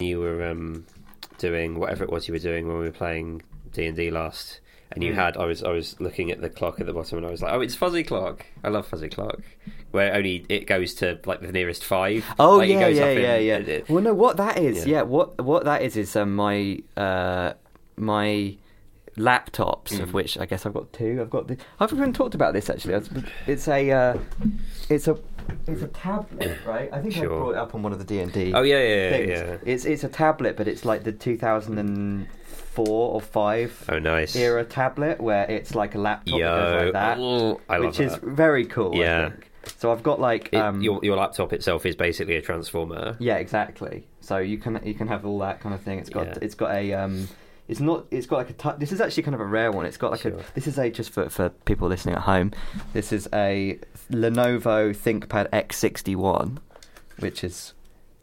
you were um, doing whatever it was you were doing when we were playing D and D last, and you Mm. had I was I was looking at the clock at the bottom, and I was like, oh, it's fuzzy clock. I love fuzzy clock, where only it goes to like the nearest five. Oh Like, it yeah, goes yeah, up in- yeah, yeah. Well, no, what that is, Yeah. yeah, what what that is is um, my uh, my laptops, Mm. of which I guess I've got two. I've got the. I've even talked about this actually. It's- It's a uh, it's a it's a tablet, right? I think I brought it up on one of the D and D. Oh yeah, yeah, yeah, yeah. It's it's a tablet, but it's like the 2004 or five. Oh, nice. era tablet where it's like a laptop that Yo, goes like that, I love which is very cool. Yeah. I think. So I've got like It- um, your your laptop itself is basically a transformer. yeah, exactly. So you can you can have all that kind of thing. It's got Yeah. it's got a um, it's not it's got like a tou This is actually kind of a rare one. It's got like Sure. a this is a just for for people listening at home. This is a Lenovo ThinkPad X61, which is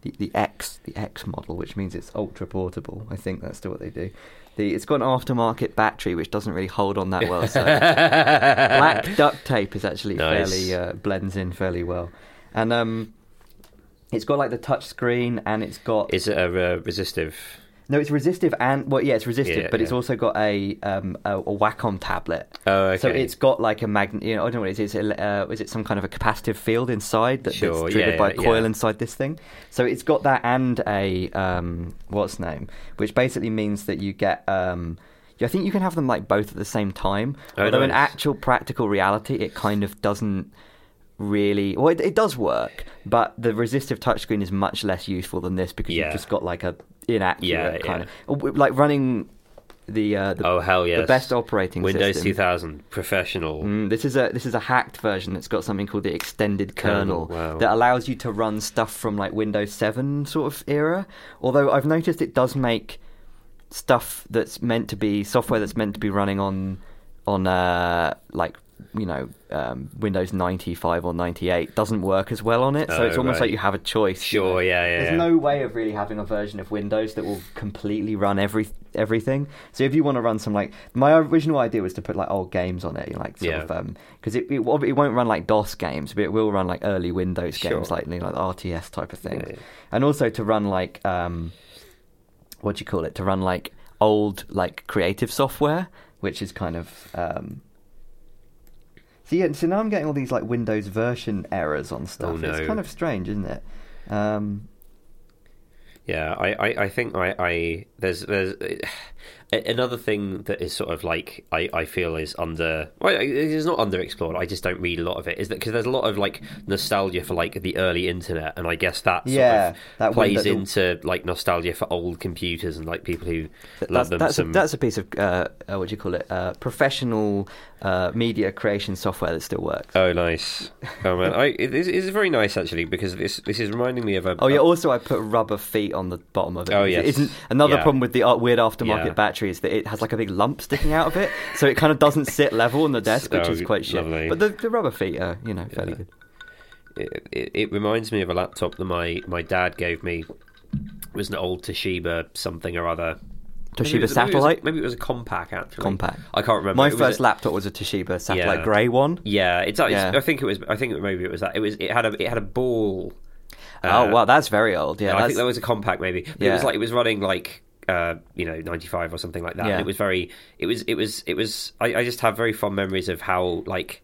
the the X the X model, which means it's ultra portable. I think that's still what they do. The it's got an aftermarket battery which doesn't really hold on that well. So black duct tape is actually Nice. fairly uh, blends in fairly well, and um, it's got like the touch screen and it's got Is it a uh, resistive? No, it's resistive and well, yeah, it's resistive, Yeah, but it's also got a um a, a Wacom tablet. Oh, okay. So it's got like a magnet. You know, I don't know what it is. Is it, uh, is it some kind of a capacitive field inside that, Sure, that's yeah, triggered by a yeah, coil inside this thing? So it's got that and a um, what's name, which basically means that you get. Um, I think you can have them like both at the same time. Oh, Although in actual practical reality, it kind of doesn't really. Well, it, it does work, but the resistive touchscreen is much less useful than this because Yeah. you've just got like a inaccurate Yeah, kind yeah. of like running the uh, the oh hell yes. the best operating Windows system. 2000 professional. Mm, this is a this is a hacked version that's got something called the extended kernel, Kernel, wow. that allows you to run stuff from like Windows 7 sort of era. Although I've noticed it does make stuff that's meant to be software that's meant to be running on on uh like you know um, Windows 95 or 98 doesn't work as well on it. So Oh, it's almost right. like you have a choice. you Sure, know. yeah, yeah, There's yeah. no way of really having a version of Windows that will completely run every everything. So if you want to run some like my original idea was to put like old games on it, you know, like sort Yeah. of um because it, it will- it won't run like DOS games, but it will run like early Windows Sure. games, like you know, like RTS type of thing, Yeah, yeah. and also to run like um what do you call it? To run like old like creative software, which is kind of um. So yeah, so now I'm getting all these like Windows version errors on stuff. Oh, no. It's kind of strange, isn't it? Um, Yeah, I, I, I think I, I there's there's a- another thing that is sort of like I, I feel is under well it is not underexplored. I just don't read a lot of it. Is that because there's a lot of like nostalgia for like the early internet, and I guess that sort Yeah, of that plays window- into like nostalgia for old computers and like people who Th- love that's them. that's, some, a, that's a piece of uh, uh, what do you call it? Uh, professional uh, media creation software that still works. Oh, nice! Oh man, I, it is it's very nice actually because this this is reminding me of a. Oh yeah. Also, I put rubber feet on the bottom of it. Oh, yes. It isn't another Yeah. problem with the weird aftermarket Yeah. battery is that it has like a big lump sticking out of it, so it kind of doesn't sit level on the desk, which Oh, is quite shit. lovely. But the, the rubber feet are you know fairly Yeah. good. it, it, it reminds me of a laptop that my, my dad gave me. It was an old Toshiba something or other. Toshiba was- maybe it was- Satellite. Maybe it was a Compaq actually. Compaq. I can't remember. My It first a- laptop was a Toshiba Satellite Yeah. Grey one. Yeah, it's, it's Yeah. I think it was. I think maybe it was that. It was. It had a. It had a ball. oh uh, wow, that's very old. Yeah, I think that was a Compaq maybe. But It was like it was running like uh, you know ninety five or something like that. Yeah. And it was very. It was. It was. It was. I, I just have very fond memories of how like.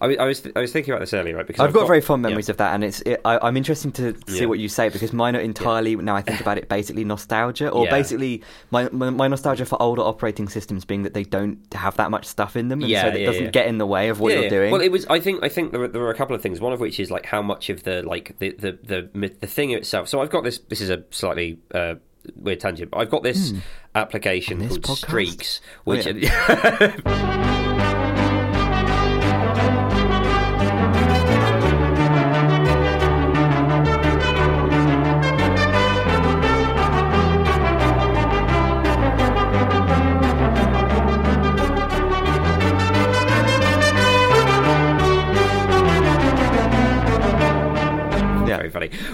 I, was- I was. I was thinking about this earlier, right? Because I've, got, very fond memories yeah. of that, and it's. It, I, I'm interested to see Yeah. what you say because mine are entirely now. I think about it, basically nostalgia, or Yeah. basically my, my my nostalgia for older operating systems being that they don't have that much stuff in them, and Yeah, so it yeah, doesn't yeah. get in the way of what Yeah, you're yeah. doing. Well, it was. I think. I think there were, there were a couple of things. One of which is like how much of the like the the the, the thing itself. So I've got this. This is a slightly. Uh, Weird tangent, but I've got this application Hmm. This called podcast? Streaks, Oh, which yeah.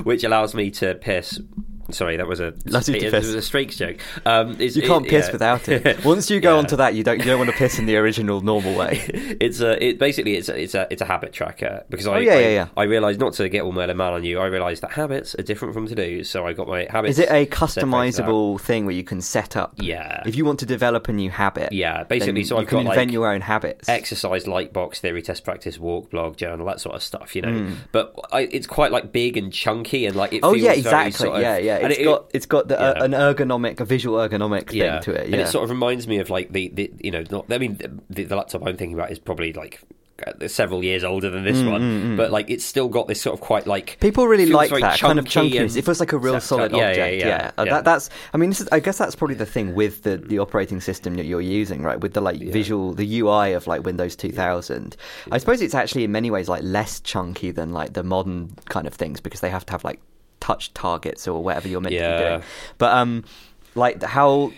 which allows me to pierce Sorry, that was a Lots of it, was a streaks joke. Um, You can't it- piss yeah. without it. Once you go Yeah. onto that, you don't you don't want to piss in the original normal way. it's a it basically it's a, it's a it's a habit tracker because I Oh, yeah, I, yeah, yeah. I realised not to get all Merlin Mann on you. I realised that habits are different from to dos, so I got my habits. Is it a set based on that. customizable thing where you can set up? Yeah. If you want to develop a new habit, Yeah, basically, so you I've can got, invent like, your own habits. exercise, light box, theory, test, practice, walk, blog, journal, that sort of stuff, you know. Mm. But I, it's quite like big and chunky, and like it. Oh yeah, exactly. sort of- yeah, yeah. And It's it- got it's got the, uh, yeah. an ergonomic, a visual ergonomic thing yeah, to it. and Yeah. it sort of reminds me of like the, the you know not. I mean, the, the laptop I'm thinking about is probably like uh, several years older than this one, but like it's still got this sort of quite like Mm, People really like that kind of chunky chunkiness. and- It feels like a real Yeah, solid yeah, yeah, object. yeah, Uh, yeah. That, that's. I mean, this is, I guess that's probably the thing with the, the operating system that you're using, right? With the like visual, the UI of like Windows 2000. I suppose it's actually in many ways like less chunky than like the modern kind of things because they have to have like touch targets or whatever you're meant to be doing. But um, like how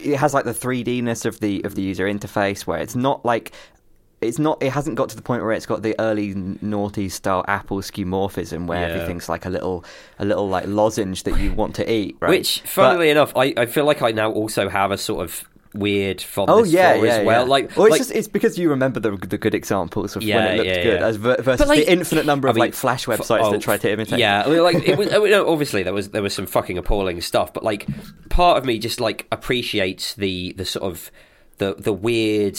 it has like the 3D-ness of the of the user interface where it's not like it's not it hasn't got to the point where it's got the early naughty style apple skeuomorphism where Yeah. everything's like a little a little like lozenge that you want to eat right Which, funnily enough, I, I feel like I now also have a sort of weird fondness Oh yeah, for yeah, as well. yeah. Like, or it's like, just it's because you remember the the good examples of when it looked yeah, good, yeah. as ver- versus like, the infinite number I of mean, like flash f- oh, websites oh, that tried to imitate. Yeah, I mean, like it was. I mean, obviously, there was there was some fucking appalling stuff, but like part of me just like appreciates the the sort of the the weird.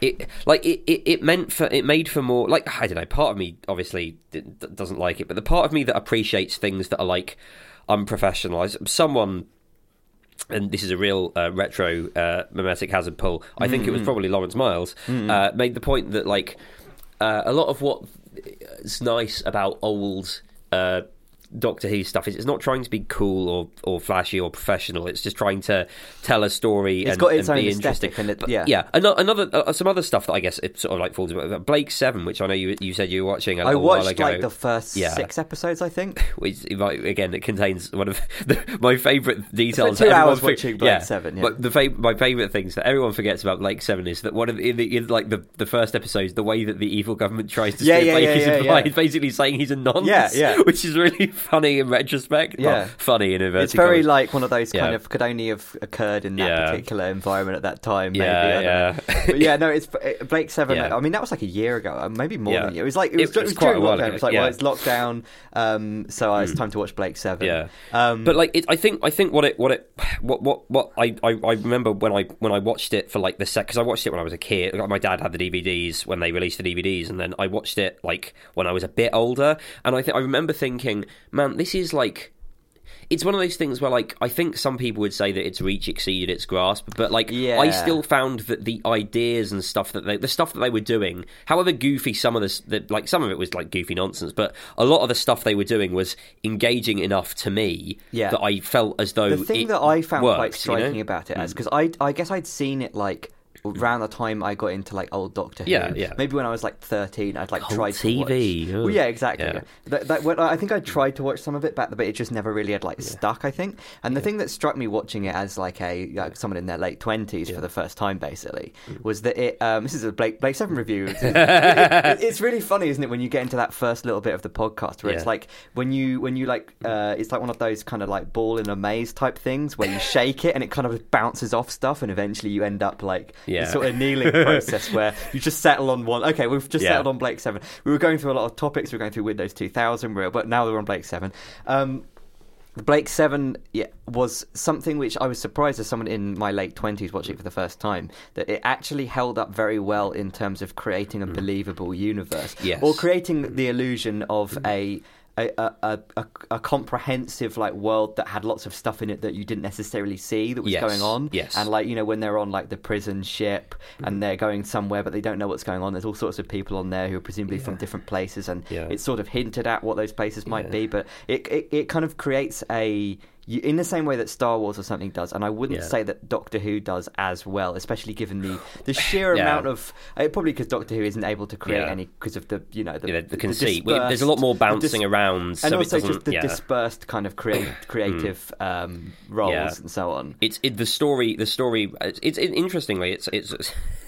It like it, it, it meant for it made for more like I don't know. Part of me obviously doesn't like it, but the part of me that appreciates things that are like unprofessional. is Someone and this is a real uh, retro uh, memetic hazard pull. I think it was probably Lawrence Miles uh, made the point that like uh, a lot of what is nice about old uh, Doctor Who stuff is it's not trying to be cool or, or flashy or professional. It's just trying to tell a story It's and, got its and own be interesting. and it- yeah. yeah. Another uh, some other stuff that I guess it sort of like falls about Blake's Seven, which I know you you said you were watching a I watched like the first Yeah. six episodes, I think. which again it contains one of the, my favourite details. two hours watching Blake's Seven, yeah. But the fav- my favourite things that everyone forgets about Blake's Seven is that one of the, in, the, in like the, the first episodes, the way that the evil government tries to Yeah, steer yeah, Blake yeah, is yeah, yeah. basically saying he's a nonce. Yeah, yeah. which is really funny in retrospect. Yeah. funny in inverted It's very like one of those kind Yeah. of could only have occurred in that Yeah. particular environment at that time. Maybe, Yeah, yeah. But yeah, no, it's uh, Blake's Seven. I mean, that was like a year ago, uh, maybe more than a year. It was like it It was, it was was quite a while ago, It's like, yeah. well, it's lockdown, um, so it's time to watch Blake's Seven. Yeah. um, But like, it, I think I think what it what it what what what I, I, I remember when I when I watched it for like the set because I watched it when I was a kid. Like, my dad had the DVDs when they released the DVDs, and then I watched it like when I was a bit older. And I think I remember thinking, man, this is like. It's one of those things where, like, I think some people would say that its reach exceeded its grasp, but like, I still found that the ideas and stuff that they, the stuff that they were doing, however goofy some of this, the, like, some of it was like goofy nonsense, but a lot of the stuff they were doing was engaging enough to me Yeah. that I felt as though the thing that I found worked, quite you striking know? Hmm. about it, as because I I guess I'd seen it like around the time I got into like old Doctor Who. Yeah, yeah. Maybe when I was like thirteen, I'd like Cult tried to watch. TV, Well, yeah, exactly. Yeah. That, that, when, I think I tried to watch some of it back, but it just never really had like stuck. I think. And the thing that struck me watching it as like a like someone in their late twenties for the first time, basically, Mm. was that it. Um, this is a Blake Blake's Seven review. It's, it- it's really funny, isn't it, when you get into that first little bit of the podcast where it's like when you when you like uh, it's like one of those kind of like ball in a maze type things where you shake it and it kind of bounces off stuff and eventually you end up like Yeah. sort of kneeling process where you just settle on one. Okay, we've just Yeah. settled on Blake's Seven. We were going through a lot of topics. We were going through Windows 2000, but now we're on Blake's Seven. Um, Blake's Seven yeah, was something which I was surprised as someone in my late twenties watching it for the first time that it actually held up very well in terms of creating a believable universe. Yes. Or creating the illusion of a. A, a, a, a, comprehensive like world that had lots of stuff in it that you didn't necessarily see that was Yes, going on yes. and like you know when they're on like the prison ship and mm-hmm. they're going somewhere but they don't know what's going on there's all sorts of people on there who are presumably from different places and Yeah. it's sort of hinted at what those places might Yeah. be but it, it it kind of creates a you, in the same way that Star Wars or something does, and I wouldn't Yeah. say that Doctor Who does as well, especially given the the sheer Yeah. amount of uh, probably because Doctor Who isn't able to create Yeah. any because of the you know the, Yeah, the, the conceit. Well, There's a lot more bouncing dis- around, so and also just the dispersed kind of create, creative um, roles and so on. it's it, the story. The story. It's, it's it, interestingly. It's it's.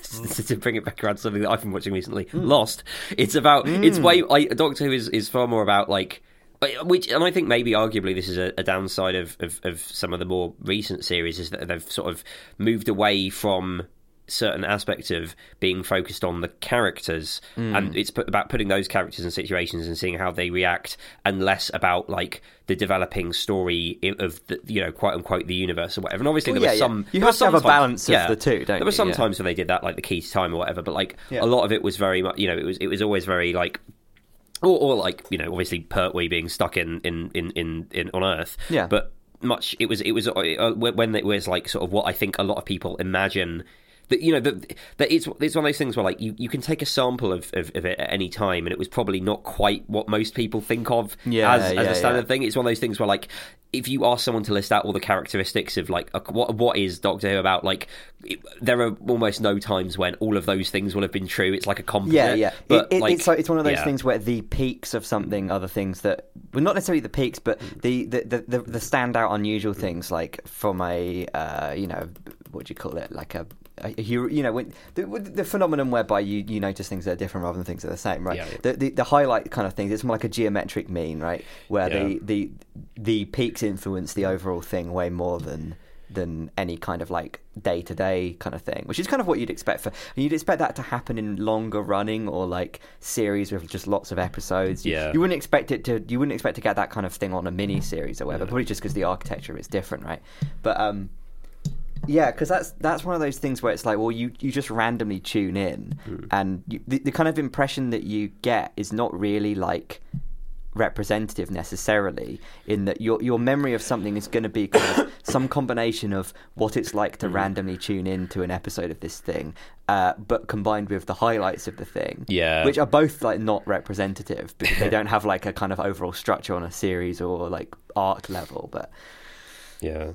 to bring it back around to something that I've been watching recently, Hmm. Lost. It's about. It's way. I, Doctor Who is is far more about like. Uh, Which, and I think maybe arguably this is a, a downside of, of, of some of the more recent series is that they've sort of moved away from certain aspects of being focused on the characters and it's put, about putting those characters in situations and seeing how they react and less about like the developing story of the you know quote unquote the universe or whatever and obviously Well, there yeah, was yeah. some You have to have a balance of the two, don't there were some Yeah. times when they did that like the key to time or whatever but like Yeah. a lot of it was very much you know it was it was always very like or, or like you know obviously Pertwee being stuck in in in in, in on Earth. Yeah. But much it was it was uh, when it was like sort of what I think a lot of people imagine. That you know that that it's it's one of those things where like you, you can take a sample of, of, of it at any time and it was probably not quite what most people think of Yeah, as, yeah, as a standard yeah. thing. It's one of those things where like if you ask someone to list out all the characteristics of like a, what what is Doctor Who about, like it, there are almost no times when all of those things will have been true. It's like a composite. Yeah, yeah. But it, it, like, it's like, it's one of those things where the peaks of something are the things that well, not necessarily the peaks, but the the, the, the, the standout unusual things, like from a uh, you know what do you call it, like a. a hero, you know, when, the, the phenomenon whereby you, you notice things that are different rather than things that are the same, right? Yeah, yeah. The, the the highlight kind of things. It's more like a geometric mean, right? Where Yeah. the, the the peaks influence the overall thing way more than than any kind of like day to day kind of thing, which is kind of what you'd expect for. You'd expect that to happen in longer running or like series with just lots of episodes. Yeah. you wouldn't expect it to. You wouldn't expect to get that kind of thing on a mini series or whatever. Probably just because the architecture is different, right? But um, yeah, because that's that's one of those things where it's like, well, you, you just randomly tune in, and you, the, the kind of impression that you get is not really like representative necessarily in that your your memory of something is going to be kind of some combination of what it's like to randomly tune in to an episode of this thing uh, but combined with the highlights of the thing Yeah. which are both like not representative because they don't have like a kind of overall structure on a series or like arc level but yeah.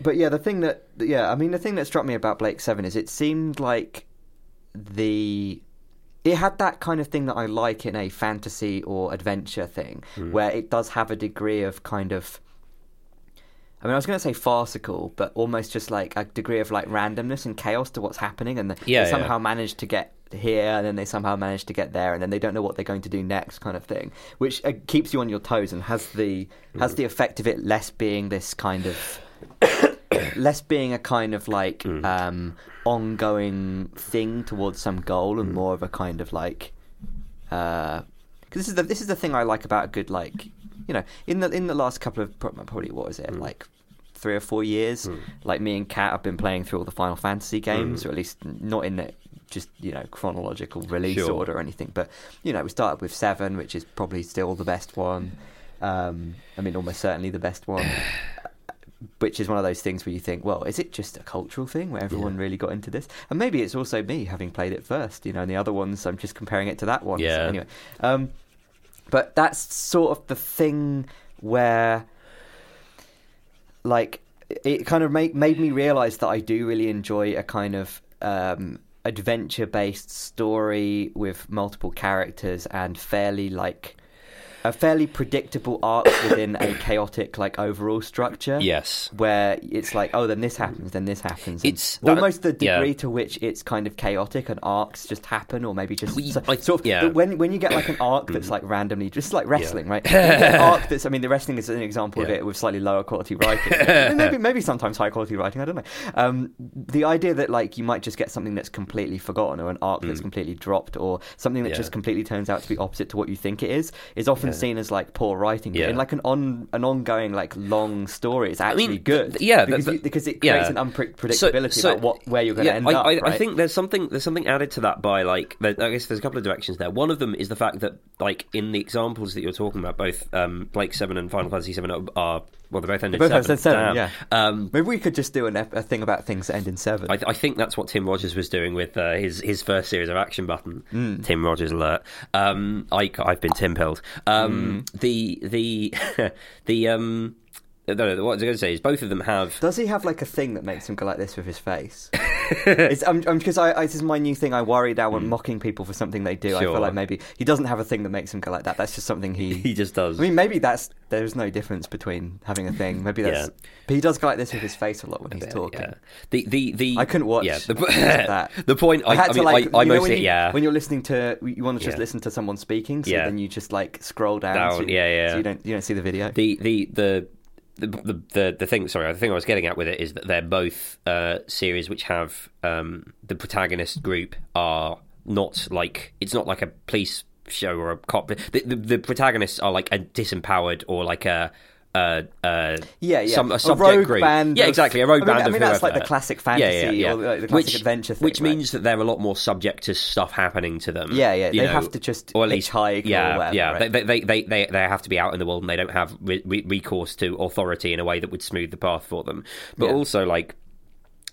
But yeah, the thing that yeah, I mean the thing that struck me about Blake's Seven is it seemed like the it had that kind of thing that I like in a fantasy or adventure thing, Hmm. where it does have a degree of kind of. I mean, I was going to say farcical, but almost just like a degree of like randomness and chaos to what's happening, and Yeah, they yeah. somehow manage to get here, and then they somehow manage to get there, and then they don't know what they're going to do next, kind of thing, which uh, keeps you on your toes and has the has Hmm. the effect of it less being this kind of less being a kind of like Hmm. um, ongoing thing towards some goal and more of a kind of like because this is the this is the thing I like about a good like you know in the in the last couple of probably what was it Hmm. like three or four years like me and Kat have been playing through all the Final Fantasy games Hmm. or at least not in the just you know chronological release Sure. order or anything but you know we started with seven which is probably still the best one um, I mean almost certainly the best one which is one of those things where you think, well, is it just a cultural thing where everyone really got into this? And maybe it's also me having played it first, you know, and the other ones, I'm just comparing it to that one. So Yeah. anyway, um, but that's sort of the thing where, like, it kind of made made me realize that I do really enjoy a kind of um, adventure based story with multiple characters and fairly like a fairly predictable arc within a chaotic like overall structure Yes. where it's like, oh, then this happens, then this happens. and It's that- almost the yeah. degree to which it's kind of chaotic and arcs just happen, or maybe just We- so- I- sort of. yeah. but when when you get like an arc that's like randomly, just like wrestling, right? An arc that's. I mean, the wrestling is an example of it with slightly lower quality writing. Maybe maybe sometimes high quality writing. I don't know. Um, the idea that like you might just get something that's completely forgotten, or an arc that's completely dropped, or something that Mm. Yeah. just completely turns out to be opposite to what you think it is, is often seen as like poor writing. But Yeah. in like an on an ongoing like long story, it's actually mean, good. th- yeah, because, you, because it yeah. creates an unpredictability about what where you're going to yeah, end I, up. I, right? I think there's something there's something added to that by like there, I guess there's a couple of directions there. One of them is the fact that like in the examples that you're talking about, both um, Blake's Seven and Final Fantasy Seven are, are well, they both ended both seven. have said seven, Damn. yeah. Um, Maybe we could just do an, ep- a thing about things that end in seven. I, I think that's what Tim Rogers was doing with uh, his his first series of Action Button. Hmm. Tim Rogers alert. Um, I, I've been Tim pilled. Um, Hmm. The the the um. No, no, what I was going to say is both of them have Does he have like a thing that makes him go like this with his face? it's, I'm, I'm, because I, I, this is my new thing. I worry now when mocking people for something they do. I Hmm. Feel like maybe he doesn't have a thing that makes him go like that. That's just something he. he just does. I mean, maybe that's there's no difference between having a thing. Maybe that's. Yeah. But he does go like this with his face a lot when he's Yeah, talking. yeah. The the the I couldn't watch Yeah, the, that. the point. I, I had I to like, I, I know mostly when you, yeah. when you're listening to, you want to just Yeah. listen to someone speaking, so Yeah. then you just like scroll down, Down, so you, yeah, yeah. so you don't you don't see the video. the the the the, the, the, thing sorry the thing I was getting at with it is that they're both uh, series which have um, the protagonist group are not like it's not like a police show or a cop. The, the, the protagonists are like a disempowered or like a uh, uh, Yeah, yeah. some, a A subject rogue group. band yeah, exactly. A rogue I mean- band I mean, that's like the classic Yeah, yeah, fantasy yeah. or the- the classic which, adventure thing, which right? means that they're a lot more subject to stuff happening to them. Yeah, yeah, they know, have to just or at least or Yeah, whatever, yeah. right? They, they, they, they, they have to be out in the world and they don't have re- re- recourse to authority in a way that would smooth the path for them. But Yeah. also, like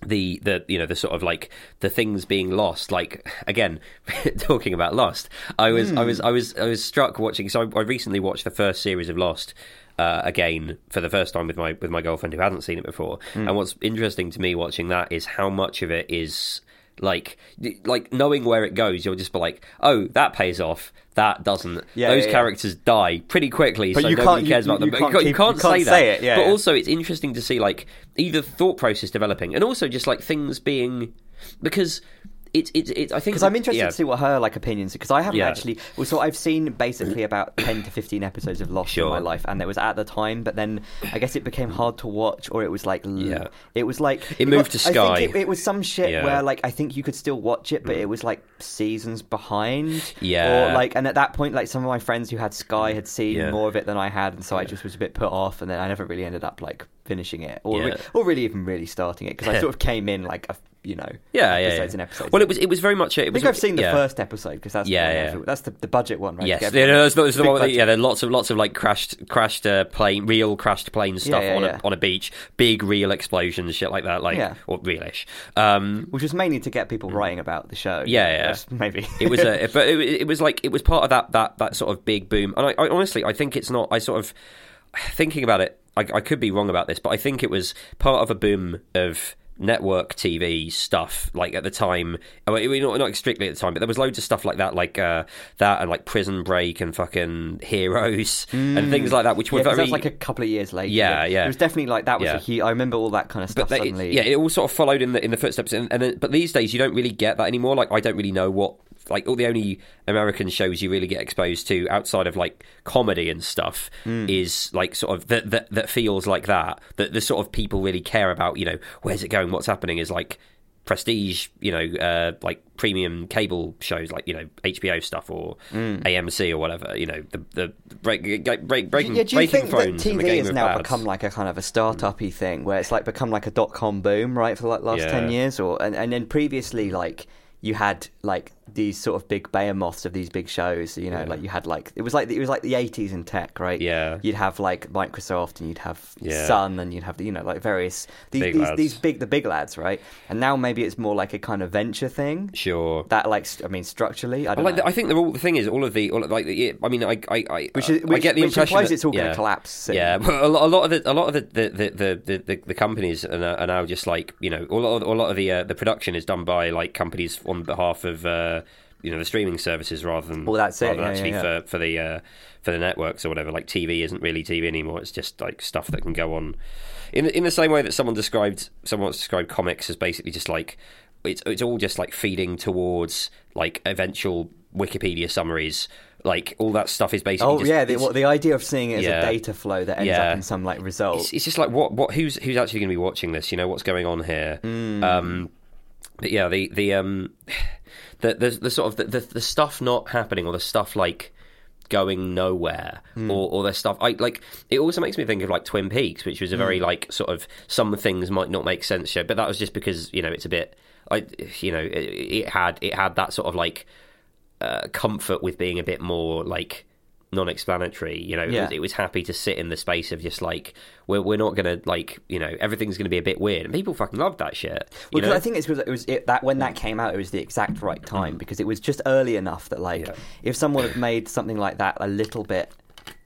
the the you know the sort of like the things being lost like again talking about lost i was i was i was i was struck watching so I, I recently watched the first series of lost uh, again for the first time with my with my girlfriend who hadn't seen it before. And what's interesting to me watching that is how much of it is like like knowing where it goes you'll just be like oh that pays off. That doesn't. Yeah, those yeah, yeah. characters die pretty quickly But so you nobody cares you- about them. You But can't you, can't, keep- can't you can't say that. it, yeah, but yeah. also it's interesting to see like either thought process developing and also just like things being because it's it's it, I think Because I'm interested yeah. to see what her like opinions. Because I haven't Yeah. actually. Well, so I've seen basically about ten to fifteen episodes of Lost Sure. in my life, and it was at the time. But then I guess it became hard to watch, or it was like, Yeah. it was like It moved to I Sky. think it, it was some shit Yeah. Mm. where like I think you could still watch it, but it was like seasons behind. Yeah. Or like, and at that point, like some of my friends who had Sky had seen more of it than I had, and so I just was a bit put off, and then I never really ended up like finishing it, or re- or really even really starting it because I sort of came in like a you know yeah, yeah, episodes yeah. and episodes. Well, it was it was very much a, it I was think I've seen the yeah. first episode because that's Yeah, the yeah. that's the, the budget one, right? Yes, yeah, no, that's, that's the one. With yeah, there are lots of lots of like crashed crashed uh, plane, real crashed plane stuff yeah, on yeah. a on a beach, big real explosions, shit like that, like Yeah. or realish. Um, which was mainly to get people writing about the show. Yeah, yeah. Maybe it was a, but it, it was like it was part of that that that sort of big boom. And I, I honestly, I think it's not. I sort of thinking about it. I, I could be wrong about this, but I think it was part of a boom of network TV stuff. Like at the time, I mean, not not strictly at the time, but there was loads of stuff like that, like uh, that and like Prison Break and fucking Heroes and things like that, which were yeah, very that was like a couple of years later. Yeah, yeah. It was definitely like that was Yeah. a huge. I remember all that kind of stuff but suddenly. yeah, it all sort of followed in the in the footsteps, and, and then, but these days you don't really get that anymore. Like I don't really know what like all the only American shows you really get exposed to outside of like comedy and stuff Hmm. is like sort of that that that feels like that that the sort of people really care about. You know, where's it going? What's happening? Is like prestige, you know, uh, like premium cable shows like you know HBO stuff or Hmm. AMC or whatever. You know, the the break, break, breaking Yeah, do you breaking think that TV has now Bads. become like a kind of a startup-y thing where it's like become like a dot com boom, right, for like last Yeah. ten years, or and, and then previously like you had like these sort of big behemoths of these big shows, you know, Yeah. like you had like it was like it was like the eighties in tech, right? Yeah. you'd have like Microsoft and you'd have Yeah. Sun and you'd have you know like various these Big these, these big the big lads, right? And now maybe it's more like a kind of venture thing Sure. that like I mean structurally, I don't like. know. The, I think they're all. The thing is, all of the, all of, like, the, I mean, I, I, I, which is, I get the which impression that- it's all going yeah. to collapse. Soon. Yeah, but a lot, a lot of the, a lot of the, the, the, the, the, the companies are now, are now just like you know, a lot, of, a lot of the uh, the production is done by like companies on behalf of uh, you know the streaming services rather than Well, that's it, yeah, actually yeah, for for the uh, for the networks or whatever. Like TV isn't really TV anymore; it's just like stuff that can go on in in the same way that someone described someone described comics as basically just like it's it's all just like feeding towards like eventual Wikipedia summaries. Like all that stuff is basically. Oh just, yeah, the, what, the idea of seeing it as Yeah. a data flow that ends Yeah. up in some like result. it's, it's just like what what who's who's actually going to be watching this? You know what's going on here. Hmm. Um, but yeah, the the um the the, the sort of the, the the stuff not happening or the stuff like going nowhere Hmm. or or the stuff I like it also makes me think of like Twin Peaks which was a very like sort of some things might not make sense show but that was just because you know it's a bit I you know it, it had it had that sort of like uh, comfort with being a bit more like non-explanatory you know it, Yeah. was, it was happy to sit in the space of just like we're, we're not gonna like you know everything's gonna be a bit weird and people fucking loved that shit Well, 'cause know? I think it's because it was it, that when that mm. came out, it was the exact right mm. time because it was just early enough that like Yeah. if someone had made something like that a little bit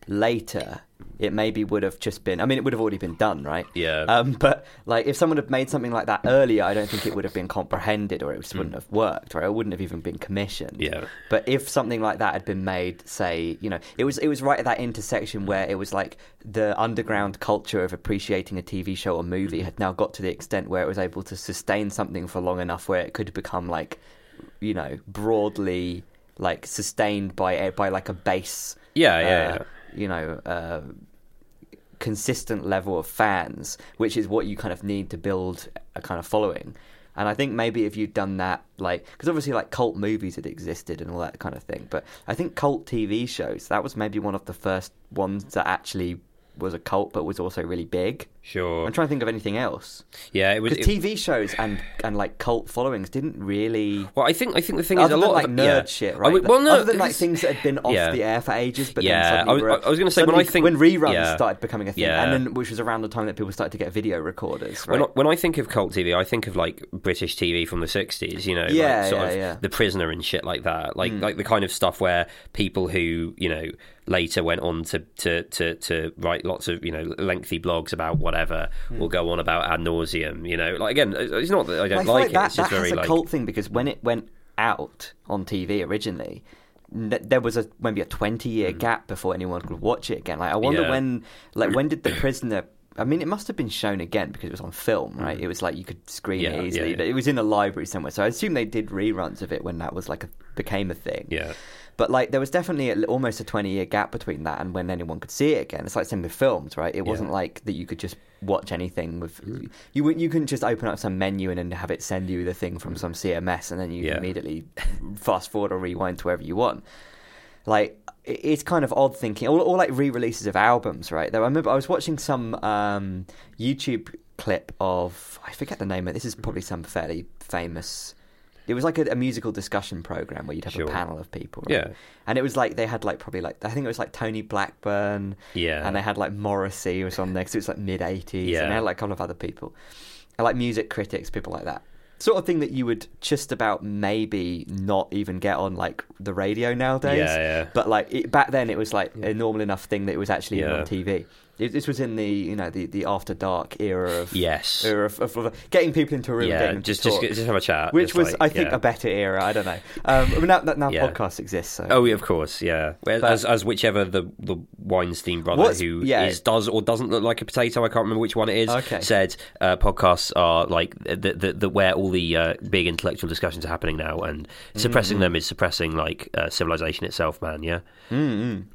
later, it maybe would have just been. I mean, it would have already been done, right? Yeah. Um, but like, if someone had made something like that earlier, I don't think it would have been comprehended, or it just wouldn't have worked, or it wouldn't have even been commissioned. Mm. Yeah. But if something like that had been made, say, you know, it was it was right at that intersection where it was like the underground culture of appreciating a TV show or movie had now got to the extent where it was able to sustain something for long enough where it could become like, you know, broadly like sustained by a, by like a base Yeah, yeah, uh, yeah. you know, uh, consistent level of fans, which is what you kind of need to build a kind of following. And I think maybe if you'd done that, like, because obviously, like, cult movies had existed and all that kind of thing, but I think cult TV shows, that was maybe one of the first ones that actually was a cult but was also really big. Sure. I'm trying to think of anything else. Yeah, it was. It- TV shows and, and, like, cult followings didn't really. well, I think I think the thing is a lot like of nerd yeah. shit, right? well, no, Other than like things that had been off yeah. the air for ages, but Yeah, then I suddenly was- were- I was gonna say, when I think- when reruns yeah. started becoming a thing, and then which was around the time that people started to get video recorders, right? When I, when I think of cult TV, I think of like British TV from the '60s. You know, Yeah, like, yeah, yeah. The Prisoner and shit like that. Like Mm. like the kind of stuff where people who you know later went on to to to, to write lots of you know lengthy blogs about whatever, Hmm. or go on about ad nauseum. You know, like again, it's not that I don't I like, like it. that, just that very has a like cult thing because when it went out on TV originally, n- there was a maybe a twenty year gap before anyone could watch it again. Like I wonder Mm. Yeah. when, like when did the prisoner? I mean, it must have been shown again because it was on film, right? It was like you could screen Mm. Yeah, it easily. yeah. It was in a library somewhere, so I assume they did reruns of it when that was like a, became a thing. yeah. But like, there was definitely a, almost a twenty-year gap between that and when anyone could see it again. It's like same with films, right? It wasn't like that you could just watch anything with you. wouldn't- You couldn't just open up some menu and then have it send you the thing from some CMS, and then you Yeah. immediately fast forward or rewind to wherever you want. Like, it's kind of odd thinking, or, or like re-releases of albums, right? Though I remember I was watching some um, YouTube clip of I forget the name of it. This is probably some fairly famous. It was like a, a musical discussion program where you'd have Sure. a panel of people, right? Yeah. And it was like they had like probably like I think it was like Tony Blackburn, Yeah. and they had like Morrissey was on there because it was like mid '80s, Yeah. and they had like a couple of other people, and like music critics, people like that. Sort of thing that you would just about maybe not even get on like the radio nowadays. Yeah, yeah. But like it, back then, it was like a normal enough thing that it was actually Yeah. on TV. It, this was in the you know the, the after dark era of Yes. era of, of, of getting people into a room, Yeah, getting just just just have a chat. which was like, I think yeah. a better era. I don't know. Um, now now Yeah. podcasts exist, so Oh, of course, yeah. But- as as whichever the the Weinstein brother who yeah. is does or doesn't look like a potato, I can't remember which one it is. Okay. Said uh, podcasts are like the, the, the where all the uh, big intellectual discussions are happening now, and suppressing Mm-hmm. them is suppressing like uh, civilization itself, man. Yeah, Mm-mm.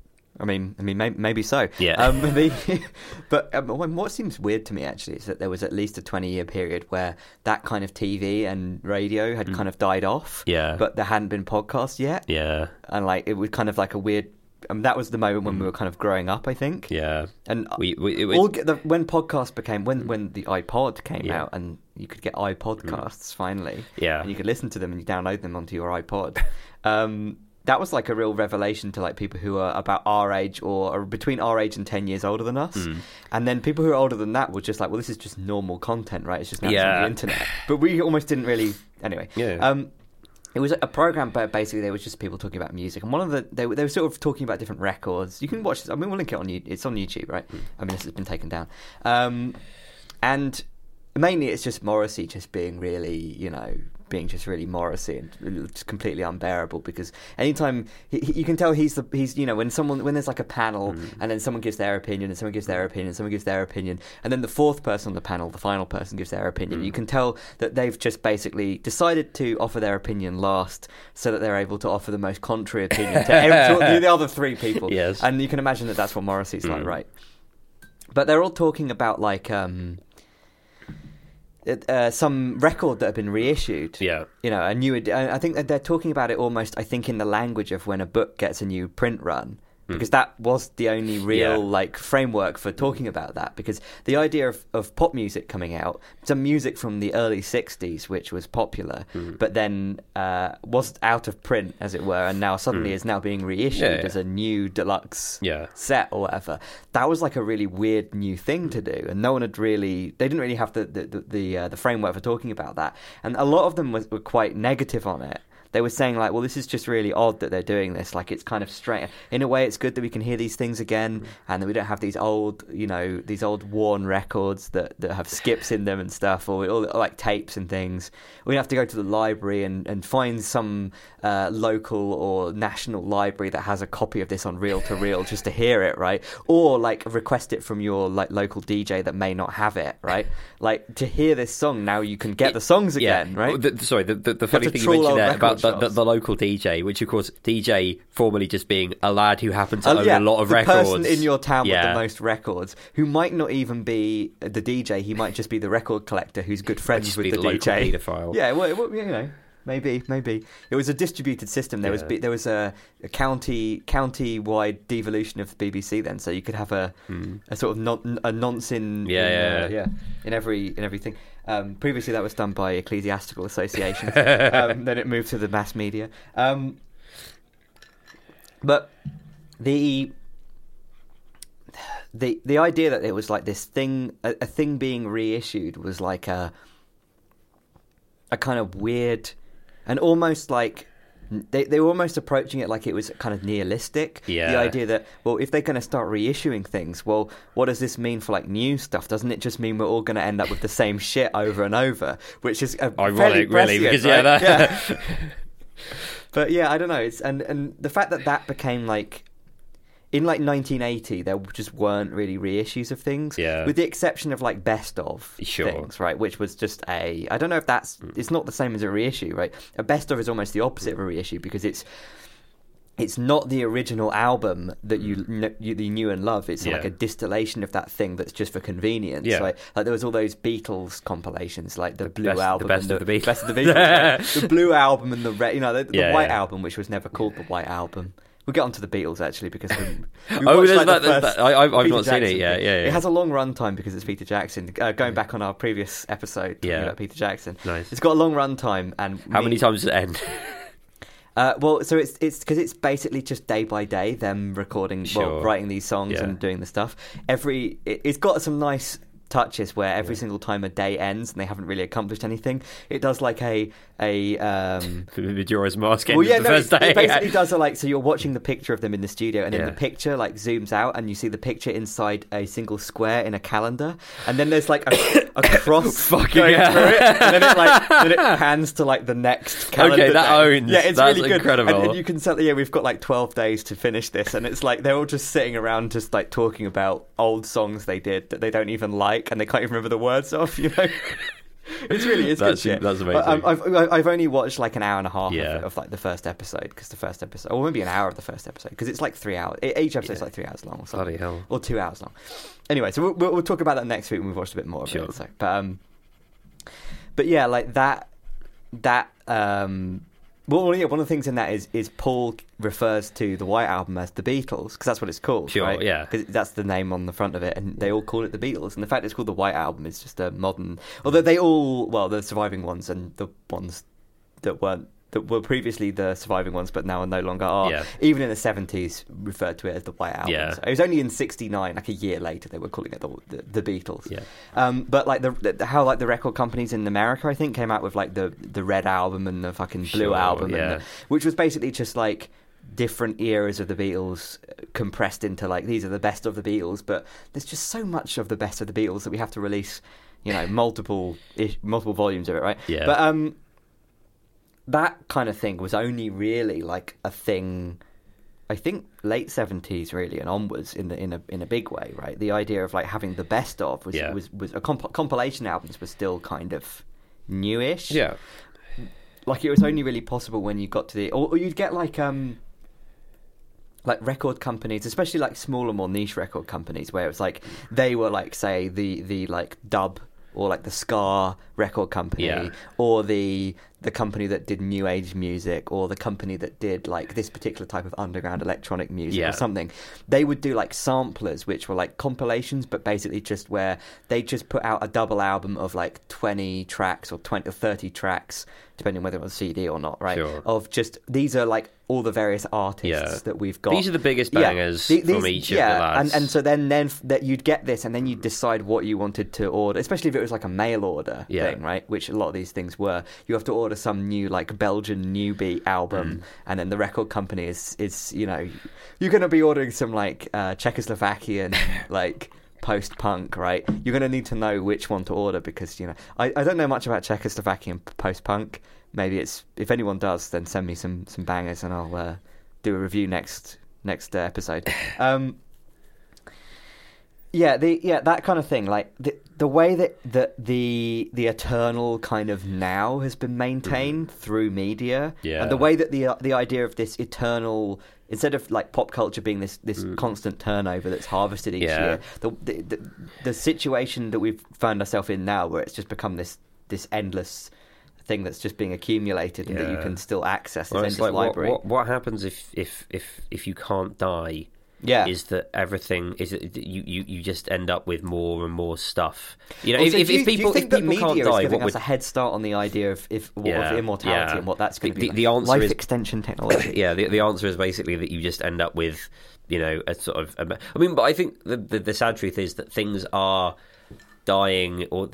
I mean, I mean, may, maybe so. Yeah. Um, the, but um, what seems weird to me actually is that there was at least a twenty-year period where that kind of TV and radio had kind of died off. Mm. Yeah. But there hadn't been podcasts yet, yeah, and like it was kind of like a weird. I mean, that was the moment when we were kind of growing up, I think. Mm. yeah. And We, we it was, all the, when podcasts became when when the iPod came Yeah. out and you could get iPodcasts finally, Yeah. and you could listen to them and you download them onto your iPod. Um, that was like a real revelation to like people who are about our age or are between our age and ten years older than us. Hmm. And then people who are older than that were just like, well, this is just normal content, right? It's just now it's on Yeah. the internet. But we almost didn't really. Anyway, Yeah. Um, it was a program, but basically there was just people talking about music, and one of the they, were- they were sort of talking about different records. You can watch this. I mean, we'll link it on you. It's on YouTube, right? I mean, this has been taken down, um, and mainly it's just Morrissey just being really, you know, being just really Morrissey and just completely unbearable because anytime he, he- you can tell he's the he's you know when someone when there's like a panel mm-hmm. and then someone gives their opinion and someone gives their opinion and someone gives their opinion and then the fourth person on the panel the final person gives their opinion you mm. can tell that they've just basically decided to offer their opinion last so that they're able to offer the most contrary opinion to, every, to the other three people. Yes. and you can imagine that that's what Morrissey's like mm. right? But they're all talking about like um uh, some record that had been reissued yeah, you know, a new. I I think that they're talking about it almost. I think in the language of when a book gets a new print run, because that was the only real Hmm. Yeah. like framework for talking about that. Because the idea of, of pop music coming out, some music from the early '60s, which was popular, Hmm. but then uh, was out of print, as it were, and now suddenly is now being reissued Hmm. Yeah, yeah. as a new deluxe set or whatever. That was like a really weird new thing to do, and no one had really. They didn't really have the the the the, uh, the framework for talking about that, and a lot of them was, were quite negative on it. They were saying like, well, this is just really odd that they're doing this. Like, it's kind of strange. In a way, it's good that we can hear these things again, and that we don't have these old, you know, these old worn records that, that have skips in them and stuff, or, or like tapes and things. We have to go to the library and, and find some uh, local or national library that has a copy of this on reel to reel just to hear it, right? Or like request it from your like local DJ that may not have it, right? Like to hear this song now, you can get the songs again, right? The, sorry, the, the, the funny thing you mentioned there about the, the, the local DJ, which of course DJ formerly just being a lad who happened to Uh, own yeah, a lot of the records. person in your town with the most records, who might not even be the DJ, he might just be the record collector who's good friends with the, the DJ. paedophile. Yeah, well, well, you know, maybe, maybe it was a distributed system. There was Yeah. bi- there was a, a county county wide devolution of the BBC then, so you could have a a sort of non, a nonce in. Yeah, in, yeah, uh, yeah. in every in everything. Um, previously, that was done by ecclesiastical associations. um, then it moved to the mass media. Um, but the the the idea that it was like this thing, a, a thing being reissued, was like a a kind of weird and almost like they they were almost approaching it like it was kind of nihilistic. Yeah. The idea that well, if they're going to start reissuing things, well, what does this mean for like new stuff? Doesn't it just mean we're all going to end up with the same shit over and over? Which is Ironic, really, because yeah, that, Yeah. But yeah, I don't know. It's and and the fact that that became like in like 1980, there just weren't really reissues of things. Yeah. With the exception of like best of Sure. things, right? Which was just a. I don't know if that's. Hmm. It's not the same as a reissue, right? A best of is almost the opposite of a reissue because it's. It's not the original album that you, hmm. kn- you, you knew and love. It's like a distillation of that thing that's just for convenience. Yeah. Like, like there was all those Beatles compilations, like the, Blue best- the album, best and of the Beatles. best of the Beatles, right? the Blue album and the red, you know, the, the Yeah, White yeah. album, which was never called the White album. We'll get onto the Beatles actually because we, we Oh, there's like, the that- there's first that. I- Peter not seen it yet. thing. Yeah, yeah. It has a long run time because it's Peter Jackson. Uh, going back on our previous episode talking Yeah. about Peter Jackson, Nice. it's got a long run time. And How me- many times does it end? Uh, well, so it's it's because it's basically just day by day them recording, well, writing these songs Yeah. and doing the stuff. Every it, it's got some nice touches where every single time a day ends and they haven't really accomplished anything. It does like a a um, Majora's Mask well, yeah, the no, first it, day. it basically does a like so you're watching the picture of them in the studio, and then Yeah. the picture like zooms out, and you see the picture inside a single square in a calendar, and then there's like a, a cross Fucking going hell. through it, and then it like then it pans to like the next calendar. Okay, that owns. Yeah, it's That's really good. incredible. And, and you can tell, yeah, we've got like 12 days to finish this, and it's like they're all just sitting around, just like talking about old songs they did that they don't even like, and they can't even remember the words of. You know. It's really it's That's- good shit. that's amazing. I've I've only watched like an hour and a half Yeah. of, of like the first episode because the first episode, or maybe an hour of the first episode because it's like three hours. Each episode's Yeah. like three hours long or something, Bloody hell. or two hours long. Anyway, so we'll, we'll, we'll talk about that next week when we've watched a bit more of Sure. it. So, but um, but yeah, like that that um. Well, yeah, one of the things in that is is Paul refers to the White Album as the Beatles because that's what it's called, Sure, right? yeah. because that's the name on the front of it, and they all call it the Beatles. And the fact it's called the White Album is just a modern. Although they all, well, the surviving ones and the ones that weren't that were previously the surviving ones, but now are no longer are. Yeah. Even in the seventies, referred to it as the White Album. Yeah. So it was only in '69, like a year later, they were calling it the the, the Beatles. Yeah. Um, but like the, the how like the record companies in America, I think, came out with like the the Red Album and the fucking Blue Sure, Album, yeah. and the, which was basically just like different eras of the Beatles uh, compressed into like these are the best of the Beatles. But there's just so much of the best of the Beatles that we have to release, you know, multiple ish, multiple volumes of it, right? Yeah. But um, that kind of thing was only really like a thing. I think late seventies really and onwards in the in a in a big way, right? The idea of like having the best of was Yeah. was was a comp- compilation albums were still kind of newish. Yeah. like it was only really possible when you got to the or, or you'd get like um like record companies, especially like smaller, more niche record companies, where it was like they were like say the the like dub or like the ska record company Yeah. or the the company that did new age music or the company that did like this particular type of underground electronic music Yeah. or something they would do like samplers which were like compilations but basically just where they just put out a double album of like 20 tracks or 20 or 30 tracks depending on whether it was CD or not right Sure. of just these are like all the various artists Yeah. that we've got. These are the biggest bangers the- from each yeah, of the lads. and and so then then f- that you'd get this, and then you'd decide what you wanted to order, especially if it was like a mail order Yeah. thing, right? Which a lot of these things were. You have to order some new like Belgian New Beat album, Mm. and then the record company is is you know you're going to be ordering some like uh, Czechoslovakian like. Post punk, right? You're going to need to know which one to order because you know I, I don't know much about Czechoslovakian post punk. Maybe it's if anyone does, then send me some some bangers and I'll uh, do a review next next uh, episode. Um, yeah, the yeah that kind of thing. Like the the way that that the the eternal kind of now has been maintained mm-hmm. through media, Yeah. and the way that the uh, the idea of this eternal instead of like pop culture being this this mm. constant turnover that's harvested each Yeah. year, the, the the the situation that we've found ourselves in now, where it's just become this this endless thing that's just being accumulated and that you can still access this Well, it's endless like what, what what happens if if if if you can't die? Yeah, Is that everything? Is that you, you you just end up with more and more stuff? You know, Also, if, if, you, if people think if people can't die, what would a head start on the idea of if Yeah, of immortality yeah. and what that's going to be? the- like? the answer life is- extension technology. yeah, the the answer is basically that you just end up with, you know, a sort of. a- I mean, but I think the the, the sad truth is that things are dying, or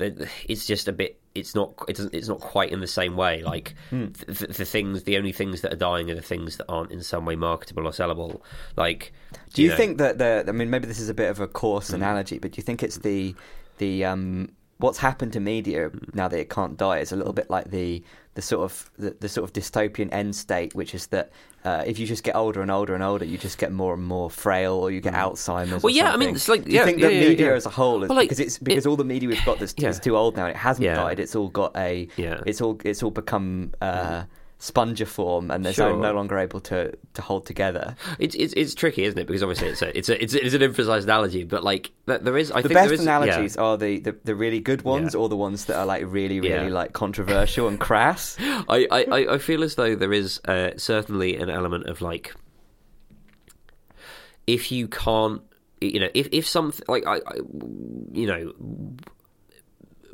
it's just a bit. It's not. It doesn't. It's not quite in the same way. Like Hmm. the, the things, the only things that are dying are the things that aren't in some way marketable or sellable. Like, Do you know- think that the? I mean, maybe this is a bit of a coarse Mm. analogy, but do you think it's the the um what's happened to media Mm. now that it can't die is a little bit like the the sort of the, the sort of dystopian end state, which is that uh, if you just get older and older and older, you just get more and more frail, or you get Alzheimer's. Mm. Well, or yeah, I mean, it's like- do you think yeah, that yeah, media yeah. as a whole, is, Well, like, because it's because it- all the media we've got that's Yeah. is too old now, and it hasn't Yeah. died. It's all got a Yeah. it's all it's all become. Uh, Spongiform, and they're Sure. no longer able to, to hold together. It's, it's it's tricky, isn't it? Because obviously it's a it's a it's, it's an emphasized analogy, but like there is I the think best there is, analogies yeah. are the, the, the really good ones Yeah. or the ones that are like really really Yeah. like controversial and crass I, I, I- I feel as though there is uh, certainly an element of like if you can't you know if if something like I, I you know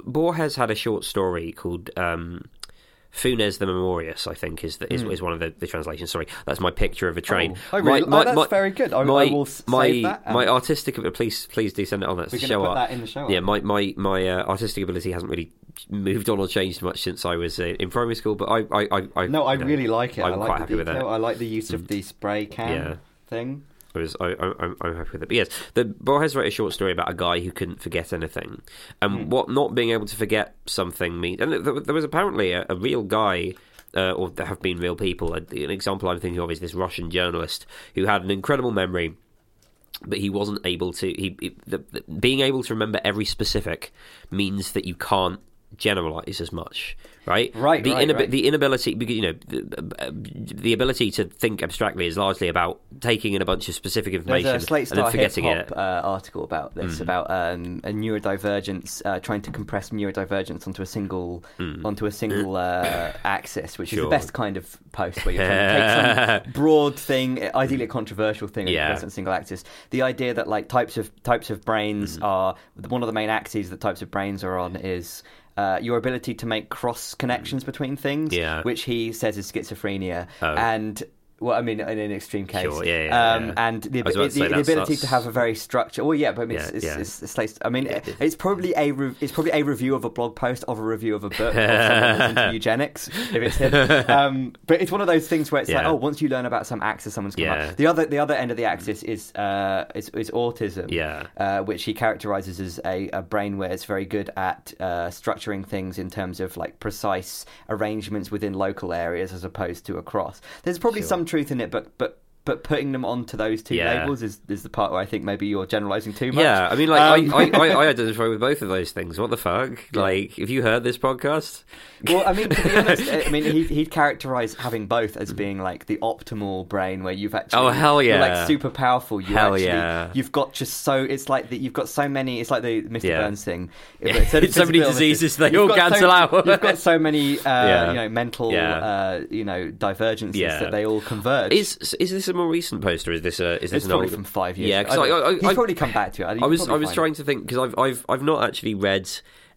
Borges had a short story called um Funes the Memorious, I think, is the, is, is one of the, the translations. Sorry, that's my picture of a train. Oh, really? Oh, that's very good. I- I my, will s- my, save that my artistic please please do send it on. That's We're show put art. that in the show Yeah, art. my my my uh, artistic ability hasn't really moved on or changed much since I was uh, in primary school, but I I I, I no i you know, really like it I'm i like quite the happy with detail. it. i like the use of the spray can Yeah. thing I was, I, I, I'm, I'm happy with it. But yes, the Borges wrote a short story about a guy who couldn't forget anything, and Hmm. what not being able to forget something means. And there, there was apparently a, a real guy. Uh, or there have been real people. An example I'm thinking of is this Russian journalist who had an incredible memory, but he wasn't able to. He, he the, the, being able to remember every specific means that you can't generalize as much, right? Right, The, right, right. the inability, because you know, the, uh, the ability to think abstractly is largely about taking in a bunch of specific information There's a Slate and then Star forgetting it. Mm. uh, article about this, about um, a neurodivergence, uh, trying to compress neurodivergence onto a single onto a single uh, axis, which is Mm. The best kind of post where you're trying to take some broad thing, ideally a controversial thing, and Yeah. on a single axis. The idea that like types of types of Mm. brains are one of the main axes that types of brains are on is. Uh, your ability to make cross connections between things, Yeah. which he says is schizophrenia, Oh. and well, I mean, in an extreme case, Sure, yeah, yeah, um, yeah. and the, the, the ability to have a very structured. Well, yeah, but I mean, it's, it's, it's, it's, I mean, it's probably a re- it's probably a review of a blog post of a review of a book of into eugenics. If it's him, um, but it's one of those things where it's like, oh, once you learn about some axis, someone's come up. The other the other end of the axis is uh, is, is autism. Yeah. uh, which he characterizes as a, a brain where it's very good at uh, structuring things in terms of like precise arrangements within local areas as opposed to across. There's probably Sure. some truth in it, but but. But putting them onto those two Yeah. labels is, is the part where I think maybe you're generalizing too much. Yeah, I mean, like Um, I, I, I, I identify with both of those things. What the fuck? Like, if you heard this podcast, well, I mean, to be honest, I mean, he, he'd characterize having both as being like the optimal brain, where you've actually, Oh, hell yeah. like super powerful. You Hell actually, yeah. you've got just so it's like that. You've got so many. It's like the Mr. Yeah. Burns thing. Yeah. But So many illnesses, diseases, they all got cancel so, out. You've got so many, uh, Yeah. you know, mental, Yeah. uh, you know, divergences Yeah. that they all converge. is is this a more recent post or is this a is this it's an probably old? from five years. Yeah, because I, I, I, he's I- probably come back to it. I was I was trying to think because I've I've I've not actually read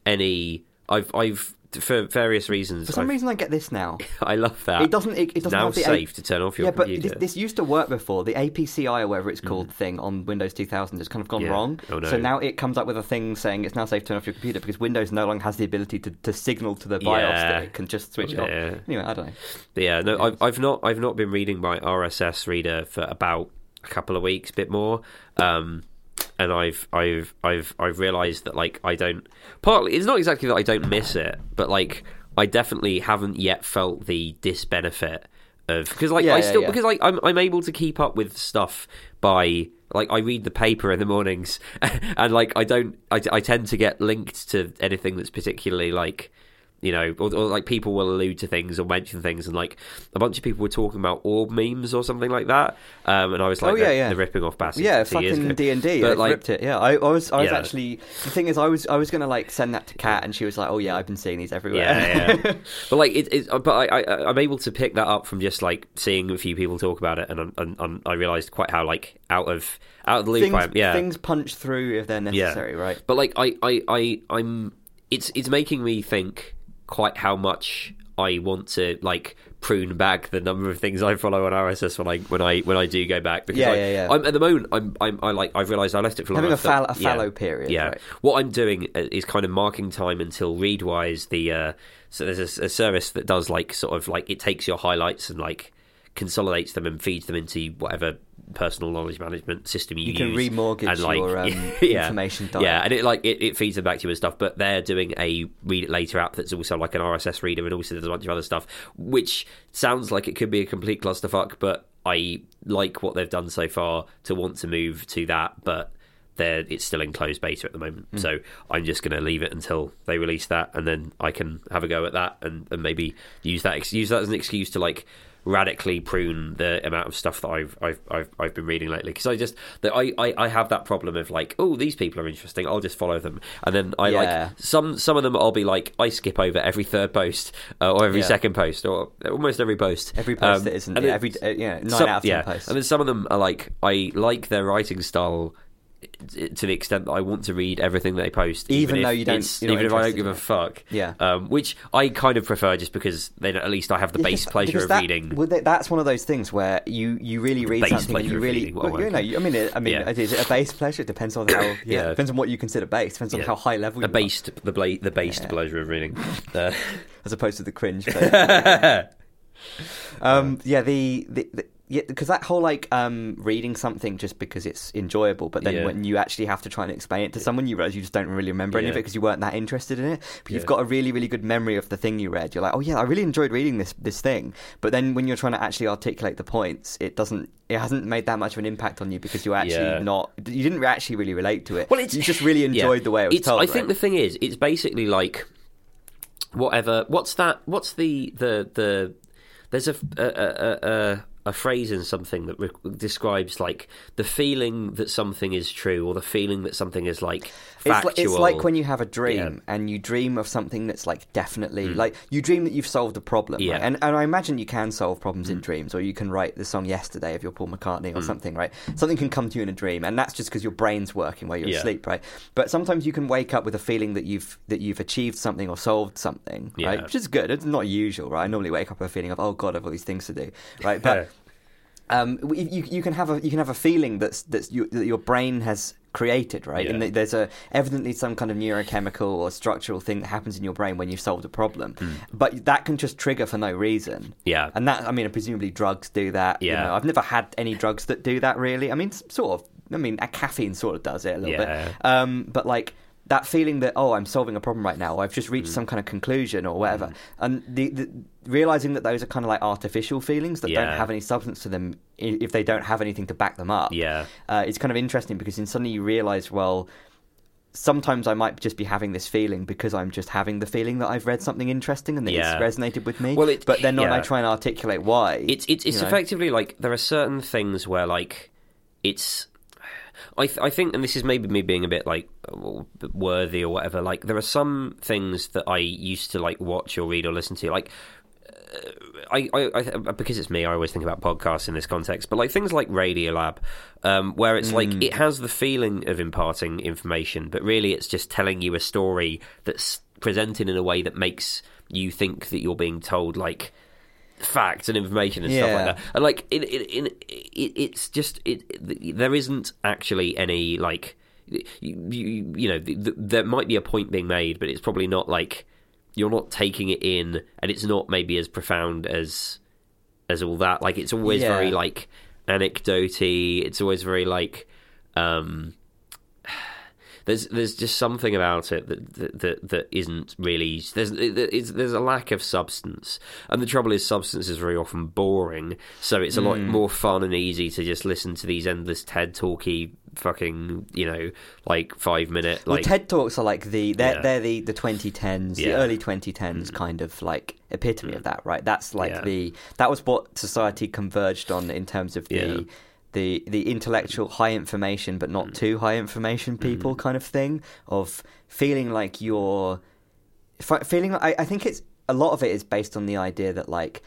any. I've I've for various reasons. For some I've- reason, I get this now. I love that. It doesn't. It, it doesn't now have the safe to turn off your yeah, but this, this used to work before. The APCI or whatever it's called thing on Windows 2000 has kind of gone Yeah. wrong. Oh, no. So now it comes up with a thing saying it's now safe to turn off your computer because Windows no longer has the ability to, to signal to the BIOS Yeah. that it can just switch it off. Yeah. Anyway, I don't know. But yeah, no, I've, I've not I've not been reading my RSS reader for about a couple of weeks, bit more. Um, and I've I've I've I've realised that like I don't partly it's not exactly that I don't miss it, but like I definitely haven't yet felt the disbenefit of because like Yeah, I yeah, still yeah. because like I'm I'm able to keep up with stuff by like I read the paper in the mornings and like I don't I, I tend to get linked to anything that's particularly like you know, or, or like people will allude to things or mention things, and like a bunch of people were talking about orb memes or something like that, um, and I was like, Oh, yeah, yeah. they're ripping off bastards. Yeah, fucking. D and D. But, like- ripped it. Yeah, I, I was. I was Yeah. actually. The thing is, I was. I was gonna like send that to Kat, and she was like, "Oh yeah, I've been seeing these everywhere." Yeah, yeah. but like it, it but I, I, I'm able to pick that up from just like seeing a few people talk about it, and, and, and I realised quite how like out of out of the loop things, I am. Yeah, things punch through if they're necessary, right? But like I, I, I, I'm. It's it's making me think quite how much I want to like prune back the number of things I follow on RSS when I when I when I do go back because Yeah, like, yeah, yeah. I'm at the moment I'm I'm I like I've realised I left it for long Having a, enough fall- a yeah. fallow period. Yeah. right. What I'm doing uh, is kind of marking time until Readwise, the uh, so there's a, a service that does like sort of like it takes your highlights and like consolidates them and feeds them into whatever personal knowledge management system you, You can use. remortgage and, like, your um, yeah. information. Diet. Yeah, and it like it, it feeds them back to you and stuff. But they're doing a read it later app that's also like an RSS reader and also there's a bunch of other stuff, which sounds like it could be a complete clusterfuck. But I like what they've done so far to want to move to that, but. They're, it's still in closed beta at the moment, Hmm. so I'm just going to leave it until they release that, and then I can have a go at that, and, and maybe use that ex- use that as an excuse to like radically prune the amount of stuff that I've I've I've, I've been reading lately because I just that I, I I have that problem of like oh these people are interesting I'll just follow them and then I Yeah. like some some of them I'll be like I skip over every third post uh, or every Yeah. second post or almost every post Every post Um, that isn't yeah, every uh, yeah nine some- out of ten yeah. posts. and then some of them are like I like their writing style to the extent that I want to read everything they post, Even if though you don't- even if I don't give a fuck, Yeah. um, which I kind of prefer just because then at least I have the base pleasure of that- reading. well, that's one of those things where you, you really read something and you really well, you know. I mean it, I mean Yeah. is it a base pleasure? It depends on how yeah, Yeah. depends on what you consider base. Depends on Yeah. how high level a you based the bla- the based Yeah. pleasure of reading. Uh, as opposed to the cringe. um, yeah, the, the, the yeah, because that whole like um, reading something just because it's enjoyable, but then Yeah. when you actually have to try and explain it to someone, you realize you just don't really remember any of it because you weren't that interested in it. But you've got a really, really good memory of the thing you read. You're like, oh yeah, I really enjoyed reading this this thing. But then when you're trying to actually articulate the points, it doesn't. It hasn't made that much of an impact on you because you're actually Yeah. not. You didn't actually really relate to it. Well, it's you just really yeah. enjoyed the way it was It's- told. I think the thing is, it's basically like whatever. What's that? What's the the the? There's a a a, a, a phrase in something that re- describes like the feeling that something is true or the feeling that something is like It's like, it's like when you have a dream Yeah. Mm. and you dream of something that's like definitely like you dream that you've solved a problem. Yeah. Mm. Right? And and I imagine you can solve problems in dreams, or you can write the song yesterday of your Paul McCartney or something, right? Something can come to you in a dream, and that's just because your brain's working while you're Yeah. asleep, right? But sometimes you can wake up with a feeling that you've that you've achieved something or solved something, right? Which is good. It's not usual, right? I normally wake up with a feeling of oh god, I've all these things to do, right? But um, you, you can have a you can have a feeling that's that's you, that your brain has created, right? Yeah. And there's a evidently some kind of neurochemical or structural thing that happens in your brain when you've solved a problem, Hmm. but that can just trigger for no reason. Yeah. and that I mean, presumably drugs do that. you Yeah. know. I've never had any drugs that do that really. I mean, sort of. I mean, a caffeine sort of does it a little Yeah. bit, um, but like. That feeling that oh I'm solving a problem right now or I've just reached some kind of conclusion or whatever and the, the realizing that those are kind of like artificial feelings that don't have any substance to them if they don't have anything to back them up. Yeah. Uh, it's kind of interesting because then suddenly you realize, well, sometimes I might just be having this feeling because I'm just having the feeling that I've read something interesting and that Yeah. it's resonated with me. Well, it- but then when I try and articulate why, It's it's it's effectively like there are certain things where like it's. I th- I think, and this is maybe me being a bit like worthy or whatever. Like there are some things that I used to like watch or read or listen to, like I, I, I, because it's me, I always think about podcasts in this context. But like things like Radiolab, um, where it's like Mm. it has the feeling of imparting information, but really it's just telling you a story that's presented in a way that makes you think that you're being told like facts and information and stuff like that. And like in, in, in it, it's just it, it. There isn't actually any like you, you, you know th- th- there might be a point being made, but it's probably not like you're not taking it in, and it's not maybe as profound as as all that. Like it's always Yeah. very like anecdotey. It's always very like um there's there's just something about it that that that, that isn't really there's it's, there's a lack of substance, and the trouble is substance is very often boring. So it's a lot Hmm. more fun and easy to just listen to these endless TED talky fucking you know like five minute Well, like TED talks are like the they're Yeah. they're the the 2010s, the Yeah. Mm. early 2010s kind of like epitome of that, right? That's like Yeah. the that was what society converged on in terms of the. Mm. The the intellectual high information but not mm. too high information mm-hmm. people kind of thing of feeling like you're feeling like I, I think it's a lot of it is based on the idea that like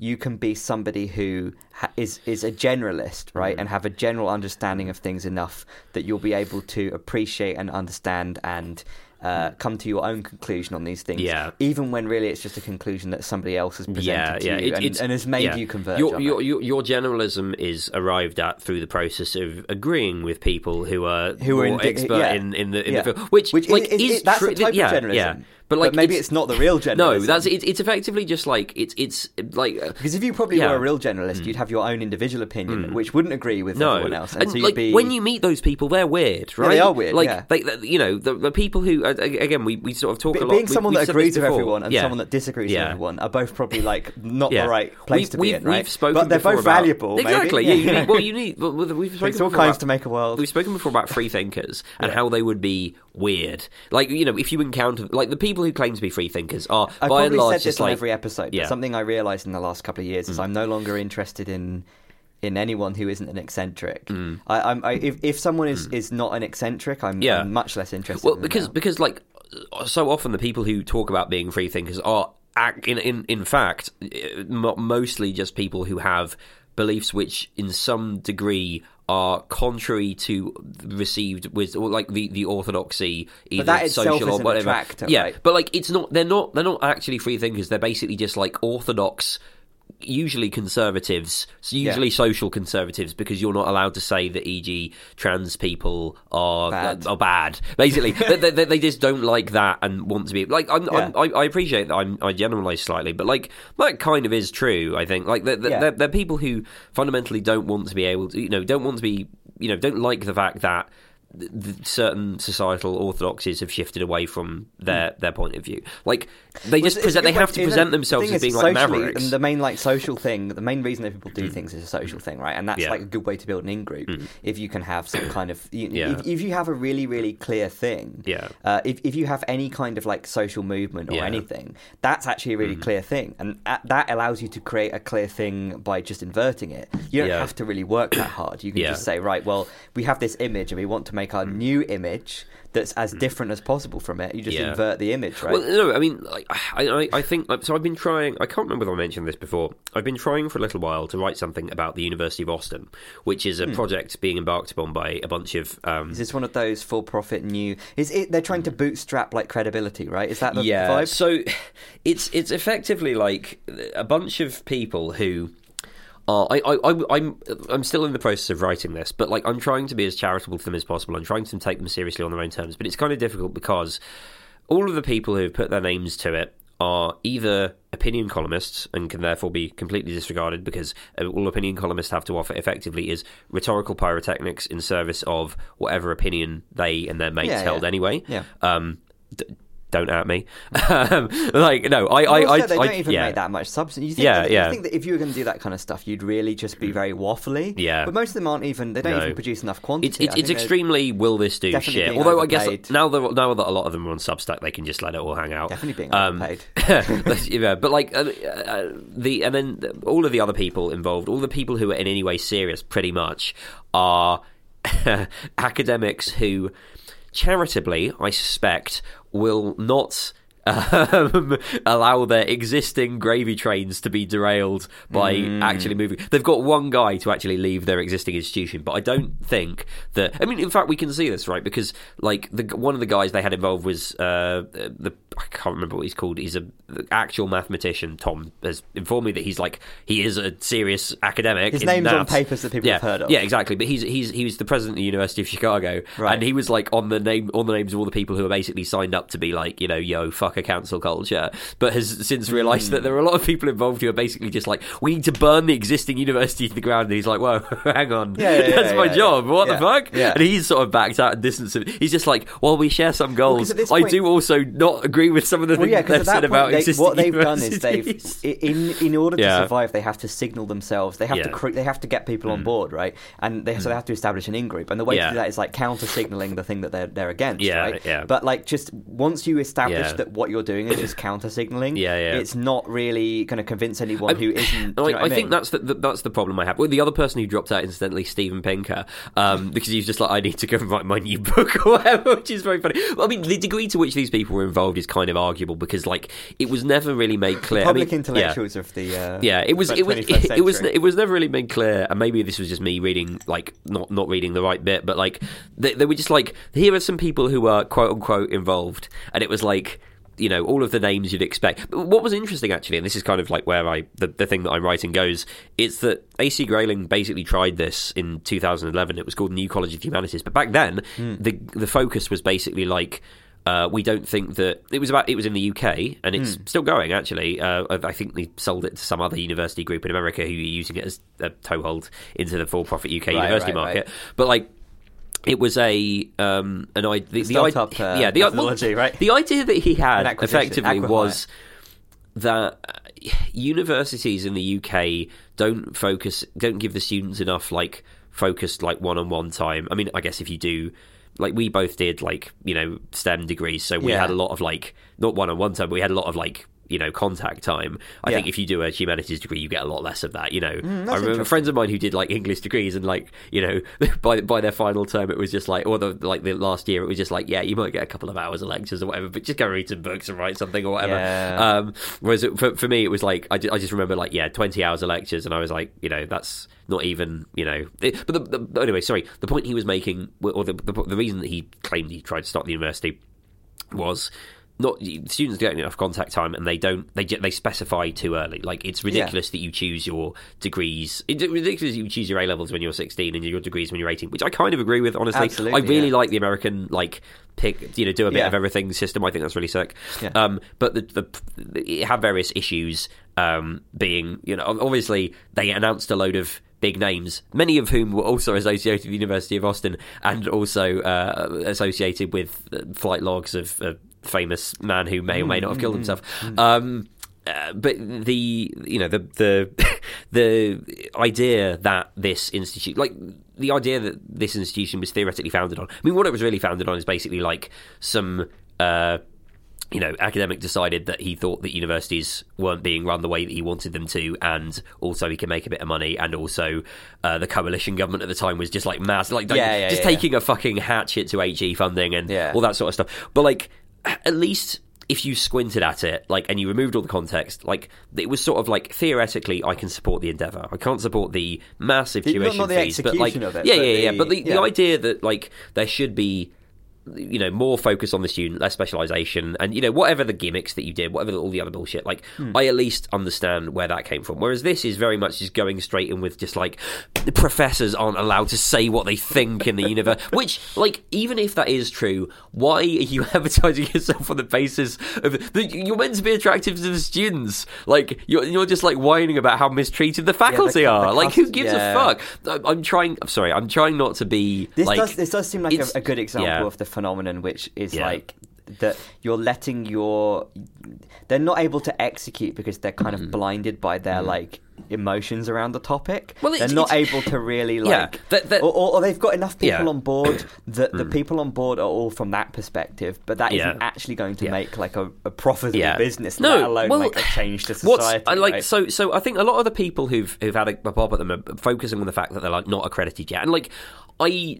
you can be somebody who ha- is is a generalist, right, Mm-hmm. and have a general understanding mm-hmm. of things enough that you'll be able to appreciate and understand and uh, come to your own conclusion on these things. Yeah. even when really it's just a conclusion that somebody else has presented yeah, to yeah, you it- and, and has made yeah. you converge. Your, your, your, your generalism is arrived at through the process of agreeing with people who are Who are in- expert in, in the in Yeah. the field, which Which like is, is, is, that's a type of journalism. yeah. But like maybe it's, it's, not the real journalism. no, that's it's, it's effectively just like it's it's like uh, Because if you probably Yeah. Mm. were a real generalist, you'd have your own individual opinion, which wouldn't agree with no, everyone else, and, and so you'd like be when you meet those people, they're weird, right? they are weird, Like yeah. they, they- you know, the, the people who uh, again we, we sort of talk Be- a lot. being we- someone that agrees with everyone and yeah. someone that disagrees Yeah. with everyone are both probably like not Yeah. the right place We've- to be in, right? We've spoken but they're both about- valuable. maybe. Exactly. Yeah. you need, well, you need. Well, we've spoken Takes all kinds to make a world. We've spoken before about free thinkers and how they would be weird. Like you know, if you encounter like the people who claim to be free thinkers are I've by and large said this just on like every episode. Yeah. Something I realised in the last couple of years is I'm no longer interested in in anyone who isn't an eccentric. Mm. I, I'm I, if if someone is, is not an eccentric, I'm, Yeah. I'm much less interested. Well, in because now. because like so often the people who talk about being free thinkers are in in in fact uh, mostly just people who have beliefs which in some degree are contrary to received wisdom or like the, the orthodoxy either that social or whatever attractor, yeah right? but like it's not they're not they're not actually free thinkers they're basically just like orthodox usually conservatives usually social conservatives because you're not allowed to say that e.g. trans people are Bad. are bad basically they, they, they just don't like that and want to be like I'm, I'm, I, I appreciate that I'm, I generalize slightly but like that kind of is true I think like they're, Yeah. they're, they're people who fundamentally don't want to be able to you know don't want to be you know don't like the fact that th- th- certain societal orthodoxies have shifted away from their hmm. their point of view like they just present they have to present the themselves thing as being like mavericks And the main like social thing, the main reason that people do hmm. things is a social thing, right? And that's Yeah. like a good way to build an in group hmm. if you can have some kind of you, Yeah. if, if you have a really really clear thing. Yeah. Uh, if if you have any kind of like social movement or Yeah. anything, that's actually a really clear thing, and that allows you to create a clear thing by just inverting it. You don't have to really work that hard. You can just say, right, well, we have this image, and we want to make our hmm. new image that's as hmm. different as possible from it. You just Yeah. invert the image, right? Well, no, I mean, like, I, I, I think like, so. I've been trying. I can't remember whether I mentioned this before. I've been trying for a little while to write something about the University of Austin, which is a hmm. project being embarked upon by a bunch of. Um, Is this one of those for-profit new? Is it? They're trying to bootstrap like credibility, right? Is that the yeah, vibe? so it's it's effectively like a bunch of people who. Are I, I, I, I'm I'm still in the process of writing this, but like I'm trying to be as charitable to them as possible. I'm trying to take them seriously on their own terms, but it's kind of difficult because all of the people who have put their names to it are either opinion columnists and can therefore be completely disregarded because uh, all opinion columnists have to offer effectively is rhetorical pyrotechnics in service of whatever opinion they and their mates Yeah, held yeah. anyway. Yeah. Um, d- don't at me. um, like no, I, I, Also, I, they I- don't even yeah. make that much substance. You think Yeah, that, yeah. You think that if you were going to do that kind of stuff, you'd really just be very waffly. Yeah. But most of them aren't even. They don't No. even produce enough quantity. It's it's, it's extremely will this do shit. Although I guess now that now that a lot of them are on Substack, they can just let it all hang out. Definitely being Um, overpaid. yeah, but like uh, uh, the and then all of the other people involved, all the people who are in any way serious, pretty much are academics who, charitably, I suspect, will not um, allow their existing gravy trains to be derailed by Mm. actually moving. They've got one guy to actually leave their existing institution, but I don't think that. I mean, in fact, we can see this right because like the one of the guys they had involved was uh, the I can't remember what he's called. He's a the actual mathematician. Tom has informed me that he's like he is a serious academic. His name's on papers that people yeah, have heard of. Yeah, exactly. But he's he's he was the president of the University of Chicago, Right. and he was like on the name on the names of all the people who are basically signed up to be like you know yo fuck a council culture, but has since realised Hmm. that there are a lot of people involved who are basically just like we need to burn the existing university to the ground, and he's like whoa hang on Yeah, yeah, that's yeah, my job what the fuck Yeah. and he's sort of backed out and distanced him. He's just like well we share some goals. at this I do also not agree with some of the Well, things they've said about point, they, existing what they've done is they've, in in order to survive, they have to signal themselves. They have to. Mm. cre- they have to get people on board, right? And they, so they have to establish an in group. And the way to do that is like counter signaling the thing that they're they're against, right? yeah. But like just once you establish that what you're doing is just counter signaling, Yeah, yeah. it's not really going to convince anyone who isn't. I, you know I I think that's the, the, that's the problem I have. Well, the other person who dropped out incidentally, Steven Pinker, um, because he's just like, I need to go and write my new book or whatever, which is very funny. Well, I mean, the degree to which these people were involved is kind of arguable because, like, it was never really made clear. public I mean, intellectuals of the uh, Yeah, it was it was 21st it was it was never really made clear, and maybe this was just me reading like not not reading the right bit, but like they, they were just like here are some people who are quote unquote involved, and it was like you know all of the names you'd expect. But what was interesting actually, and this is kind of like where I the, the thing that I'm writing goes, is that AC Grayling basically tried this in 2011. It was called New College of Humanities, but back then Hmm. the the focus was basically like. Uh, we don't think that it was about. It was in the UK, and it's Hmm. still going. Actually, uh, I think they sold it to some other university group in America who are using it as a toehold into the for-profit UK university right, market. right. But like, it was a um, an idea. The, the Startup, uh, yeah, the, well, right? the idea that he had effectively acqui-hire. was that uh, universities in the UK don't focus, don't give the students enough like focused like one-on-one time. I mean, I guess if you do. Like we both did, like you know, STEM degrees, so we Yeah. had a lot of like not one-on-one time, but we had a lot of like you know contact time. I Yeah. think if you do a humanities degree, you get a lot less of that. You know, I remember friends of mine who did like English degrees, and like you know, by by their final term, it was just like, or the like the last year, it was just like, yeah, you might get a couple of hours of lectures or whatever, but just go read some books and write something or whatever. Yeah. Um, whereas it, for for me, it was like I just, I just remember like yeah, twenty hours of lectures, and I was like, you know, that's not even you know. It, but the, the, anyway, sorry, the point he was making, or the, the the reason that he claimed he tried to start the university was not students getting enough contact time and they don't they they specify too early like it's ridiculous that you choose your degrees it's ridiculous that you choose your A levels when you're 16 and your degrees when you're 18 which I kind of agree with honestly Absolutely, I really yeah. like the American like pick you know do a bit Yeah. of everything system I think that's really sick Yeah. um but the, the it had various issues um being you know obviously they announced a load of big names, many of whom were also associated with the University of Austin and also uh, associated with uh, flight logs of a famous man who may or may not have killed himself. Um, uh, but the you know the the the idea that this institute like the idea that this institution was theoretically founded on. I mean, what it was really founded on is basically like some. Uh, you know, academic decided that he thought that universities weren't being run the way that he wanted them to, and also he could make a bit of money, and also uh, the coalition government at the time was just like mass, like, like, Yeah, yeah, just yeah. taking a fucking hatchet to HE funding and Yeah. all that sort of stuff. But like, at least if you squinted at it, like, and you removed all the context, like, it was sort of like theoretically, I can support the endeavor. I can't support the massive The- not- tuition not the fees, but like, execution of it, yeah, yeah, yeah. the- But the, the idea that like there should be you know more focus on the student less specialization and you know whatever the gimmicks that you did whatever all the other bullshit like Hmm. i at least understand where that came from whereas this is very much just going straight in with just like the professors aren't allowed to say what they think in the universe which like even if that is true why are you advertising yourself on the basis of the, you're meant to be attractive to the students like you're, you're just like whining about how mistreated the faculty the are like who gives yeah. a fuck I- i'm trying i'm sorry i'm trying not to be This like does this does seem like a, a good example yeah. of the phenomenon, which is Yeah. like that you're letting your they're not able to execute because they're kind Mm. of blinded by their like emotions around the topic. Well, they're not it's- able to really Yeah, like, that- that- or, or, or they've got enough people Yeah. Mm. on board that the people on board are all from that perspective, but that Yeah. not actually going to Yeah. make like a, a profitable Yeah. business, No, let alone well, like a change to What's society. I like right? so so I think a lot of the people who've who've had a, a bob at them are focusing on the fact that they're like not accredited yet, and like I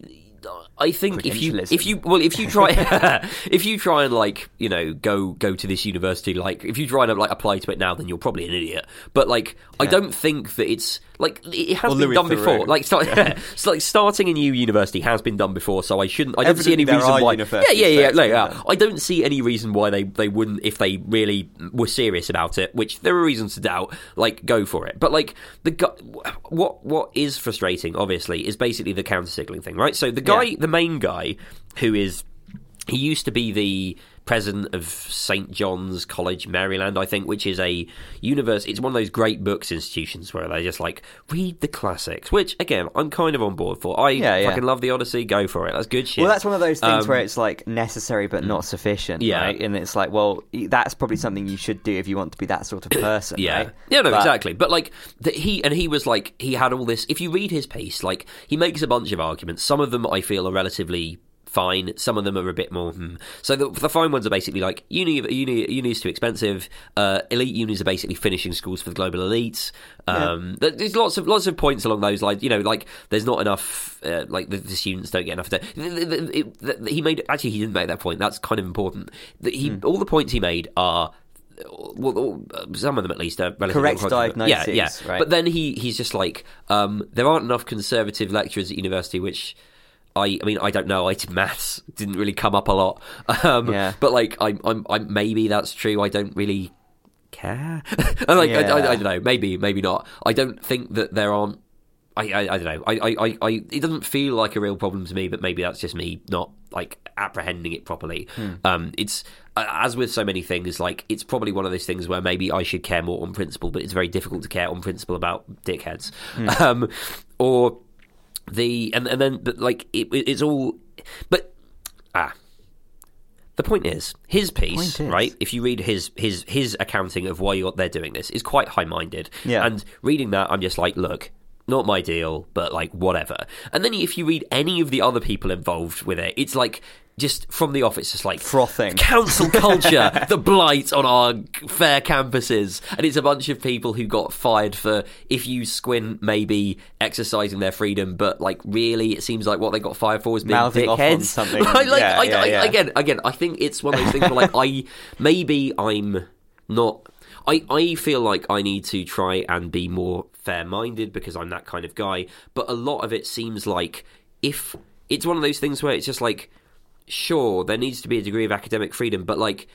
I think if you if you well if you try if you try and like you know go go to this university like if you try and like apply to it now then you're probably an idiot. But like I don't think that it's like it has Or been Louis done Theroux. before. Like start, so like starting a new university has been done before. So I shouldn't. I don't see any reason why. Yeah, yeah, yeah. Like, yeah. I don't see any reason why they they wouldn't if they really were serious about it. Which there are reasons to doubt. Like go for it. But like the what what is frustrating, obviously, is basically the counter signaling thing, right? So the guy, Yeah. the main guy, who is he used to be the president of St John's College, Maryland, I think, which is a universe. It's one of those great books institutions where they just like read the classics, which again I'm kind of on board for. I Yeah, yeah. fucking love the Odyssey. Go for it. That's good shit. Well, that's one of those things Um, where it's like necessary but not sufficient, Yeah. right? And it's like, well, that's probably something you should do if you want to be that sort of person, Yeah, right? yeah, no, But- exactly. But like the, he and he was like he had all this. If you read his piece, like he makes a bunch of arguments. Some of them I feel are relatively fine. Some of them are a bit more. Hmm. So the, the fine ones are basically like uni, uni, uni is too expensive. Uh, elite unis are basically finishing schools for the global elites. Um, there- There's lots of lots of points along those lines. You know, like there's not enough. Uh, like the, the students don't get enough. To, it- he made actually he didn't make that point. That's kind of important. He all the points he made are well, some of them at least are relatively Correct uncontroversial. Yeah, yeah. right. But then he he's just like, um, there aren't enough conservative lecturers at university, which. I, I mean, I don't know. I did maths; didn't really come up a lot. Um, Yeah. But like, I'm, I'm, I'm, maybe that's true. I don't really care. and like, I, I, I don't know. Maybe, maybe not. I don't think that there aren't. I, I, I don't know. I, I, I, I, it doesn't feel like a real problem to me, but maybe that's just me not like apprehending it properly. Um, it's as with so many things, like it's probably one of those things where maybe I should care more on principle, but it's very difficult to care on principle about dickheads. Um, or the and and then but like it, it's all, but ah. The point is, his piece, is- right? If you read his his his accounting of why you're, they're doing this, is quite high minded. Yeah. And reading that, I'm just like, look, not my deal, but like whatever. And then if you read any of the other people involved with it, it's like just from the office, just like Frothing. council culture, the blight on our fair campuses, and it's a bunch of people who got fired for, if you squint, maybe exercising their freedom, but like really, it seems like what they got fired for was being Mouthing off on dickheads. something. I like, Yeah, I, yeah, I- yeah. again, again, I think it's one of those things where like I maybe I'm not. I, I feel like I need to try and be more fair minded because I'm that kind of guy. But a lot of it seems like if it's one of those things where it's just like, sure, there needs to be a degree of academic freedom, but like,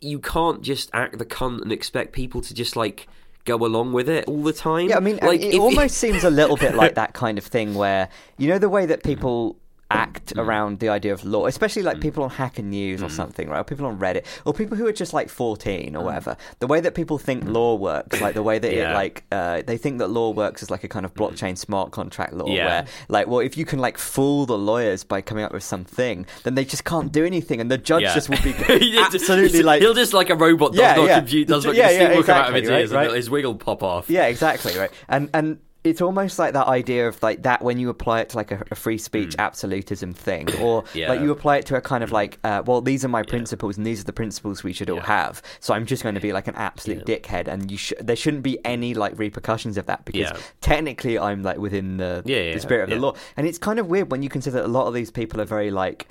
you can't just act the cunt and expect people to just like go along with it all the time. Yeah, I mean, like it if- almost seems a little bit like that kind of thing where you know the way that people act mm. around the idea of law, especially like mm. people on Hacker News or mm. something, right? Or people on Reddit, or people who are just like fourteen or whatever. The way that people think law works, like the way that it like uh, they think that law works as like a kind of blockchain smart contract law, Yeah. where like, well, if you can like fool the lawyers by coming up with something, then they just can't do anything, and the judge Yeah. just will be just- absolutely like he'll just like a robot does Yeah, not yeah. compute does like Yeah, yeah, steam come out of exactly, his right, ears right. his wig will pop off. Yeah, exactly, right. And and it's almost like that idea of like that when you apply it to like a, a free speech absolutism thing, or Hmm. Yeah. like you apply it to a kind of like, uh, well, these are my principles and these are the principles we should all have. So I'm just going to be like an absolute dickhead, and you sh- there shouldn't be any like repercussions of that because Yeah. technically I'm like within the, Yeah, yeah, the spirit of yeah. the law. And it's kind of weird when you consider that a lot of these people are very like,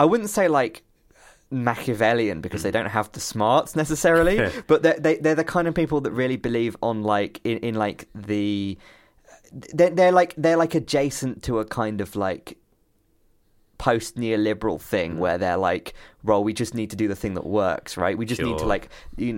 I wouldn't say like. Machiavellian because they mm. don't have the smarts necessarily, but they're, they they're the kind of people that really believe on like in, in like the they're, they're like they're like adjacent to a kind of like post neoliberal thing mm. where they're like, well, we just need to do the thing that works, right? We just need to like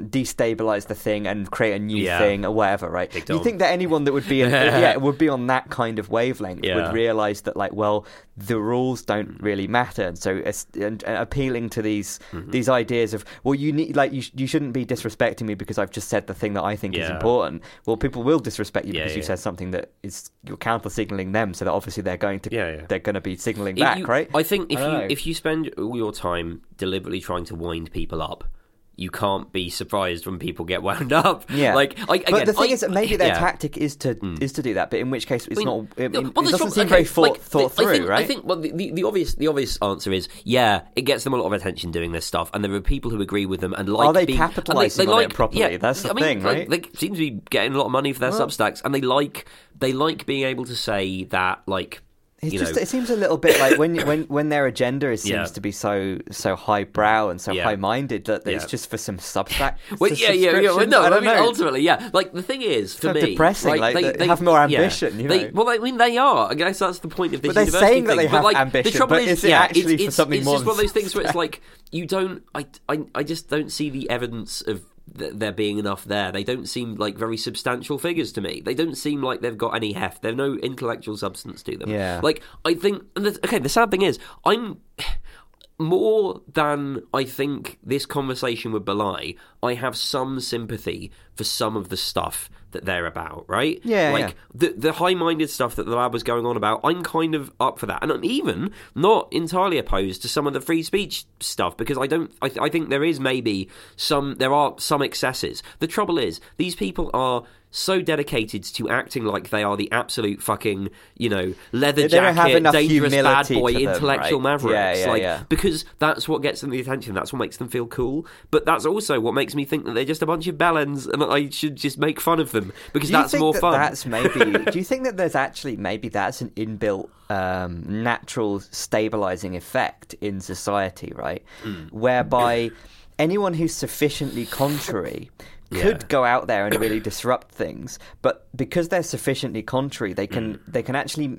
destabilize the thing and create a new Yeah. thing or whatever, right? You think that anyone that would be in, yeah would be on that kind of wavelength Yeah. would realize that like, well, the rules don't really matter, and so it's, and, and appealing to these Mm-hmm. these ideas of well, you need like you sh- you shouldn't be disrespecting me because I've just said the thing that I think is important. Well, people will disrespect you Yeah, because you said something that is you're counter signaling them, so that obviously they're going to Yeah, yeah. they're going to be signaling back, you- right? I think if I you know. if you spend all your time deliberately trying to wind people up, you can't be surprised when people get wound up. Yeah, like I, again, but the thing I- is that maybe their yeah. Tactic is to hmm. is to do that, but in which case it's I mean, not. It, no, it doesn't seem okay, very thought, like, thought the- through, think, right? I think well, the, the, the obvious the obvious answer is yeah, it gets them a lot of attention doing this stuff, and there are people who agree with them and like. Are they being, capitalising they on it like, properly? Yeah, That's the I mean, thing, right? They seem to be getting a lot of money for their Well- Substacks, and they like they like being able to say that like It's you just know, it seems a little bit like when when when their agenda is, seems Yeah. to be so so highbrow and so Yeah. high minded that it's Yeah. just for some substack. Well, yeah, yeah, yeah. Well, no, I I, mean, know. ultimately, yeah. Like the thing is, for so me, depressing, right, like, they, they have more ambition, you They- well, I mean, they are. I guess that's the point of this But they're university saying that thing. they But, have like, ambition, The trouble but is, is it yeah, actually it's, for it's, something it's more just one of those things where it's like you don't. I, I, I just don't see the evidence of th- there being enough there. They don't seem like very substantial figures to me. They don't seem like they've got any heft. There's no intellectual substance to them. Yeah. Like I think. Okay, the sad thing is, I'm more than I think this conversation would belie, I have some sympathy for some of the stuff that they're about, right? Yeah, like yeah. the the high minded stuff that the lab was going on about. I'm kind of up for that, and I'm even not entirely opposed to some of the free speech stuff because I don't. I, th- I think there is maybe some. There are some excesses. The trouble is, these people are. So dedicated to acting like they are the absolute fucking, you know, leather They jacket, dangerous bad boy, them, intellectual right? mavericks. Yeah, yeah, like, yeah. because that's what gets them the attention. That's what makes them feel cool. But that's also what makes me think that they're just a bunch of bellends, and I should just make fun of them because that's more that fun. That's maybe. do you think that there's actually maybe that's an inbuilt um, natural stabilizing effect in society, right? Hmm. Whereby anyone who's sufficiently contrary. Could Yeah. go out there and really disrupt things, but because they're sufficiently contrary, they can Hmm. they can actually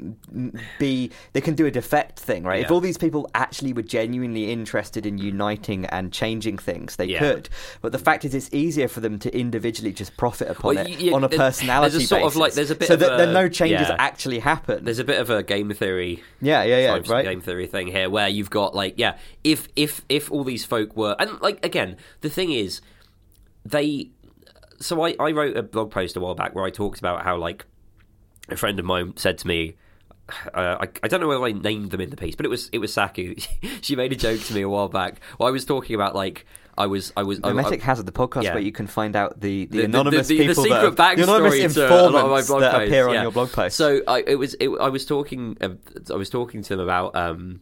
be they can do a defect thing, right? If all these people actually were genuinely interested in uniting and changing things, they Yeah. could. But the fact is, it's easier for them to individually just profit upon Well, it yeah, on a there- personality there's a sort of, basis. like, there's a bit so of that, a- no changes yeah. actually happen. There's a bit of a game theory yeah, yeah, yeah, right. game theory thing here where you've got like yeah if if if all these folk were and like again the thing is they so I, I wrote a blog post a while back where I talked about how like a friend of mine said to me uh, I, I don't know whether I named them in the piece, but it was it was Saku. she made a joke to me a while back. Well, I was talking about like I was I was Memetic Hazard, the podcast yeah. where you can find out the, the, the- anonymous the, the, people the that secret anonymous backstory to a lot of my blog that posts, appear on yeah. your blog post. So I it was it, I was talking uh, I was talking to them about um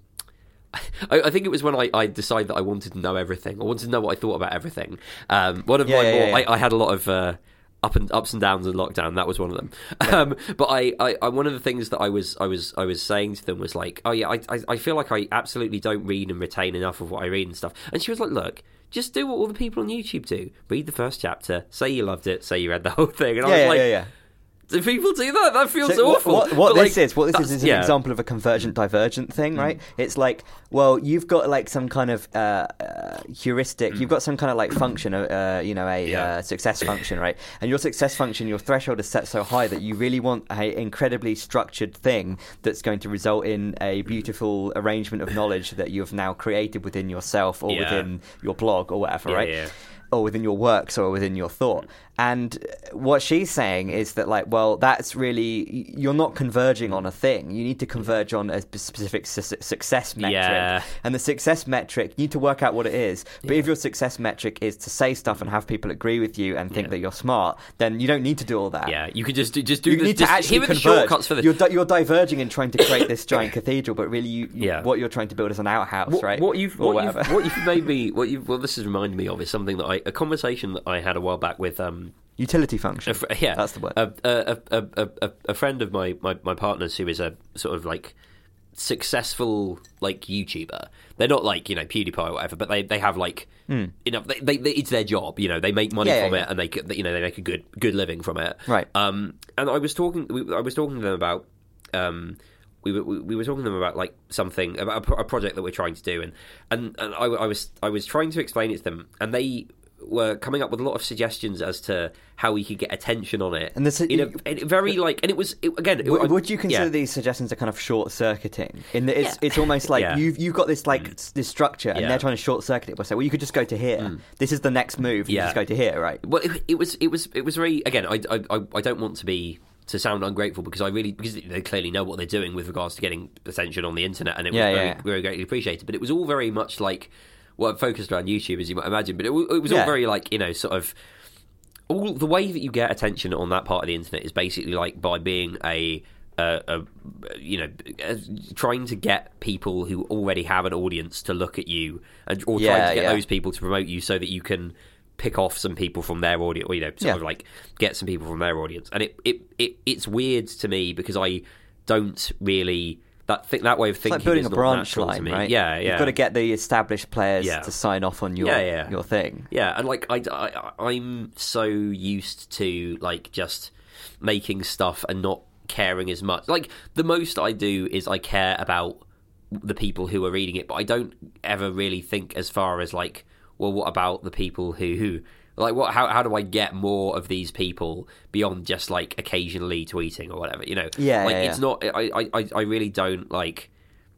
I, I think it was when I, I decided that I wanted to know everything. I wanted to know what I thought about everything. Um, one of Yeah, my yeah, more, yeah. I, I had a lot of uh, up and ups and downs in lockdown. That was one of them. Um, but I, I, I, one of the things that I was, I was, I was saying to them was like, oh yeah, I, I, I feel like I absolutely don't read and retain enough of what I read and stuff. And she was like, look. Just do what all the people on YouTube do. Read the first chapter. Say you loved it. Say you read the whole thing. And I was yeah, like, yeah, yeah. Do people do that? That feels So awful. What, what this like, is, what this is, is an yeah. Mm. example of a convergent divergent thing, right? It's like, well, you've got like some kind of uh, uh, heuristic, you've got some kind of like function, uh, you know, a Mm. Yeah. uh, success function, right? And your success function, your threshold is set so high that you really want a incredibly structured thing that's going to result in a beautiful arrangement of knowledge that you have now created within yourself or Yeah. within your blog or whatever, right? or within your works or within your thought. And what she's saying is that, like, well, that's really you're not converging on a thing. You need to converge on a specific su- success metric. Yeah. And the success metric, you need to work out what it is. But if your success metric is to say stuff and have people agree with you and think Yeah. that you're smart, then you don't need to do all that. Yeah, you could just do, just do You the, need just, to actually here are the converge. shortcuts for this. You're, di- you're diverging in trying to create this giant cathedral, but really, you, Yeah. what you're trying to build is an outhouse, what, right? What you've Or what you've, whatever. what you've made me what you well this has reminded me of is something that I a conversation that I had a while back with um Utility function. fr- yeah That's the word. a a, a, a, a, friend of my, my my partner's who is a sort of like successful like YouTuber. They're not like you know PewDiePie or whatever, but they, they have like you know they, they, they it's their job. You know they make money. Yeah, from yeah, it yeah. and they you know they make a good good living from it. Right. Um. And I was talking we, I was talking to them about um. We were, we we were talking to them about like something about a, pro- a project that we're trying to do, and and, and I, I was I was trying to explain it to them, and they were coming up with a lot of suggestions as to how we could get attention on it, And this- in a, in a very like, and it was it, again. It, W- I- Would you consider yeah. these suggestions are kind of short circuiting? In that it's Yeah. it's almost like Yeah. Mm. you've you've got this like s- this structure, and Yeah. Mm. they're trying to short circuit it by saying, well, you could just go to here. This is the next move. You Yeah. just go to here, right? Well, it, it was it was it was very again. I, I I- I don't want to be to sound ungrateful because I really because they clearly know what they're doing with regards to getting attention on the internet, and it was Yeah, very, yeah. very greatly appreciated. But it was all very much like well focused around YouTube, as you might imagine. But it, it was Yeah. all very like you know sort of all the way that you get attention on that part of the internet is basically like by being a uh, a, you know, uh, trying to get people who already have an audience to look at you, and or Yeah, trying to get yeah. those people to promote you so that you can pick off some people from their audience, or you know, sort Yeah. of like get some people from their audience. And it, it, it it's weird to me because I don't really that th- that way of It's thinking like building a branch line, right? Yeah, yeah. You've got to get the established players Yeah. to sign off on your Yeah, yeah. your thing. Yeah, and like I, I, I'm so used to like just making stuff and not caring as much. Like the most I do is I care about the people who are reading it, but I don't ever really think as far as like, well, what about the people who who like what? How how do I get more of these people beyond just like occasionally tweeting or whatever? You know, Yeah, like yeah, it's yeah. not. I, I I really don't like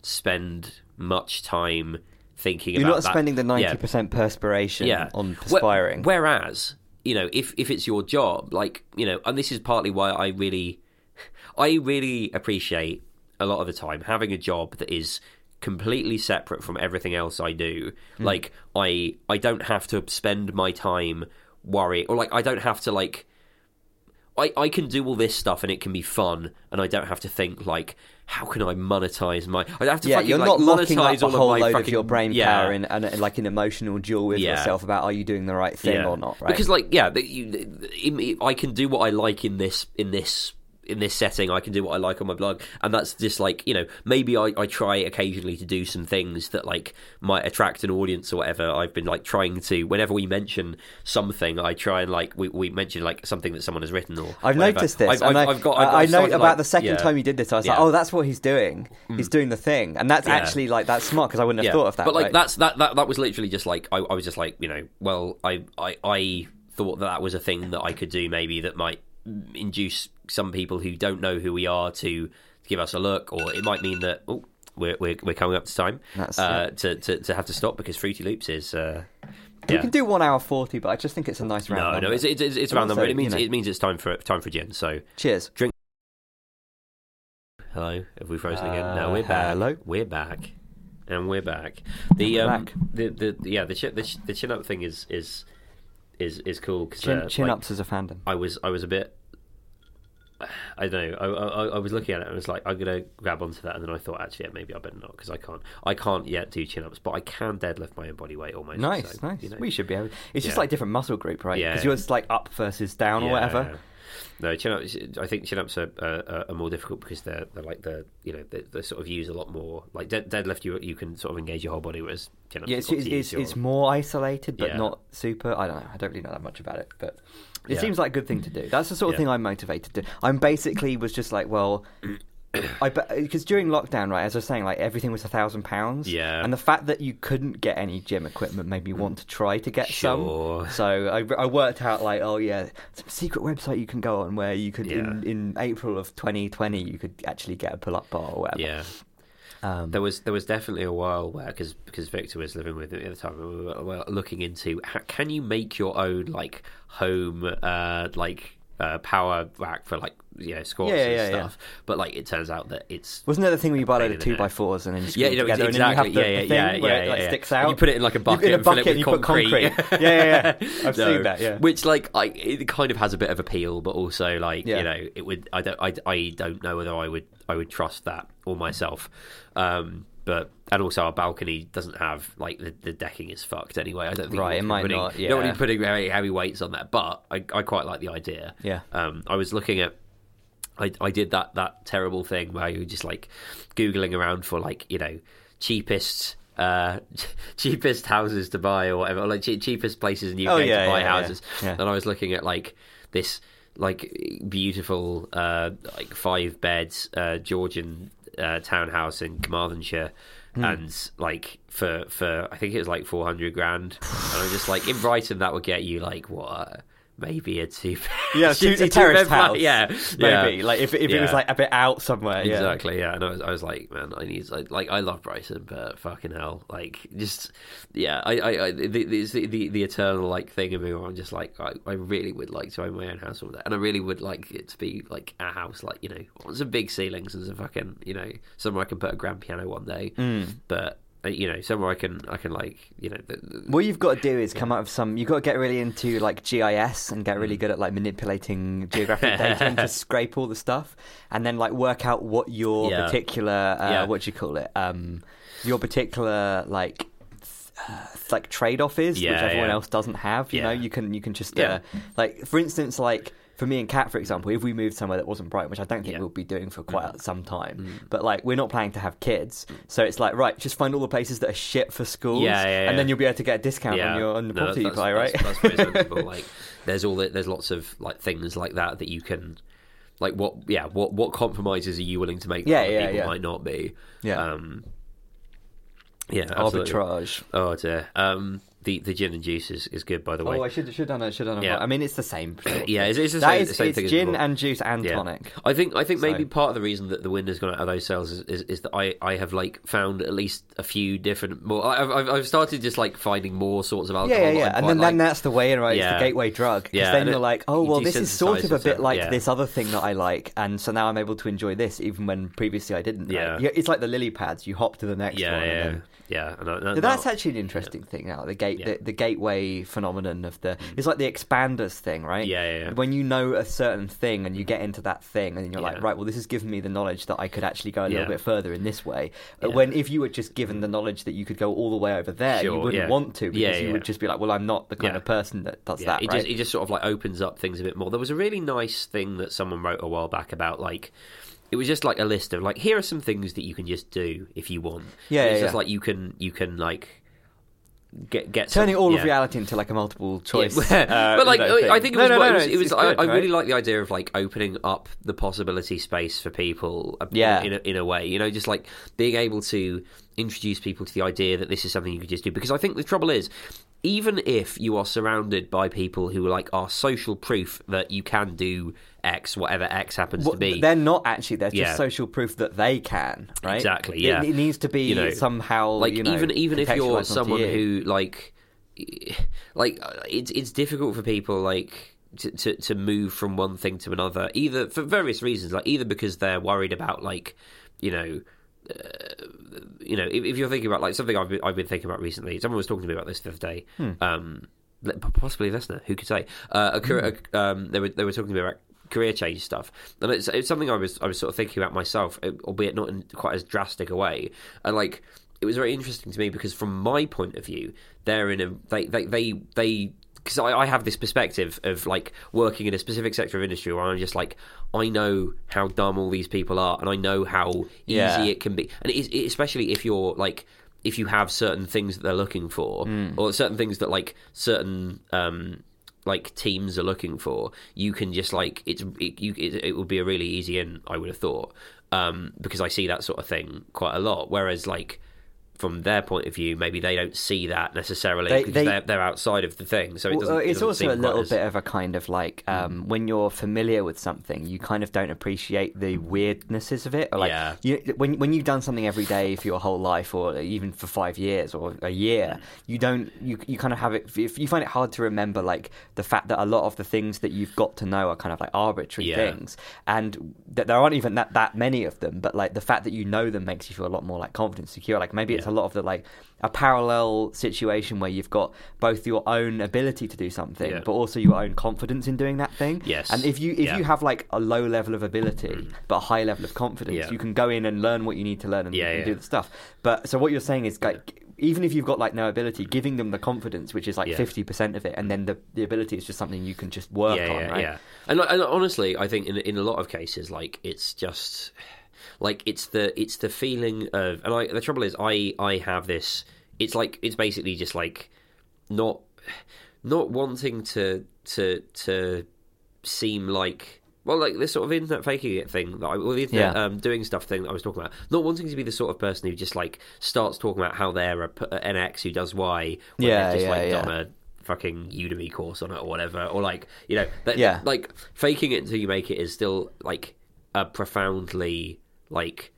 spend much time thinking about it. You're not that. spending the Yeah ninety percent perspiration yeah. on perspiring. Whereas, you know, if if it's your job, like you know, and this is partly why I really, I really appreciate a lot of the time having a job that is completely separate from everything else I do. Hmm. Like I I don't have to spend my time worrying, or like I don't have to like. I, I can do all this stuff and it can be fun, and I don't have to think like, how can I monetize my? I have to yeah, fucking, you're like, not locking up a whole of load fucking, of your brain yeah. power in and, like an emotional duel with Yeah. yourself about are you doing the right thing or not, right? Because like yeah, you, I can do what I like in this in this in this setting. I can do what I like on my blog, and that's just like you know maybe I, I try occasionally to do some things that like might attract an audience or whatever. I've been like trying to whenever we mention something, I try and like we, we mention like something that someone has written or I've whatever. noticed this. I've, and I've, I, I've got, I've got I know about like- the second yeah. time you did this. I was like, Yeah. Mm. oh, that's what he's doing. He's doing the thing, and that's Yeah. actually like that's smart because I wouldn't have thought of that. But like right? that's that, that that was literally just like I, I was just like you know well I, I I thought that that was a thing that I could do maybe that might induce some people who don't know who we are to give us a look or it might mean that oh we're we're, we're coming up to time That's uh, to, to to have to stop because Fruity Loops is uh, we can do one hour forty, but I just think it's a nice round. no, number. no, it's it's, it's, it's But around also, number. It means you know- it means it's time for time for gin. So Cheers. Drink. Hello, have we frozen again? Uh, No, we're back. hello? we're back, and we're back. The um, back. the the yeah the chin, the, ch- the chin up thing is is is is cool because Chin, uh, chin like, ups as a fandom. I was I was a bit. I don't know. I, I, I was looking at it and I was like, I'm gonna grab onto that, and then I thought, actually, yeah, maybe I better not because I can't. I can't yet do chin ups, but I can deadlift my own body weight almost. Nice, so, nice. you know. We should be able. It's just like different muscle group, right? Yeah. Because yours like up versus down or whatever. No, chin ups. I think chin ups are, are, are more difficult because they're they're like the you know they, they sort of use a lot more like dead, deadlift. You you can sort of engage your whole body, whereas chin ups. Yeah, it's it's, it's, it's more isolated, but Yeah. not super. I don't know. I don't really know that much about it, but it Yeah. seems like a good thing to do. That's the sort of Yeah. thing I'm motivated to. do. I'm basically was just like, well, I because during lockdown, right, as I was saying, like everything was a thousand pounds. Yeah. and the fact that you couldn't get any gym equipment made me want to try to get Sure. some. So I, I worked out like, oh yeah, some secret website you can go on where you could in, in April of 2020 you could actually get a pull up bar or whatever. Yeah. Um, There was there was definitely a while where because because Victor was living with me at the time, we were, we were looking into how, can you make your own like home uh like uh, power rack for like you know squats Yeah, and yeah, yeah. stuff. But like it turns out that it's Wasn't there the thing where you buy a load Pain of in two the by fours and then you yeah, you know, together exactly. and you have the, yeah, the yeah, thing yeah, where yeah, it like yeah. sticks And out? You put it in like a bucket in a and fill it bucket with and you put concrete. concrete. Yeah, yeah, yeah. I've seen that, yeah. Which like I it kind of has a bit of appeal, but also like Yeah. you know it would I don't I, I don't know whether I would I would trust that or myself. Um, but and also our balcony doesn't have like the, the decking is fucked anyway. I don't think Right, it might putting, not, You don't want yeah. to be putting very heavy weights on that, but I, I quite like the idea. Yeah. Um, I was looking at I, I did that that terrible thing where you were just like googling around for like you know cheapest uh cheapest houses to buy or whatever or like che- cheapest places in the UK Oh, yeah, to buy yeah. houses Yeah. and I was looking at like this like beautiful uh like five beds uh Georgian uh, townhouse in Carmarthenshire Hmm. and like for for I think it was like 400 grand and I'm just like in Brighton that would get you like what maybe a two Yeah, two- a terraced house. yeah Maybe yeah. like if if it was like a bit out somewhere. Yeah. Exactly, yeah. And I was, I was like, man, I need like, like I love Brighton but fucking hell, like just yeah, I, I, I the, the, the the eternal like thing of me where I'm just like, I, I really would like to own my own house one day, and I really would like it to be like a house, like you know, some big ceilings and some fucking you know somewhere I can put a grand piano one day, Mm. but you know somewhere I can I can like you know the, the, What you've got to do is come out of some. You've got to get really into like GIS and get really Mm. good at like manipulating geographic data and just scrape all the stuff, and then like work out what your Yeah. particular uh, Yeah. what do you call it? Um, your particular like uh, like trade off is, which everyone yeah. else doesn't have. You know, you can you can just Yeah. uh, like for instance like. For me and Kat, for example, if we moved somewhere that wasn't Brighton, which I don't think Yeah. we'll be doing for quite Mm. some time, Mm. but like we're not planning to have kids, so it's like right, just find all the places that are shit for schools, Yeah, yeah, yeah. and then you'll be able to get a discount on your on the No, property you buy, right? That's, that's very sensible. like, there's all the, there's lots of like things like that that you can, like, what yeah, what what compromises are you willing to make? that Yeah, other yeah, people yeah. might not be. yeah, Um, yeah, absolutely. arbitrage. Oh dear. Um, the the gin and juice is, is good by the oh, way. Oh, I should should done a should done a. Yeah. I mean, it's the same. yeah, thing. it's, it's the that same, is the same it's thing as gin and juice and Yeah. tonic. I think I think maybe part of the reason that the wind has gone out of those sales is, is, is that I, I have like found at least a few different more. I've I've, started just like finding more sorts of alcohol. Yeah, yeah, yeah. And then, like. then that's the way right? It's the gateway drug. Because Yeah, then you're it- like, oh, well, this is sort of a bit like yeah. this other thing that I like, and so now I'm able to enjoy this even when previously I didn't. Yeah. You- It's like the lily pads. You hop to the next yeah, one. yeah, And then... yeah. And, So that's actually an interesting thing now. The gate, Yeah. the, the gateway phenomenon of the. It's like the expanders thing, right? Yeah, yeah, yeah. When you know a certain thing and you get into that thing, and you're like, right, well, this has given me the knowledge that I could actually go a little bit further in this way. Uh. When if you were just given the knowledge that you could go all the way over there, you wouldn't want to because you would just be like, well, I'm not the kind of person that does that, it right? just it just sort of like opens up things a bit more. There was a really nice thing that someone wrote a while back about like it was just like a list of like here are some things that you can just do if you want. Yeah, And it's yeah, just yeah. like you can you can like get get Turning some, all yeah. of reality into like a multiple choice. Yeah. uh, but like, thing. I think it was. no, what- no, it was, it was I, I really like the idea of like opening up the possibility space for people. uh, Yeah. In a, in a way, you know, just like being able to introduce people to the idea that this is something you could just do. Because I think the trouble is, even if you are surrounded by people who like are social proof that you can do X, whatever X happens Well, to be. They're not actually. They're just social proof that they can, right? Exactly, yeah. It, needs to be You know, somehow like you know, even even if you're someone you. who like like it's it's difficult for people like to, to to move from one thing to another either for various reasons like either because they're worried about like you know uh, you know if, if you're thinking about like something I've been, I've been thinking about recently someone was talking to me about this the other day. Hmm. um possibly a listener who could say? Uh, a, career- a, um they were they were talking to me about career change stuff. And it's, it's something I was I was sort of thinking about myself albeit not in quite as drastic a way. And like it was very interesting to me because from my point of view they're in a they they they, they because I, I have this perspective of like working in a specific sector of industry where I'm just like I know how dumb all these people are and I know how easy Yeah. it can be and it is, it, especially if you're like if you have certain things that they're looking for Hmm. or certain things that like certain um like teams are looking for you can just like it's it, you it, it would be a really easy in I would have thought um because I see that sort of thing quite a lot whereas like from their point of view, maybe they don't see that necessarily They- because they- are they're outside of the thing. So it doesn't. it it's doesn't also a little as- bit of a kind of like um, when you're familiar with something, you kind of don't appreciate the weirdnesses of it. Or like Yeah. you, when when you've done something every day for your whole life, or even for five years or a year, you don't you you kind of have it. If you find it hard to remember, like the fact that a lot of the things that you've got to know are kind of like arbitrary Yeah. things, and that there aren't even that that many of them. But like the fact that you know them makes you feel a lot more like confident, secure. Like maybe it's Yeah. A lot of the like a parallel situation where you've got both your own ability to do something, Yeah. but also your own confidence in doing that thing. Yes. And if you if Yeah. you have like a low level of ability mm. but a high level of confidence, Yeah. you can go in and learn what you need to learn and, Yeah, and yeah. do the stuff. But so what you're saying is like even if you've got like no ability, giving them the confidence, which is like Yeah. fifty percent of it, and then the the ability is just something you can just work yeah, on, yeah, right? yeah. And, and honestly, I think in in a lot of cases, like it's just like it's the it's the feeling of and I the trouble is I I have this. It's like it's basically just like not not wanting to to to seem like well like this sort of internet faking it thing that I well the internet Yeah. um, doing stuff thing that I was talking about not wanting to be the sort of person who just like starts talking about how they're a, an X who does Y when Yeah, just yeah, like yeah. done a fucking Udemy course on it or whatever or like you know that, Yeah. like faking it until you make it is still like a profoundly like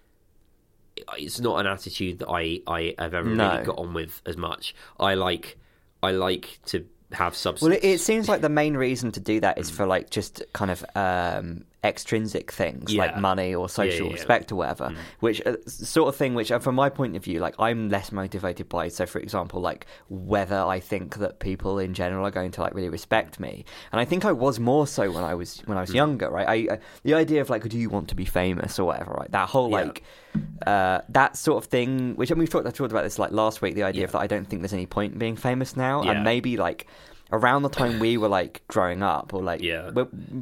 it's not an attitude that I I have ever No. really got on with as much. I like I like to have substance. Well, it, it seems like the main reason to do that is for like just kind of um, extrinsic things like money or social yeah, yeah. respect or whatever, which uh, sort of thing. Which, uh, from my point of view, like I'm less motivated by. So, for example, like whether I think that people in general are going to like really respect me, and I think I was more so when I was when I was younger, right? I, I the idea of like, do you want to be famous or whatever, right? That whole Yeah. like uh, that sort of thing. Which I mean, we've talked, I talked about this like last week. The idea Yeah. of that I don't think there's any point in being famous now, Yeah. and maybe like around the time we were like growing up, or like Yeah.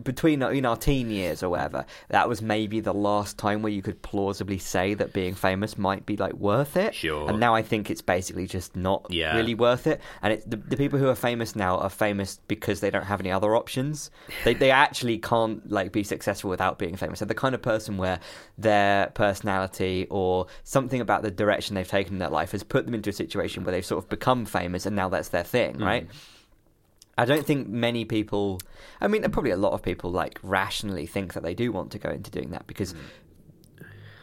between in our teen years or whatever, that was maybe the last time where you could plausibly say that being famous might be like worth it. Sure. And now I think it's basically just not Yeah. really worth it. And it, the, the people who are famous now are famous because they don't have any other options. They they actually can't like be successful without being famous. They're the kind of person where their personality or something about the direction they've taken in their life has put them into a situation where they've sort of become famous and now that's their thing, Mm. right? I don't think many people. I mean, probably a lot of people like rationally think that they do want to go into doing that because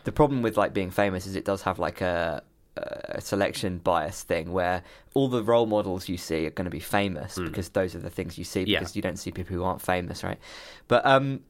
the problem with like being famous is it does have like a, a selection bias thing where all the role models you see are going to be famous because those are the things you see Yeah. because you don't see people who aren't famous, right? But um,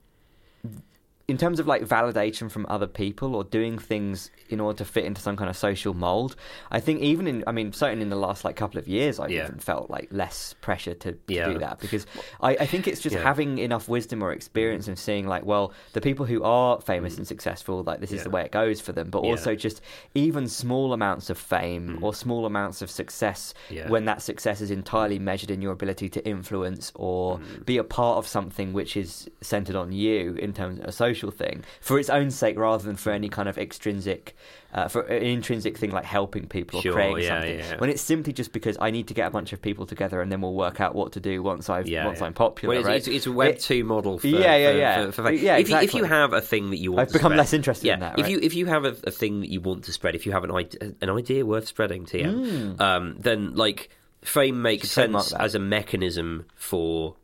in terms of like validation from other people or doing things in order to fit into some kind of social mold, I think even in, I mean, certainly in the last like couple of years, I've Yeah. even felt like less pressure to, to Yeah. do that because I, I think it's just Yeah. having enough wisdom or experience and seeing like, well, the people who are famous and successful, like this is Mm. The way it goes for them, but also just even small amounts of fame Mm. or small amounts of success when that success is entirely measured in your ability to influence or Mm. be a part of something which is centered on you in terms of a social thing for its own sake rather than for any kind of extrinsic uh, for an intrinsic thing like helping people Sure, or creating yeah, something yeah. when it's simply just because I need to get a bunch of people together and then we'll work out what to do once I've Yeah, once. I'm popular Well, it's, right it's, it's a Web It- two model. For, Yeah, yeah, for- yeah. For, for. Yeah, if, you, if you have a thing that you want, I've to become spread- less interested in that, If you if you have a, a thing that you want to spread, if you have an idea, an idea worth spreading, TM, Mm. um, then like fame makes sense as a mechanism for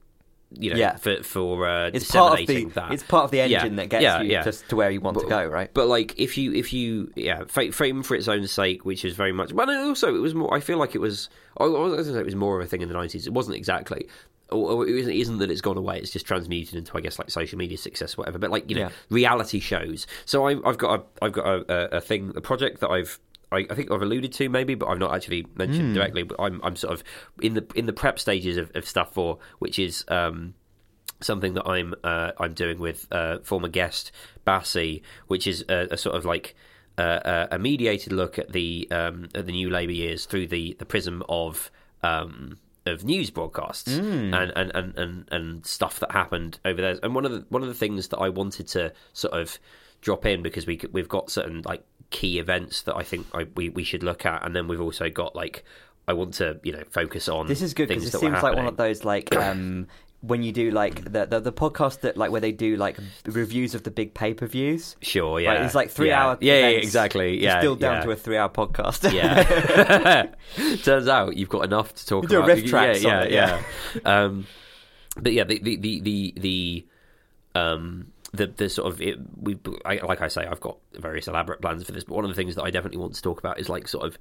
you know Yeah. for for uh, it's part of the that. it's part of the Yeah, engine that gets yeah, you yeah. just to where you want to go right But like, if you if you yeah, fame for its own sake, which is very much. But also, it was more. I feel like it was. I was going to say it was more of a thing in the nineties. It wasn't exactly. Or it isn't, that it's gone away. It's just transmuted into, I guess, like social media success, or whatever. But like you know, Yeah. reality shows. So I, I've got a, I've got a, a, a thing, a project that I've. I, I think I've alluded to maybe, but I've not actually mentioned directly. But I'm I'm sort of in the in the prep stages of, of stuff for, which is um, something that I'm uh, I'm doing with uh, former guest Bassi, which is a, a sort of like uh, a a mediated look at the um, at the new Labour years through the, the prism of um, of news broadcasts and, and, and, and, and stuff that happened over there. And one of the one of the things that I wanted to sort of drop in because we we've got certain like key events that I think I, we we should look at, and then we've also got like. I want to, you know, focus on This is good because it seems like one of those like um, when you do like the, the the podcast that like where they do like reviews of the big pay per views. Sure, yeah. It's like three yeah. hour. Yeah, yeah, exactly. Yeah, distilled down yeah. to a three hour podcast. Yeah. Turns out you've got enough to talk You about. RiffTrax yeah, yeah, it, yeah. um, but yeah, the the the the, the um the the sort of it, we I, like I say, I've got various elaborate plans for this. But one of the things that I definitely want to talk about is like sort of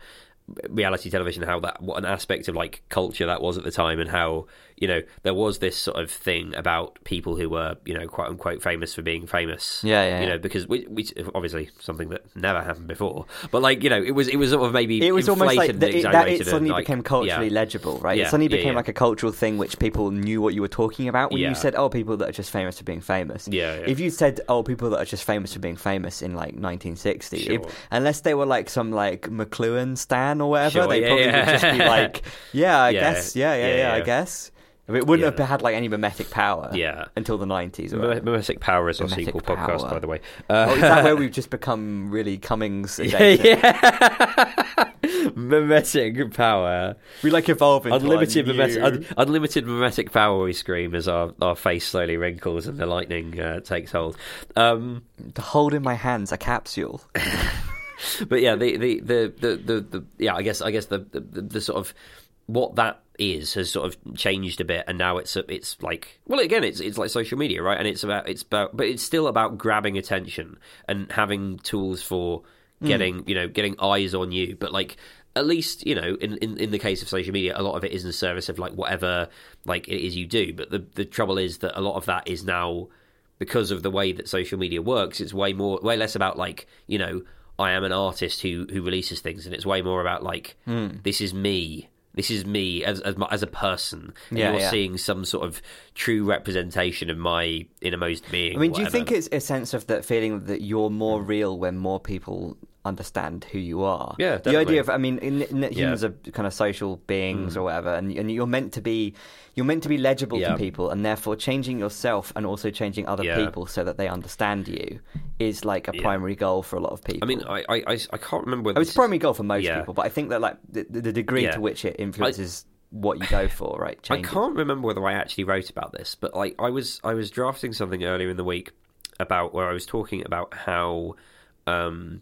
reality television, how that what an aspect of like culture that was at the time, and how you know there was this sort of thing about people who were you know quote unquote famous for being famous. Yeah, yeah, You know because we, we obviously something that never happened before, but like you know it was it was sort of maybe It was almost like inflated it, that exaggerated it suddenly like, became culturally yeah. legible, right? Yeah, it suddenly became yeah. like a cultural thing which people knew what you were talking about when you said, "Oh, people that are just famous for being famous." Yeah. If you said, "Oh, people that are just famous for being famous in like 1960," Sure. if, unless they were like some like McLuhan stan or whatever, Sure, they probably would just be like, "Yeah, I guess, yeah, yeah, yeah, I guess." It wouldn't Yeah. have had like any memetic power, Yeah. until the 90s. Or Mim- whatever. Memetic Power is our Memetic sequel podcast, by the way. oh, Uh, is that where we've just become really Cummings? yeah, memetic Power, We like evolve into unlimited our memetic, un- unlimited memetic power. We scream as our, our face slowly wrinkles and the lightning uh, takes hold. Um, to hold in my hands a capsule. but yeah, the the, the, the, the, the yeah, I guess I guess the, the, the, the sort of what that is has sort of changed a bit, and now it's it's like well, again, it's it's like social media, right? And it's about it's about, but it's still about grabbing attention and having tools for getting you know getting eyes on you, but like. At least you know, in, in in the case of social media, a lot of it is in the service of like whatever like it is you do. But the the trouble is that a lot of that is now because of the way that social media works, it's way more, way less about like you know, I am an artist who who releases things, and it's way more about like Hmm. this is me, this is me as as, my, as a person, and Yeah, you're yeah. seeing some sort of true representation of my innermost being. I mean, do you think it's a sense of that feeling that you're more mm. real when more people understand who you are. Yeah, the idea of I mean, in, in, humans Yeah. are kind of social beings or whatever, and and you're meant to be you're meant to be legible Yeah. to people, and therefore changing yourself and also changing other Yeah. people so that they understand you is like a primary goal for a lot of people. I mean, I I, I, I can't remember whether Oh, it's primary goal for most people, but I think that like the, the degree to which it influences what you go for, right? I can't remember whether I actually wrote about this, but like I was I was drafting something earlier in the week about where I was talking about how um,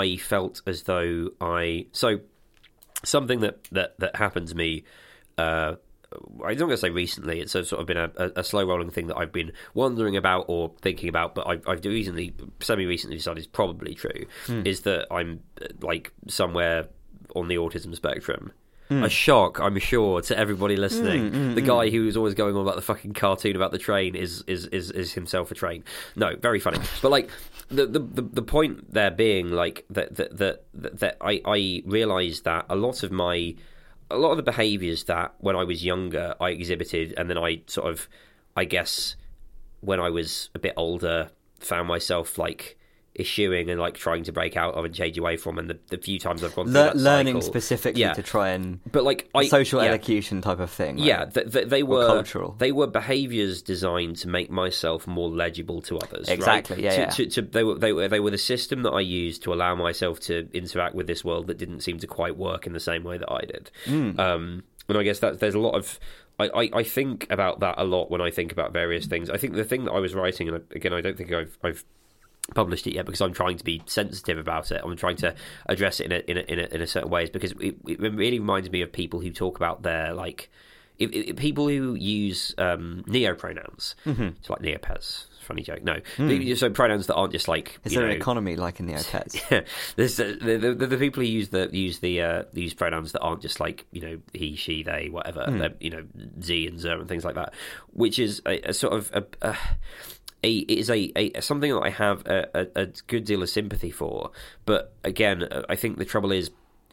I felt as though I so something that that that happened to me. Uh, I'm not going to say recently. It's sort of been a, a, slow rolling thing that I've been wondering about or thinking about, but I've, I've recently, semi recently decided is probably true. Is that I'm like somewhere on the autism spectrum. A hmm. shock, I'm sure, to everybody listening. Hmm, hmm, the guy who was always going on about the fucking cartoon about the train is is is, is himself a train. No, very funny. but like the, the the point there being like that that that, that, that I I realised that a lot of my a lot of the behaviours that when I was younger I exhibited, and then I sort of, I guess, when I was a bit older, found myself like issuing and like trying to break out of and change away from, and the, the few times I've gone through Le- that learning cycle- specifically yeah. to try and but like I, social yeah, elocution type of thing. right? yeah, th- th- they were cultural. They were behaviours designed to make myself more legible to others. right? Exactly, yeah, To- yeah. To, to, they were they were they were the system that I used to allow myself to interact with this world that didn't seem to quite work in the same way that I did. Hmm. Um, and I guess that there's a lot of. I, I, I think about that a lot when I think about various things. I think the thing that I was writing, and again, I don't think I've, I've published it yet because I'm trying to be sensitive about it. I'm trying to address it in a in a in a, in a certain ways because it, it really reminds me of people who talk about their like if, if, people who use um, neo pronouns, Mm-hmm. so like neopets. Funny joke. No, so pronouns that aren't just like. Is there know, an economy like in the Neopets? yeah, there's uh, the, the, the, the people who use the use the uh, use pronouns that aren't just like you know he, she, they, whatever. They're, you know z and zer and things like that, which is a, a sort of a, a, a it is a, a something that I have a, a, a good deal of sympathy for. But again, I think the trouble is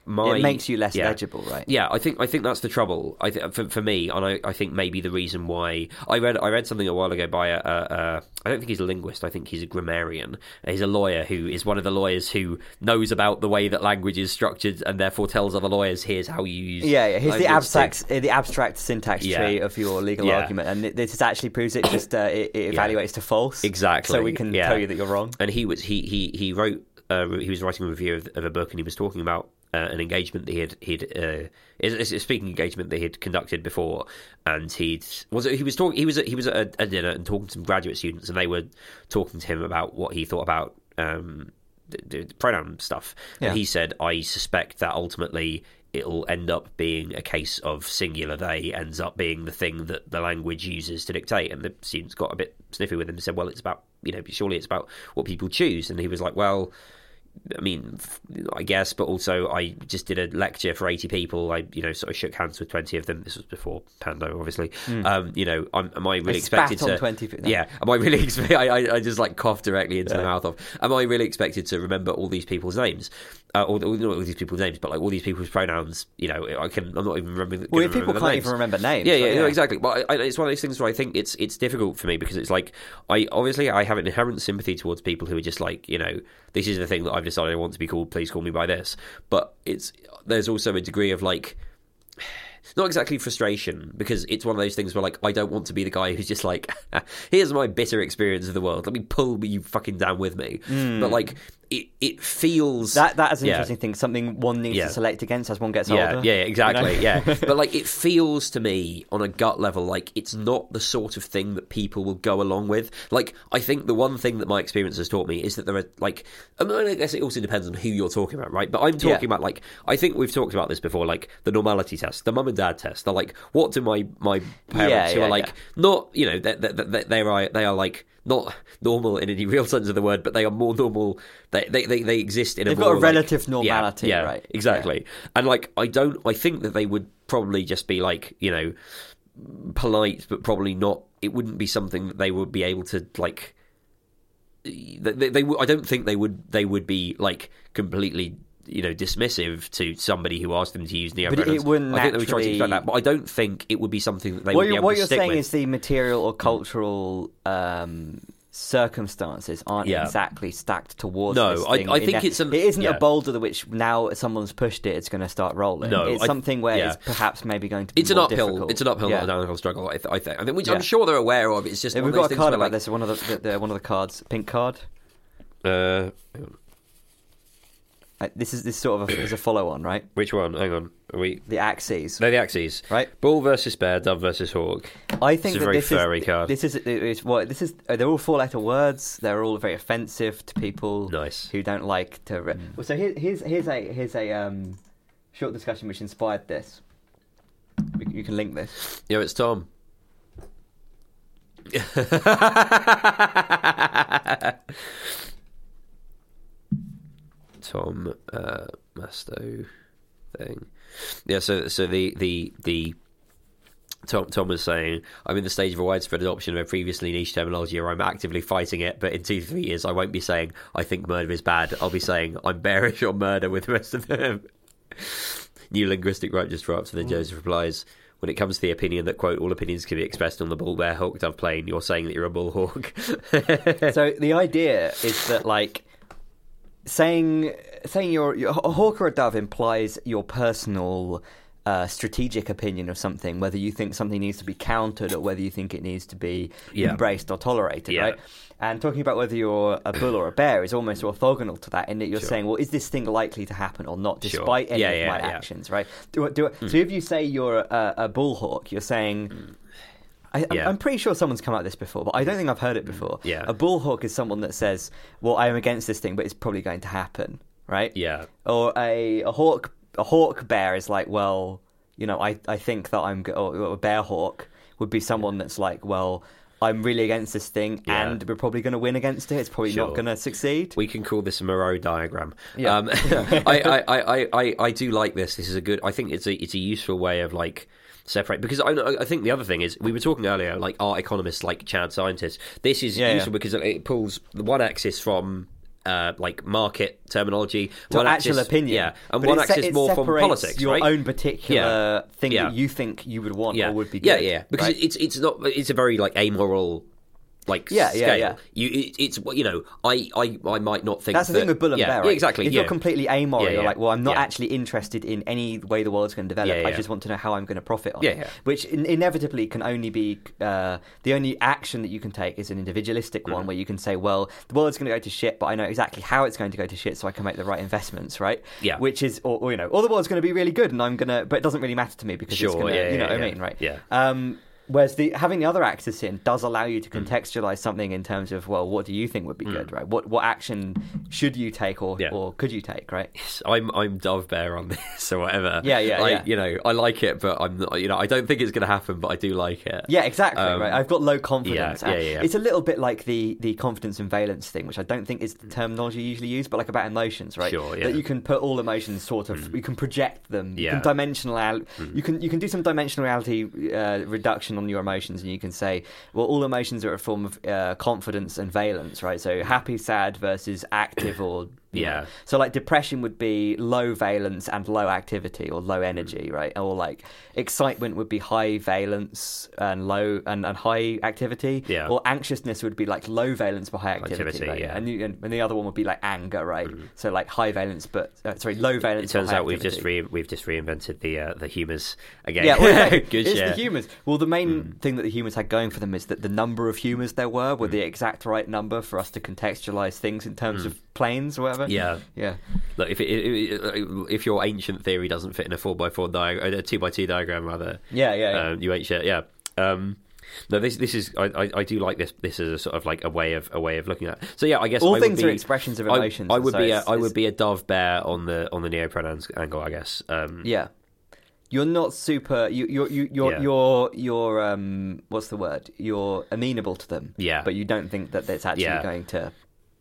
my it makes you less yeah. legible, right? Yeah, I think I think that's the trouble. I th- for, for me, and I, I think maybe the reason why I read I read something a while ago by a, a, a I don't think he's a linguist. I think he's a grammarian. He's a lawyer who is one of the lawyers who knows about the way that language is structured and therefore tells other lawyers, "Here's how you use." Yeah, yeah. Here's the to-" abstract, uh, the abstract syntax Yeah. tree of your legal Yeah. argument, and this actually proves it. Just uh, it, it evaluates to false, Exactly, So we can tell you that you're wrong. and he was he he he wrote uh, he was writing a review of, of a book and he was talking about uh, an engagement that he had he'd uh, it's a speaking engagement that he had conducted before and he'd was it, he was talking he was at, he was at a, a dinner and talking to some graduate students and they were talking to him about what he thought about um, the, the pronoun stuff. Yeah. and he said I suspect that ultimately it'll end up being a case of singular they ends up being the thing that the language uses to dictate. And the students got a bit sniffy with him and said well it's about you know surely it's about what people choose. And he was like well I mean, I guess, but also I just did a lecture for eighty people. I, you know, sort of shook hands with twenty of them. This was before Pando, obviously. Um, you know, I'm, am I really I expected to? 20 pe- no. Yeah, am I really? Expe- I, I, I just like coughed directly into the mouth of. Am I really expected to remember all these people's names? Uh, or, or not all these people's names, but like all these people's pronouns. You know, I can. I'm not even remembering. Well, people remember can't names. even remember names. Yeah, right? yeah, no, exactly. But I, I, it's one of those things where I think it's it's difficult for me because it's like I obviously I have an inherent sympathy towards people who are just like you know this is the thing that I've decided I want to be called. Please call me by this. But it's there's also a degree of like not exactly frustration because it's one of those things where like I don't want to be the guy who's just like here's my bitter experience of the world. Let me pull you fucking down with me. But like it it feels That that is an Yeah. interesting thing. Something one needs Yeah. to select against as one gets yeah, older. yeah, yeah, exactly. you know? Yeah, but like it feels to me on a gut level like it's not the sort of thing that people will go along with. Like I think the one thing that my experience has taught me is that there are like I, mean, I guess it also depends on who you're talking about, right? But I'm talking about like I think we've talked about this before, like the normality test, the mum and dad test. They're like, what do my my parents who are like not you know they, they, they, they are they are like not normal in any real sense of the word, but they are more normal. They they, they, they exist in a They've more got a relative yeah, normality, yeah, right? Exactly. And like, I don't. I think that they would probably just be like, you know, polite, but probably not. It wouldn't be something that they would be able to like. They, they, they I don't think they would. They would be like completely. You know, dismissive to somebody who asked them to use neo But it wouldn't I think they would try to naturally- that, but I don't think it would be something that they What would be able what to you're saying with. is the material or cultural um, circumstances aren't Yeah. exactly stacked towards. No, this I- I in think it's a- it isn't yeah. a boulder that which now someone's pushed it, it's going to start rolling. No, it's I- something where yeah. it's perhaps maybe going to be It's an more uphill. difficult. It's an uphill, Yeah. not a downhill struggle. I, th- I think. I think which. I'm sure they're aware of. It's just we've got a card about where, like, this. One of the, the, the one of the cards, pink card. Uh. Uh, this is this sort of a, is a follow on, right? which one? Hang on. Are we? The axes, They're the axes. right? Bull versus bear. Dove versus hawk. I think It's a that very this furry is card. this is it's what this is. uh, They're all four letter words. They're all very offensive to people Nice. who don't like to. Re- well, so here, here's here's a here's a um, short discussion which inspired this. You- You can link this. Yeah, it's Tom. Tom uh, Masto thing. Yeah, so so the the the Tom Tom was saying, I'm in the stage of a widespread adoption of a previously niche terminology, or I'm actively fighting it. But in two three years, I won't be saying I think murder is bad. I'll be saying I'm bearish on murder with the rest of them. New linguistic right just drops, and then Josef replies. When it comes to the opinion that quote all opinions can be expressed on the bull bear hawk dove plane, you're saying that you're a bull hawk. so the idea is that like saying saying you're, you're a hawk or a dove implies your personal uh, strategic opinion of something, whether you think something needs to be countered or whether you think it needs to be Yeah. embraced or tolerated, Yeah. right? And talking about whether you're a bull or a bear is almost orthogonal to that, in that you're Sure. saying, well, is this thing likely to happen or not, Sure. despite any Yeah, of my. Hmm. actions, right? Do, do, So if you say you're a, a bull hawk, you're saying. I. Yeah. I'm pretty sure someone's come with this before, but I don't think I've heard it before. Yeah. A bullhawk is someone that says, "Well, I am against this thing, but it's probably going to happen," right? yeah, Or a a hawk a hawk bear is like, "Well, you know, I I think that I'm," go-" or a bear hawk would be someone that's like, "Well." I'm really against this thing, Yeah. and we're probably going to win against it. It's probably Sure. not going to succeed. we can call this a Moreau diagram. Yeah. Um, I, I, I, I, I do like this. This is a good. I think it's a it's a useful way of like separate because I, I think the other thing is we were talking earlier like art economists like Chad scientists. This is Yeah, useful yeah. because it pulls the one axis from. Uh, like market terminology, to one actual axis, opinion, yeah, and But one se- axis it more from politics, Your right? own particular thing Yeah. that you think you would want yeah, or would be yeah, good. yeah, because right? it's it's not it's a very like amoral like Yeah, yeah, scale. yeah. You it, it's you know I, I I might not think That's the that, thing with Bull and yeah, Bear, yeah, right? exactly. If yeah. you're completely amoral, Yeah, you're like, well, I'm not Yeah. actually interested in any way the world's going to develop. Yeah, I just want to know how I'm going to profit on Yeah, it. yeah. Which in- inevitably can only be uh, the only action that you can take is an individualistic Mm. one, where you can say, well, the world's going to go to shit, but I know exactly how it's going to go to shit, so I can make the right investments, right? Yeah. Which is, or, or you know, or the world's going to be really good, and I'm gonna, but it doesn't really matter to me because it's Sure, going to, yeah, you know yeah, what I mean, right? Yeah. Um, Whereas the having the other axis in does allow you Mm. to contextualize something in terms of well, what do you think would be good, right? What what action should you take or Yeah. or could you take, right? I'm I'm Dove Bear on this or whatever. Yeah, yeah, I, yeah. You know, I like it, but I'm not. You know, I don't think it's going to happen, but I do like it. Yeah, exactly. Um, right. I've got low confidence. yeah, yeah, yeah. It's a little bit like the the confidence and valence thing, which I don't think is the terminology usually used, but like about emotions, right? Sure, yeah. That you can put all emotions sort of, you can project them. You Yeah. can dimensional. You can you can do some dimensionality uh, reduction on your emotions, and you can say, well, all emotions are a form of uh, confidence and valence, right? So happy, sad versus active or Yeah. know. So like depression would be low valence and low activity or low Mm. energy, right? Or like excitement would be high valence and low and, and high activity. Yeah. Or anxiousness would be like low valence but high activity. Activity, right? yeah. Mm. And, you, and, and the other one would be like anger, right? So like high valence but uh, sorry, low valence. It turns but high out we've just re- we've just reinvented the uh, the humours again. Yeah, well, yeah, good it's shit. the humors. Well, the main Mm. thing that the humors had going for them is that the number of humors there were were the exact right number for us to contextualize things in terms of planes or whatever. Yeah. yeah. Look, if it, if your ancient theory doesn't fit in a four by four diagram, a two by two diagram rather, Yeah, yeah, yeah. um, you ain't shit. Yeah. Um, no, this this is I, I, I do like this. This is a sort of like a way of a way of looking at. It. So yeah, I guess All I would things be, are expressions of emotions. I, would so be a, I would be a dove bear on the on the neopronouns angle. I guess. Um, Yeah. You're not super. You, you're you, you're Yeah. you're you're um. What's the word? You're amenable to them. Yeah. But you don't think that it's actually Yeah. going to.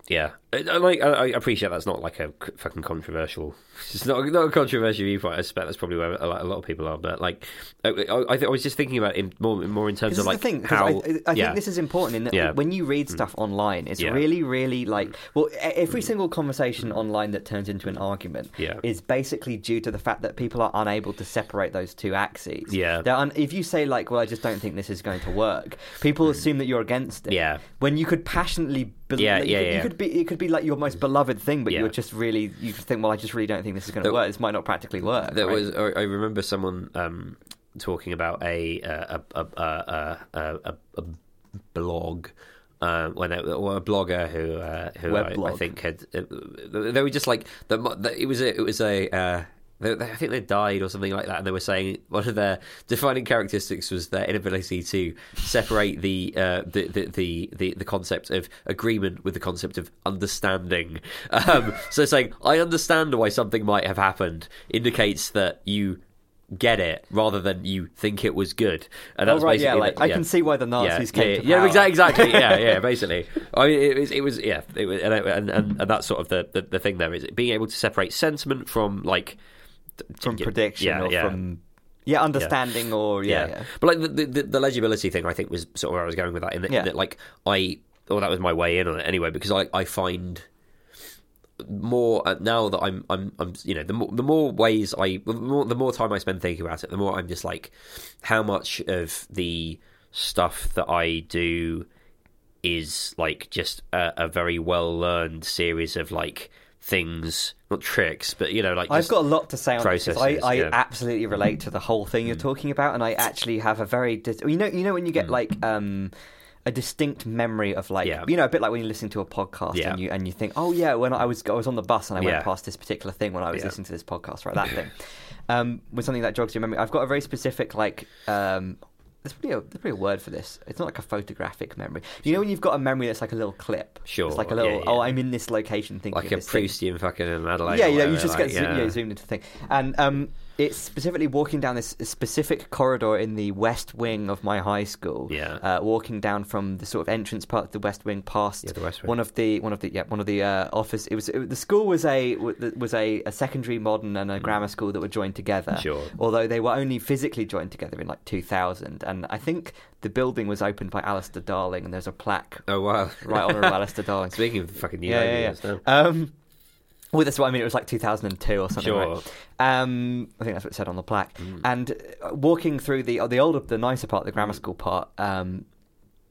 Yeah, I, I like I, appreciate that's not like a fucking controversial. It's not not a controversial viewpoint. I suspect that's probably where a lot, a lot of people are. But like, I, I, I was just thinking about it more more in terms of like the thing, how. I, I yeah. think this is important in that Yeah. Mm. when you read stuff online, it's Yeah. really, really like well, every single conversation online that turns into an argument Yeah. is basically due to the fact that people are unable to separate those two axes. Yeah. Un- if you say like, "Well, I just don't think this is going to work," people assume that you're against it. Mm. Yeah. When you could passionately, believe, Yeah, you yeah, you could be, it could be like your most beloved thing, but Yeah. you're just really, you think, "Well, I just really don't think this is going to work. This might not practically work." There right? was. I I remember someone um, talking about a a a a, a, a, a, a blog. Um, when they, or a blogger who uh, who I, I think had uh, they were just like the, the, it was a it was a uh, they, they- I think they died or something like that, and they were saying one of their defining characteristics was their inability to separate the uh, the, the, the the the concept of agreement with the concept of understanding. Um, so saying I understand why something might have happened indicates that you get it rather than you think it was good. And Oh, that's right, yeah, like the- I can see why the Nazis yeah, came yeah, yeah, power. exactly, exactly, yeah, yeah, basically. I mean, it was, it was, yeah, it was, and, and, and, and that's sort of the, the, the thing there is being able to separate sentiment from like from yeah, prediction yeah, or yeah. from yeah understanding or yeah, yeah. But like the, the the legibility thing, I think was sort of where I was going with that. In that, Yeah. in that like I, well, that was my way in on it anyway, because I I find more uh, now that I'm I'm I'm you know the more the more ways I the more the more time I spend thinking about it, the more I'm just like how much of the stuff that I do is like just a, a very well learned series of like things, not tricks, but you know, like I've got a lot to say on this processes, I, I yeah. Mm. absolutely relate to the whole thing you're talking about, and I actually have a very dis- you know you know when you get Mm. like um a distinct memory of like Yeah. you know a bit like when you listen to a podcast Yeah. and you and you think oh yeah when I was I was on the bus and I went past this particular thing when I was listening to this podcast right that thing um was something that jogs your memory I've got a very specific like um there's probably, a, there's probably a word for this. It's not like a photographic memory. You know when you've got a memory that's like a little clip. Sure, It's like a little. yeah, yeah. Oh, I'm in this location thinking like of a this thing. Proustian fucking madeleine. Yeah, yeah, you just like, get zo- yeah. zoomed into the thing. And um, it's specifically walking down this specific corridor in the west wing of my high school. Yeah. Uh, walking down from the sort of entrance part of the west wing past Yeah, the west wing. one of the one of the yeah one of the uh, office. It was it, the school was a was a, a secondary modern and a grammar school that were joined together. Mm. Sure. Although they were only physically joined together in like 2000, and I think the building was opened by Alistair Darling, and there's a plaque Oh wow! right honourable Alistair Darling. Speaking of fucking new Yeah, yeah, ideas, yeah. no. Um, well, that's what I mean. It was like 2002 or something. Sure. Right? Um, I think that's what it said on the plaque. Mm. And uh, walking through the the older, the nicer part, the grammar school part, um,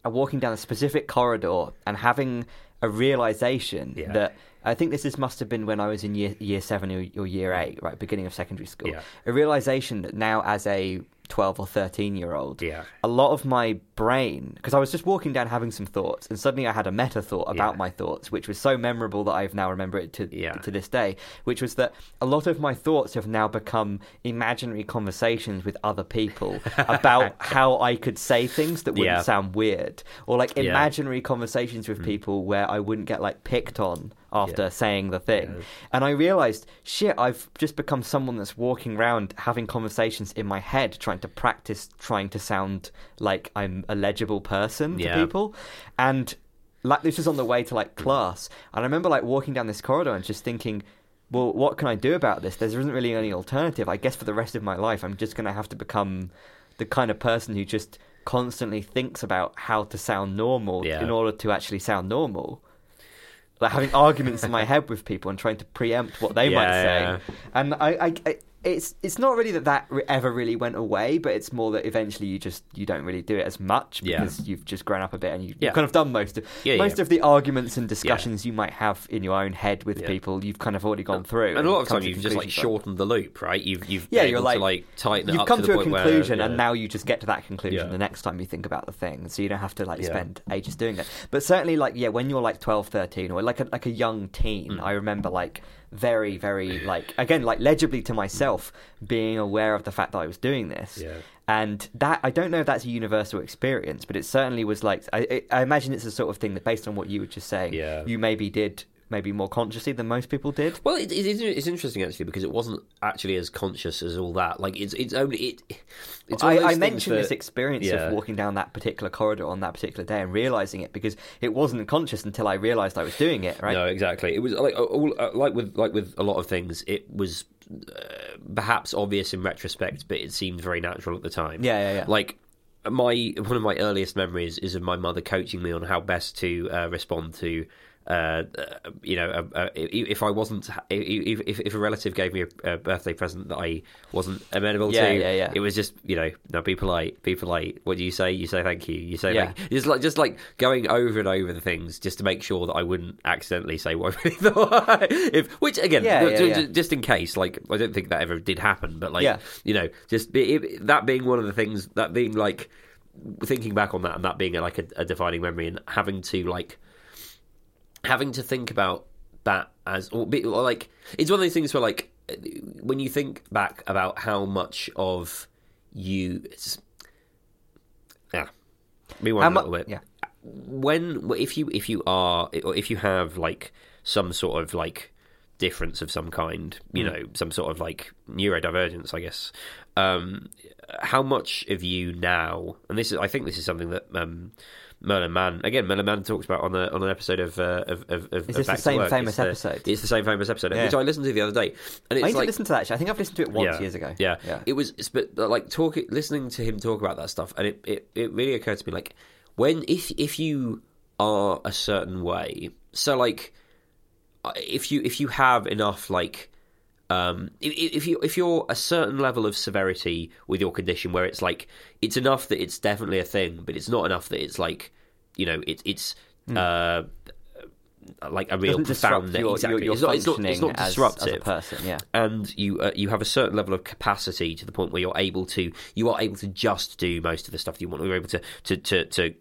walking down a specific corridor and having a realization Yeah. that I think this is must have been when I was in year year seven or, or year eight, right, beginning of secondary school. Yeah. A realization that now, as a 12 or 13 year old, Yeah. a lot of my brain because I was just walking down having some thoughts and suddenly I had a meta thought about Yeah. my thoughts which was so memorable that I've now remember it to Yeah. to this day which was that a lot of my thoughts have now become imaginary conversations with other people about how I could say things that wouldn't sound weird or like imaginary conversations with mm. people where I wouldn't get like picked on after Yeah. saying the thing. Yeah. and I realized shit I've just become someone that's walking around having conversations in my head trying to practice trying to sound like I'm a legible person to Yeah. people. And like this was on the way to like class. And I remember like walking down this corridor and just thinking well what can I do about this? There isn't really any alternative. I guess for the rest of my life I'm just going to have to become the kind of person who just constantly thinks about how to sound normal in order to actually sound normal like having arguments in my head with people and trying to preempt what they might say. yeah. And I, I, it's it's not really that that ever really went away, but it's more that eventually you just you don't really do it as much Yeah. because you've just grown up a bit and you, Yeah. you've kind of done most of Yeah, most yeah. of the arguments and discussions you might have in your own head with Yeah. people. You've kind of already gone through, And a lot of times you've just like shortened the loop, right? You've you've Yeah, you're like, to like tighten. You've come to, to, a where- conclusion, yeah. and now you just get to that conclusion Yeah. the next time you think about the thing, so you don't have to like Yeah. spend ages doing it. But certainly, like yeah, when you're like 12, 13, or like a, like a young teen, Mm. I remember like very, very like again like legibly to myself being aware of the fact that I was doing this. Yeah. And that I don't know if that's a universal experience, but it certainly was like I, I imagine it's the sort of thing that based on what you were just saying, Yeah. you maybe did maybe more consciously than most people did. Well, it, it, it's interesting actually because it wasn't actually as conscious as all that. Like it's it's only it. It's I, I mentioned that- this experience Yeah. of walking down that particular corridor on that particular day and realizing it because it wasn't conscious until I realized I was doing it. Right? No, exactly. It was like all uh, like with like with a lot of things. It was uh, perhaps obvious in retrospect, but it seemed very natural at the time. Yeah, yeah, yeah. Like my one of my earliest memories is of my mother coaching me on how best to uh, respond to. Uh, you know, uh, uh, if I wasn't, if, if if a relative gave me a, a birthday present that I wasn't amenable Yeah, to, yeah, yeah. it was just you know, no, be polite, be polite. What do you say? You say thank you. You say Yeah. Just like just like going over and over the things just to make sure that I wouldn't accidentally say what I really thought. if which again, Yeah, ju- yeah, ju- yeah. just in case, like I don't think that ever did happen, but like you know, just be, it, that being one of the things that being like thinking back on that and that being like a, a defining memory and having to like having to think about that as or, be, or like it's one of those things where like when you think back about how much of you it's, yeah rewind How a mu- little bit yeah. when if you if you are or if you have like some sort of like difference of some kind you Hmm. know some sort of like neurodivergence i guess um how much of you now and this is i think this is something that um Merlin Mann again. Merlin Mann talks about on a on an episode of uh, of of, of Is this the Back to same Work. famous It's the- episode? It's the same famous episode, Yeah. which I listened to the other day, and it's I need like to listen to that. Actually, I think I've listened to it once yeah, years ago. Yeah, yeah. It was, it's- but uh, like talking, listening to him talk about that stuff, and it, it, it really occurred to me like when if if you are a certain way, so like uh, if you if you have enough like um if, if you if you're a certain level of severity with your condition where it's like it's enough that it's definitely a thing but it's not enough that it's like you know it, it's uh like a real profound your, exactly your, your it's not it's not, it's functioning not as- disruptive as, a person. Yeah. and you uh, you have a certain level of capacity to the point where you're able to you are able to just do most of the stuff that you want. You're able to to to, to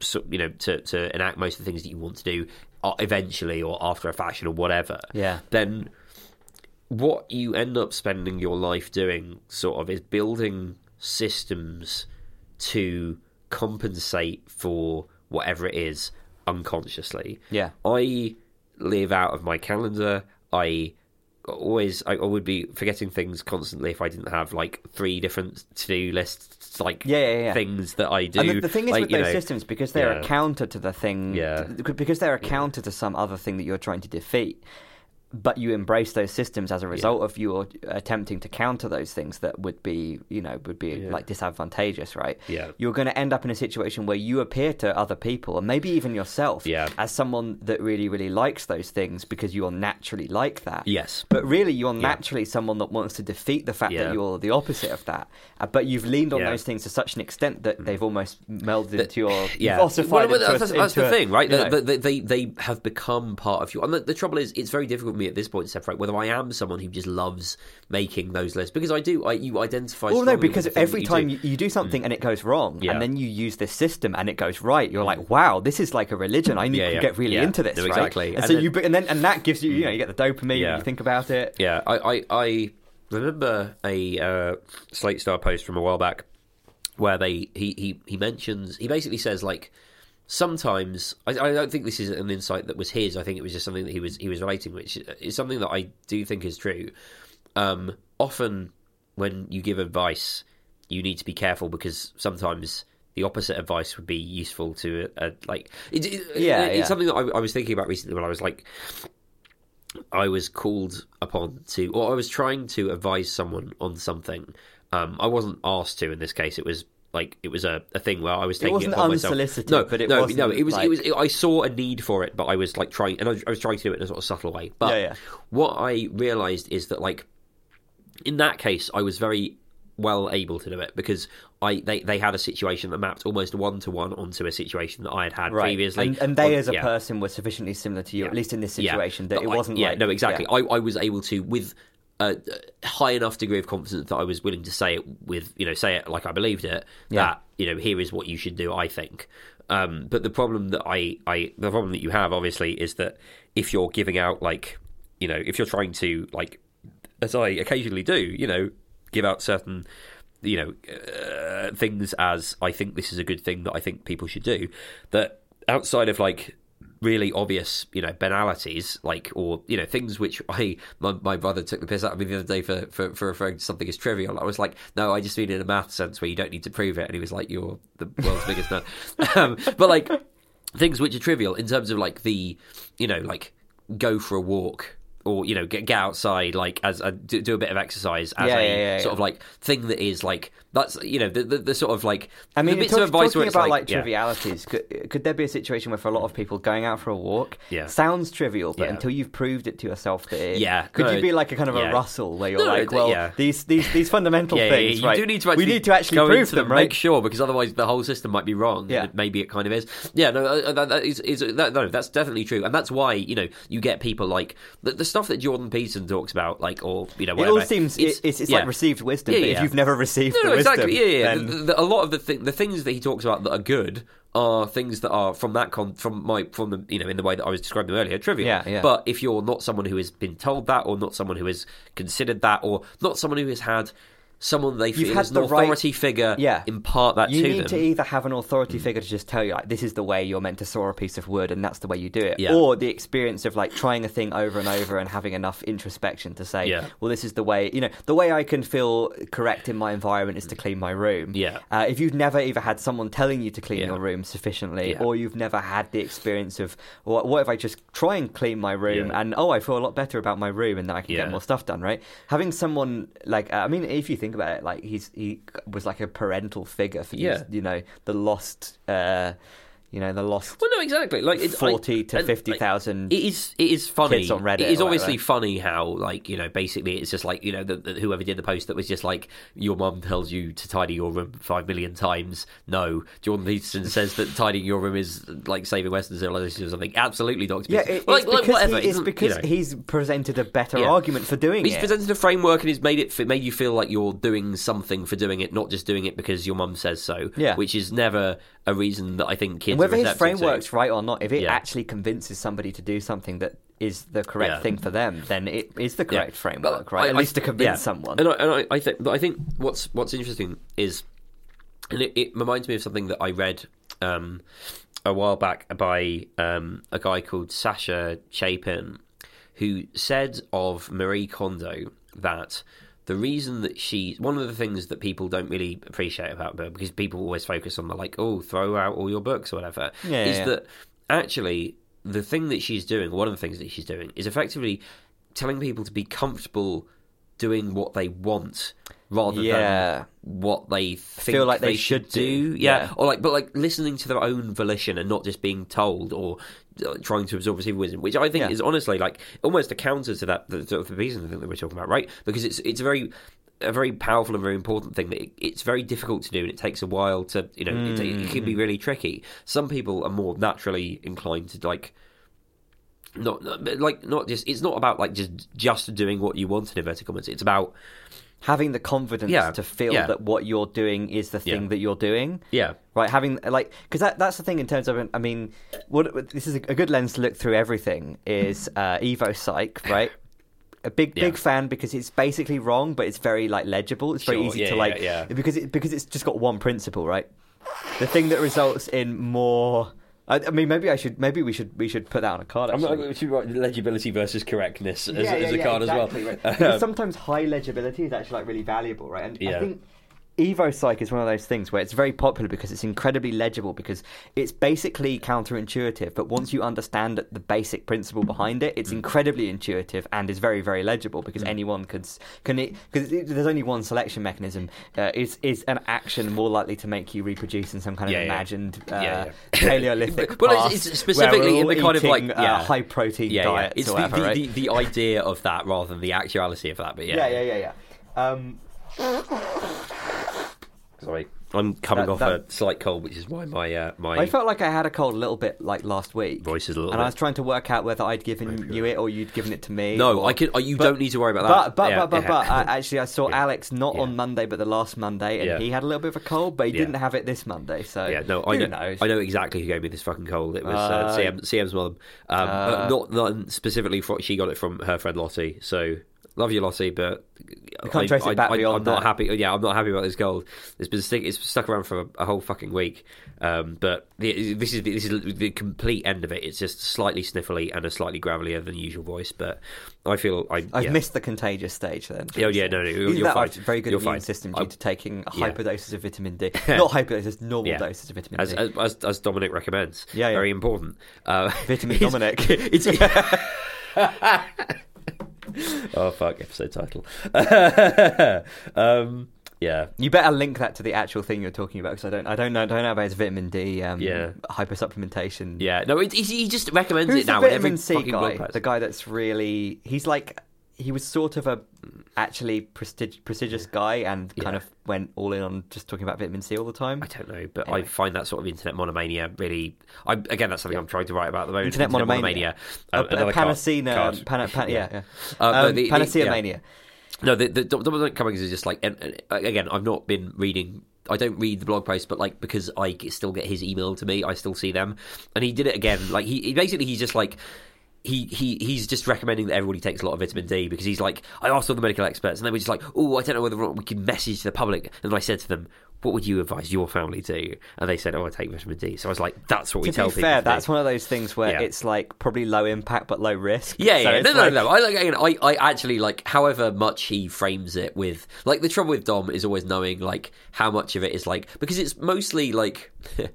so, you know to, to enact most of the things that you want to do uh, eventually or after a fashion or whatever. Yeah. Then what you end up spending your life doing sort of is building systems to compensate for whatever it is unconsciously. Yeah. I live out of my calendar. I always I would be forgetting things constantly if I didn't have like three different to do lists, like Yeah, yeah, yeah. things that I do. And the, the thing is like, with those know, systems, because they're a counter to the thing, Yeah. because they're a counter to some other thing that you're trying to defeat, but you embrace those systems as a result of you attempting to counter those things that would be, you know, would be Yeah. like disadvantageous, right? Yeah. You're going to end up in a situation where you appear to other people, and maybe even yourself, Yeah. as someone that really, really likes those things because you're naturally like that. Yes. But really, you're naturally someone that wants to defeat the fact Yeah. that you're the opposite of that. Uh, but you've leaned on Yeah. Mm. those things to such an extent that they've almost melded into your yeah, ossified Well, well, into a- that's, that's the a- thing, right? you They, they, they they have become part of you. And the, the trouble is, it's very difficult for me at this point separate whether I am someone who just loves making those lists because I do. I you identify. Well, no, because every that time do. you, you do something and it goes wrong, Yeah. and then you use this system and it goes right, you're like, "Wow, this is like a religion. I need Yeah, to yeah. get really into this." No, right? exactly. And, And so then- you, and then and that gives you, you know, you get the dopamine. Yeah. You think about it. Yeah, I I, I remember a uh, Slate Star post from a while back where they he, he, he mentions he basically says like sometimes I, I don't think this is an insight that was his. I think it was just something that he was he was relating, which is something that I do think is true. Um, often when you give advice, you need to be careful because sometimes. The opposite advice would be useful to a, a like. It, it, Yeah, it's yeah. something that I, I was thinking about recently when I was like, I was called upon to, or I was trying to advise someone on something. Um, I wasn't asked to in this case. It was like it was a, a thing where I was taking it, wasn't upon myself. No, but it no, wasn't no. It was. like- It was. I saw a need for it, but I was like trying, and I was, I was trying to do it in a sort of subtle way. But Yeah, yeah. what I realised is that like in that case, I was very well able to do it because I they, they had a situation that mapped almost one to one onto a situation that I had had Right. previously, And, and they, On- as a yeah. person, were sufficiently similar to you, at least in this Yeah. situation, that But it I- wasn't yeah, like. no, exactly. yeah. I, I was able to with a high enough degree of confidence that I was willing to say it with you know say it like I believed it Yeah. that you know here is what you should do. I think. Um, but the problem that I, I the problem that you have obviously is that if you're giving out like you know if you're trying to like as I occasionally do you know give out certain you know uh, things as I think this is a good thing that I think people should do that outside of like really obvious, you know, banalities, like or you know things which I my, my brother took the piss out of me the other day for, for for referring to something as trivial. I was like, no, I just mean in a math sense where you don't need to prove it, and he was like, you're the world's biggest nerd. Um, but like things which are trivial in terms of like the you know like go for a walk or you know get, get outside like as a, do, do a bit of exercise as Yeah, a yeah, yeah, sort of like thing that is like that's you know the the, the sort of like I mean, the bits talk- of advice talking about like, like, yeah. trivialities, could, could there be a situation where for a lot of people going out for a walk Yeah. sounds trivial, but Yeah. until you've proved it to yourself that it, Yeah, could no, you be like a kind of a Russell where you're No, like, well, yeah. these these these fundamental things, right? do need to we need to actually prove into them, right? Make sure because otherwise the whole system might be wrong. Yeah. maybe it kind of is. Yeah, no, uh, that, that is, is that, no, that's definitely true, and that's why you know you get people like the, the stuff that Jordan Peterson talks about, like or you know It all seems it's, it's, it's like received wisdom, but if you've never received No, the no, exactly. Yeah, yeah. then- The, the, a lot of the the things that he talks about that are good are things that are from that con from my from the you know in the way that I was describing earlier trivial. Yeah, yeah. But if you're not someone who has been told that, or not someone who has considered that, or not someone who has had someone they feel had is an the right- authority figure Yeah. impart that you to them. You need to either have an authority figure to just tell you like this is the way you're meant to saw a piece of wood and that's the way you do it Yeah. or the experience of like trying a thing over and over and having enough introspection to say Yeah. well this is the way you know the way i can feel correct in my environment is to clean my room Yeah. uh, if you've never either had someone telling you to clean Yeah. your room sufficiently or you've never had the experience of what, what if i just try and clean my room and oh i feel a lot better about my room and then i can get more stuff done right having someone like uh, i mean if you think about it like he's he was like a parental figure for Yeah. you know the lost uh you know the lost well, no, exactly. Like it's I- 40 to and, 50,000 It is. It is funny. kids on Reddit It is obviously funny how, like, you know, basically it's just like you know, the, the, whoever did the post that was just like, your mum tells you to tidy your room five million times. No, Jordan Peterson says that tidying your room is like saving Western civilization or something. Absolutely, Doctor. yeah it, Well, like, like, whatever. he, it's because you know. he's presented a better Yeah. argument for doing He's it He's presented a framework and he's made it made you feel like you're doing something for doing it, not just doing it because your mum says so. Yeah. which is never a reason that I think kids. Whether his framework's right or not, if it Yeah. actually convinces somebody to do something that is the correct Yeah. thing for them, then it is the Yeah. correct framework, right? I- At I- least to convince yeah. someone. And I, and I, I think, but I think what's what's interesting is, and it, it reminds me of something that I read um, a while back by um, a guy called Sasha Chapin, who said of Marie Kondo that the reason that she one of the things that people don't really appreciate about her because people always focus on the like oh throw out all your books or whatever Yeah, is yeah. that actually the thing that she's doing one of the things that she's doing is effectively telling people to be comfortable doing what they want rather Yeah. than what they think Feel like they should should do. do. Yeah. Yeah. or like, but like listening to their own volition and not just being told or trying to absorb receive wisdom, which I think Yeah. is honestly like almost a counter to that the, sort of the reason thing that we're talking about, right? Because it's it's a very a very powerful and very important thing that it, it's very difficult to do and it takes a while to you know it, it can Mm. be really tricky. Some people are more naturally inclined to like not not- like not just it's not about like just just doing what you want in inverted commas. It's about Having the confidence Yeah, to feel yeah. that what you're doing is the thing Yeah. that you're doing. yeah Right, having like because that that's the thing in terms of I mean, what this is a, a good lens to look through everything is uh, Evo Psych, right? A big Yeah. big fan because it's basically wrong, but it's very like legible. It's very Sure, easy yeah, to like yeah. because it because it's just got one principle, right? The thing that results in more. I, I mean, maybe I should. Maybe we should. We should put that on a card. I'm not to write legibility versus correctness as, Yeah, as a yeah, card exactly, as well. Because sometimes high legibility is actually like really valuable, right? And Yeah. I think Evo Psych is one of those things where it's very popular because it's incredibly legible because it's basically counterintuitive, but once you understand the basic principle behind it, Mm. it's incredibly intuitive and is very very legible because anyone could can it because there's only one selection mechanism. Uh, is is an action more likely to make you reproduce in some kind of Yeah, yeah. imagined uh, Yeah, yeah. Paleolithic Well, it's- it's specifically in the kind of, like, uh, yeah. high protein yeah, yeah. It's the, whatever, the, right? the, the idea of that rather than the actuality of that. But yeah, yeah, yeah, yeah, yeah. Um, Sorry, I'm coming That- off that- a slight cold, which is why my uh, my I felt like I had a cold a little bit like last week. voice is a little. and bit... I was trying to work out whether I'd given you it or you'd given it to me. no, or- I can. uh, You but- don't need to worry about that. but Yeah, but but, yeah. but uh, actually, I saw Yeah. Alex not Yeah. on Monday, but the last Monday, and Yeah. he had a little bit of a cold, but he Yeah. didn't have it this Monday. So Yeah, no, who I know. knows? I know exactly who gave me this fucking cold. It was uh, Uh, CM, CM's mum. Um, uh, but not not specifically. For, she got it from her friend Lottie. So love you, Lossie, but You can't trace it back I, beyond I'm not that. happy. Yeah, I'm not happy about this gold. It's been stick, it's stuck around for a, a whole fucking week. Um, but the, this is this is the complete end of it. It's just slightly sniffly and a slightly gravelier than usual voice. But I feel I I've yeah. missed the contagious stage then. Oh yeah, no, no, you're, you're fine. very good You're immune fine. system due I- to taking Yeah. hyperdoses of vitamin D. Not hyperdoses, normal Yeah. doses of vitamin as, D. as as as Dominic recommends. Yeah, very important. Uh, Vitamin it's- Dominic. It's, oh fuck! Episode title. um, yeah, You better link that to the actual thing you're talking about because I don't, I don't know, don't know about his vitamin D, um, Yeah. hypersupplementation. yeah. No, it, he he just recommends Who's it the now. every vitamin C guy? The guy that's really, he's like, he was sort of a actually prestig- prestigious guy and kind Yeah. of went all in on just talking about vitamin C all the time. I don't know, but Anyway. I find that sort of internet monomania really. I, again, that's something I'm trying to write about at the moment. Internet monomania. Uh, Uh, Panacea, card. pana, pan, yeah, yeah. Uh, Um, the- Panacea yeah. mania. No, the, the Dominic Cummings is just like, and, and again, I've not been reading. I don't read the blog post, but like because I still get his email to me, I still see them. And he did it again. Like he, he basically he's just like. He, he he's just recommending that everybody takes a lot of vitamin D because he's like I asked all the medical experts and they were just like oh I don't know whether or not we can message the public and I said to them what would you advise your family to and they said oh I take vitamin D so I was like that's what we To tell be people fair, do. that's one of those things where Yeah. it's like probably low impact but low risk. Yeah, So yeah, it's no, no, like- no. I like. I, I actually like. However much he frames it with, like the trouble with Dom is always knowing like how much of it is like because it's mostly like.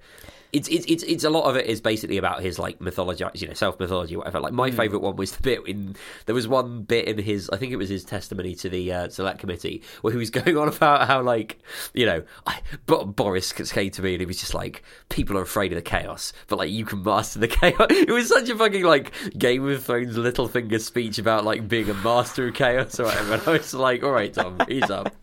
It's, it's it's it's a lot of it is basically about his like mythology, you know, self mythology, whatever. Like my favorite one was the bit in there was one bit in his, I think it was his testimony to the uh, select committee where he was going on about how like you know, I, but Boris came to me and he was just like, people are afraid of the chaos, but like you can master the chaos. It was such a fucking like Game of Thrones Littlefinger speech about like being a master of chaos or whatever. And I was like, all right, Tom, ease up.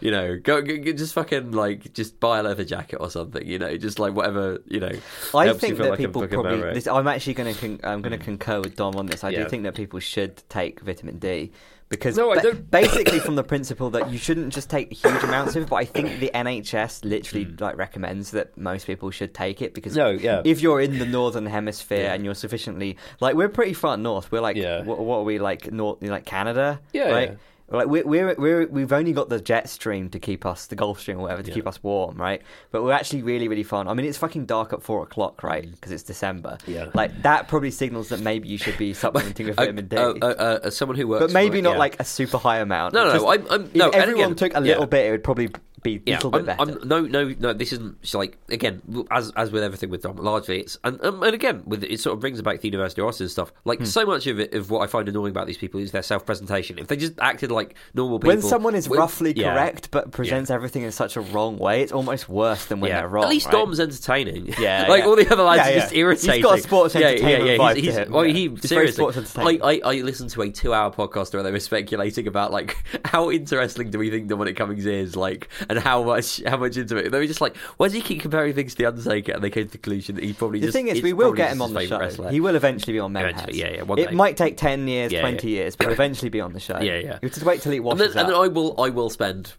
You know, go, go, just fucking like just buy a leather jacket or something. You know, just like whatever. You know, I think that like people probably. This, I'm actually going to con- I'm going to concur with Dom on this. I Yeah. do think that people should take vitamin D because No, I ba- basically from the principle that you shouldn't just take huge amounts of it. But I think the NHS literally hmm. like recommends that most people should take it because. No, yeah. if you're in the northern hemisphere Yeah. and you're sufficiently like we're pretty far north. We're like Yeah. what, what are we like north like Canada? Yeah, right. Like we're, we're we're we've only got the jet stream to keep us the Gulf Stream or whatever to Yeah. keep us warm, right? But we're actually really really fun. I mean, it's fucking dark at four o'clock, right? Because it's December. Yeah. Like that probably signals that maybe you should be supplementing with vitamin D, uh, uh, uh, as someone who works, but maybe not yeah. like a super high amount. No, no, Just- I'm- I'm- no, and everyone again, took a little yeah. bit, it would probably be a Yeah, little bit I'm, better. I'm, no, no, no. This isn't like again, as as with everything with Dom, largely it's and um, and again with it sort of brings back the University of Austin stuff. Like Hmm. so much of it of what I find annoying about these people is their self presentation. If they just acted like normal people, when someone is roughly yeah, correct but presents everything in such a wrong way, it's almost worse than when yeah. they're wrong. At least right? Dom's entertaining. Yeah, like yeah. all the other lads Yeah, are yeah. just irritating. He's got a sports Yeah, entertainment yeah, yeah. vibe He's, to he's, him. well, Yeah. he He's seriously. sports I. I I listened to a two-hour podcast where they were speculating about like how interesting do we think Dominic Cummings is, like, and how much how much into it. They were just like, why does he keep comparing things to the Undertaker? And they came to the conclusion that he probably The just. thing is, we will get him on the show. wrestler. He will eventually be on. Eventually, yeah, yeah, one It day. might take ten years, Yeah, twenty yeah. years, but eventually be on the show. Yeah, yeah. You just wait till he and washes then, and then. I will I will spend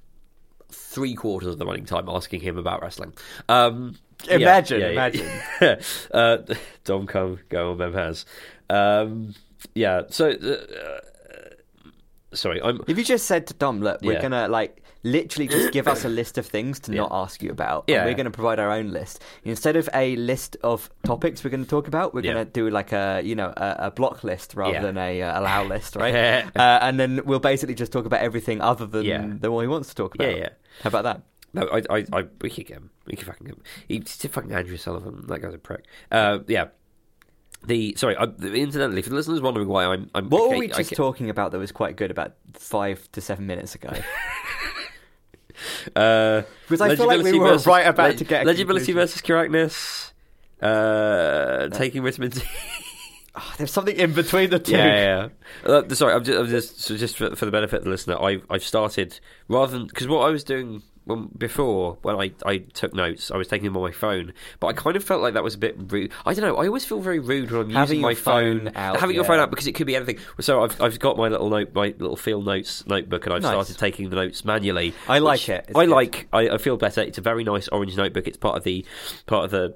three quarters of the running time asking him about wrestling. Um, Imagine, yeah, imagine. uh, Dom come go on Memhaz. Um, yeah. So uh, sorry, I'm. If you just said to Dom, look, we're Yeah. gonna like literally just give us a list of things to not ask you about. and Yeah. we're gonna provide our own list instead of a list of topics we're gonna talk about. We're Yeah. gonna do like a you know a, a block list rather Yeah. than a uh, allow list, right? uh, and then we'll basically just talk about everything other than Yeah. the one he wants to talk about. Yeah, yeah. How about that? No, I, I, I, we could get him. We could fucking get him. He's fucking Andrew Sullivan. That guy's a prick. Uh, yeah. The sorry, I, incidentally, for the listeners wondering why I'm, I'm What were we just talking about that was quite good about five to seven minutes ago? Uh, Because I feel like we were versus- right about leg- to get legibility conclusion. versus correctness. Uh, taking vitamin D. Oh, there's something in between the two. yeah, yeah. Uh, sorry, I'm just, I'm just so just for, for the benefit of the listener, I've I've started rather than because what I was doing when, before when I, I took notes, I was taking them on my phone, but I kind of felt like that was a bit rude. I don't know. I always feel very rude when I'm Having using my phone, phone out, having your phone out because it could be anything. So I've I've got my little note, my little field notes notebook, and I've Nice. started taking the notes manually. I like it. It's I good. like. I, I feel better. It's a very nice orange notebook. It's part of the part of the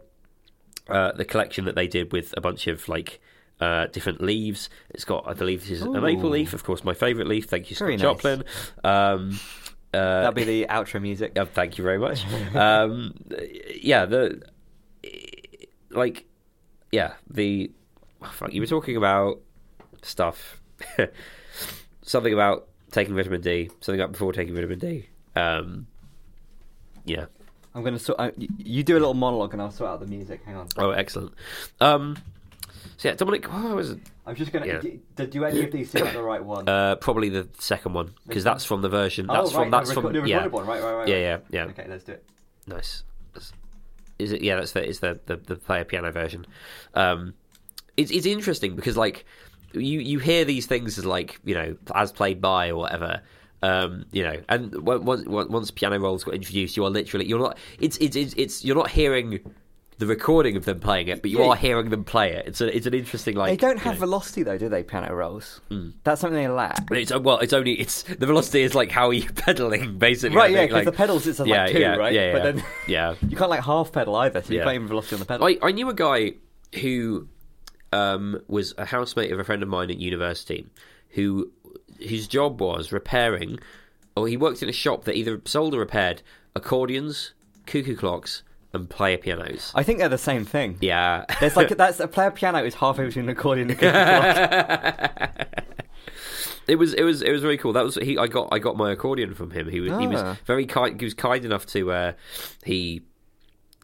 uh, the collection that they did with a bunch of like uh, different leaves. It's got, I believe, this is a maple leaf. Of course, my favourite leaf. Thank you, Scott Very nice. Joplin. Um, uh, That'll be the outro music. uh, thank you very much. um, yeah, the like, yeah, the oh, fuck. You were talking about stuff. something about taking vitamin D. Something about before taking vitamin D. Um, yeah. I'm gonna sort. Uh, you, you do a little monologue, and I'll sort out the music. Hang on. Oh, excellent. Um, so yeah, Dominic. What was? I'm just gonna. Yeah. Do, do- any of these seem like the right one? Uh, probably the second one because that's from the version. oh, That's right, from. That's the, from. yeah. one. Right, right, right. Yeah, yeah, yeah. Okay, let's do it. Nice. Is it? Yeah, that's the. It's the the, the player piano version. Um, it's it's interesting because like you you hear these things as like you know as played by or whatever. Um, you know, and once once piano rolls got introduced, you are literally you're not. It's it's it's, it's you're not hearing the recording of them playing it, but you Yeah. are hearing them play it. It's a, it's an interesting like They don't you have know- velocity though, do they? Piano rolls. Mm. That's something they lack. It's well, it's only it's the velocity is like how are you pedaling basically. Right, I yeah, because like, the pedals it's like yeah, two, yeah, right? yeah, But then yeah. you can't like half pedal either, so you Yeah. can't even velocity on the pedal. I, I knew a guy who um, was a housemate of a friend of mine at university who whose job was repairing or he worked in a shop that either sold or repaired accordions, cuckoo clocks and player pianos. I think they're the same thing. Yeah. There's like that's a player piano is halfway between an accordion and a it was it was it was very cool. That was he. I got I got my accordion from him. He was he was Ah. very kind. He was kind enough to uh, he.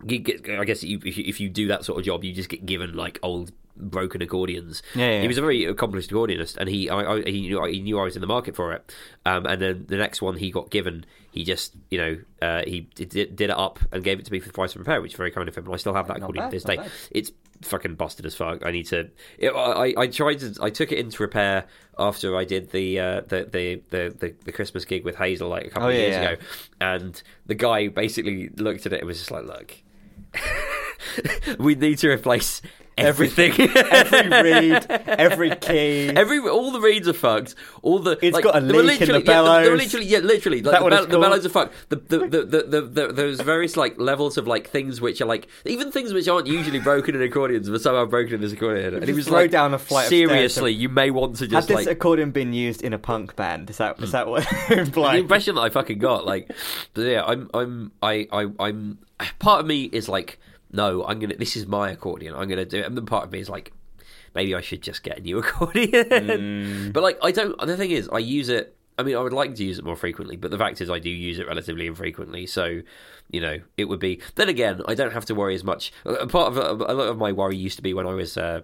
get- I guess you, if, you, if you do that sort of job, you just get given like old broken accordions. Yeah, yeah, He was a very accomplished accordionist, and he I, I, he knew he knew I was in the market for it. Um, and then the next one he got given, he just you know uh, he did, did it up and gave it to me for the price of repair, which is very kind of him. And I still have that Not accordion bad, to this day. bad. It's fucking busted as fuck. I need to. It, I, I tried to. I took it into repair after I did the uh, the, the, the the the Christmas gig with Hazel like a couple Oh, of yeah, years yeah. ago, and the guy basically looked at it and was just like, "Look, we need to replace everything. every reed, every key. Every all the reeds are fucked. All the It's like, got a leak in the literally- yeah, they were bellows. literally, yeah, literally. Like, the, bell- the bellows are fucked. The, the, the, the, the, the, there's various like levels of like things which are like even things which aren't usually broken in accordions, but somehow broken in this accordion. And he was like, down a flight of seriously, you may want to just Had this like. accordion been used in a punk band? Is that is hmm. that what the impression that I fucking got, like, yeah, I'm, I'm, I, I, I'm. Part of me is like, no, I'm gonna. This is my accordion. I'm gonna do it. And then part of me is like, maybe I should just get a new accordion. Mm. But like, I don't. The thing is, I use it. I mean, I would like to use it more frequently, but the fact is, I do use it relatively infrequently. So, you know, it would be. Then again, I don't have to worry as much. A part of a lot of my worry used to be when I was. Uh,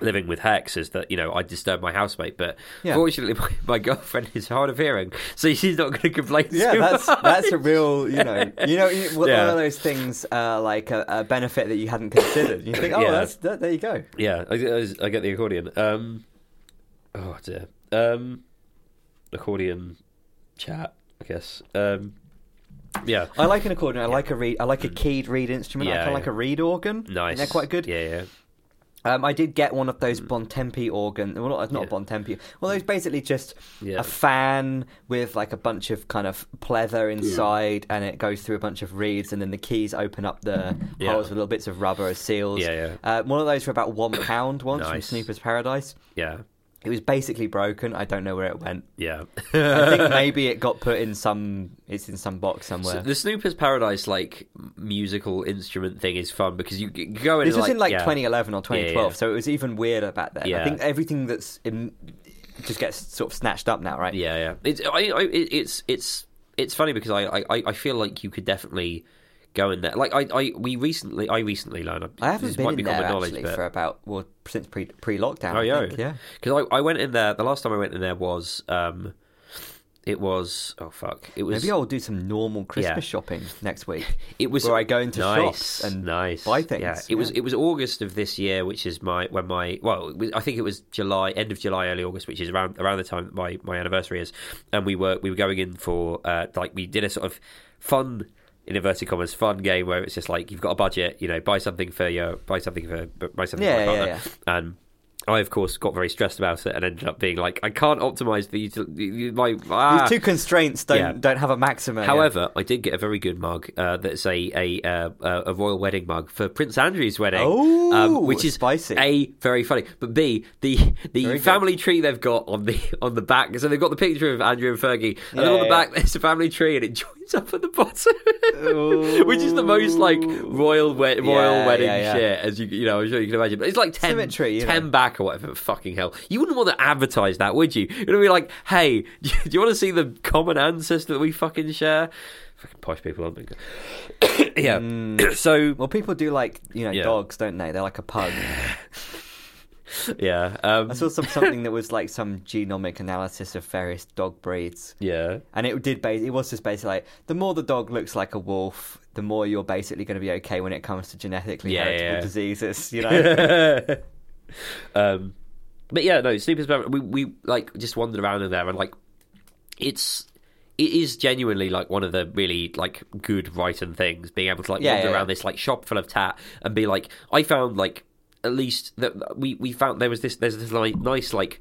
Living with Hex is that you know I disturb my housemate, but Yeah. fortunately my, my girlfriend is hard of hearing, so she's not going to complain. Yeah, that's much. that's a real you know you know you- one Yeah. of those things uh, like a, a benefit that you hadn't considered. You think, oh, Yeah. that's that, there you go. Yeah, I, I, I get the accordion. Um, oh dear. Um, accordion chat, I guess. Um, yeah, I like an accordion. I like a reed. I like a keyed reed instrument. I kind of like a reed organ. nice. They're quite good. Yeah, yeah. Um, I did get one of those Bontempi organ. Well, not, not Yeah. Bontempi. Well, those basically just Yeah. a fan with like a bunch of kind of pleather inside, and it goes through a bunch of reeds, and then the keys open up the Yeah. holes with little bits of rubber as seals. Yeah, yeah. Uh, one of those for about one pound once Nice. from Snooper's Paradise. Yeah, It was basically broken. I don't know where it went. yeah. I think maybe it got put in some. It's in some box So somewhere. the Snoopers Paradise like musical instrument thing is fun because you go in. this was in like yeah. 2011 or 2012, yeah. so it was even weirder back then. I think everything that's in, just gets sort of snatched up now, right? Yeah, yeah. It's I, I, it's it's it's funny because I, I, I feel like you could definitely go in there. Like I, I we recently I recently learned. I haven't this been in there actually but- for about well since pre pre lockdown. Oh, yeah. yeah. Because I, I went in there the last time I went in there was um, it was oh fuck it was Maybe I'll do some normal Christmas Yeah. shopping next week. it was where I go into nice, shops and nice buy things, Yeah, it was it was August of this year, which is my when my well it was, I think it was July end of July early August, which is around around the time that my my anniversary is, and we were we were going in for uh, like we did a sort of fun. In inverted commas, fun game where it's just like you've got a budget, you know, buy something for your, buy something for, buy something Yeah, for my yeah, partner, and I of course got very stressed about it and ended up being like, I can't optimize the util- my ah. These two constraints don't Yeah. don't have a maximum. However, I did get a very good mug uh, that's a a, uh, a royal wedding mug for Prince Andrew's wedding, Oh, um, which is spicy. a very funny, but b the the Very good. family tree they've got on the on the back. So they've got the picture of Andrew and Fergie, and then Yeah, on the yeah. back there's a family tree, and it joins up at the bottom, which is the most like royal we- royal Yeah, wedding yeah, yeah. shit as you you know I'm sure you can imagine. But it's like ten, Symmetry, 10 know. back or whatever. Fucking hell, you wouldn't want to advertise that, would you? You'd be like, hey, do you want to see the common ancestor that we fucking share? Fucking posh people, aren't they? yeah. Mm. so Well, people do like you know dogs, don't they? They're like a pug. yeah, um, I saw some something that was like some genomic analysis of various dog breeds, yeah. and it did. Base, it was just basically like the more the dog looks like a wolf, the more you're basically going to be okay when it comes to genetically Yeah, heritable yeah. diseases. You know. um, but yeah, no, Snoopers. We we like just wandered around in there, and like it's it is genuinely like one of the really like good writing things. Being able to like Yeah, wander yeah, around yeah. this like shop full of tat and be like, I found like at least that we we found there was this there's this like nice like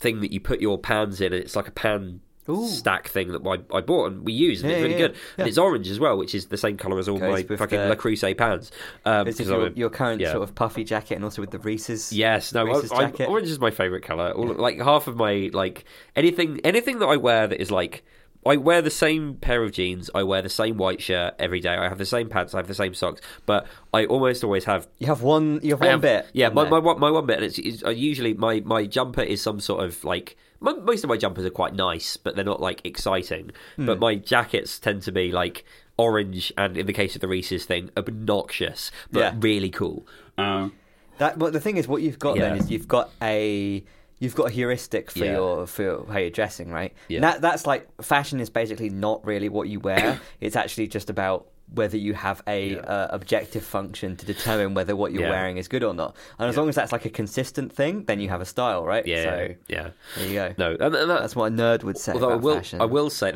thing that you put your pans in, and it's like a pan. Ooh. Stack thing that I, I bought and we use and Yeah, it's really yeah, good yeah. and it's orange as well which is the same color as all Goes my fucking the- Le Creuset pans um, This is 'cause I'm your, your current sort of puffy jacket, and also with the Reese's. Yes, no, Reese's I, I, orange is my favorite color. All, like half of my like anything, anything that I wear that is like I wear the same pair of jeans, I wear the same white shirt every day. I have the same pants, I have the same socks, but I almost always have. You have one. You have I one have- bit. yeah. on My, my one- my one bit, and it's, it's uh, usually my my jumper is some sort of like. My, most of my jumpers are quite nice, but they're not like exciting. Hmm. But my jackets tend to be like orange, and in the case of the Reese's thing, obnoxious, but Yeah. really cool. Um, That, but the thing is, what you've got then Yeah. is you've got a you've got a heuristic for Yeah. your for your, how you're dressing, right? Yeah. That that's like fashion is basically not really what you wear. it's actually just about whether you have a Yeah. uh, objective function to determine whether what you're Yeah. wearing is good or not. And as long as that's like a consistent thing, then you have a style, right? yeah, So yeah. there you go. No, and, and that, That's what a nerd would say Although I about will, fashion. I will say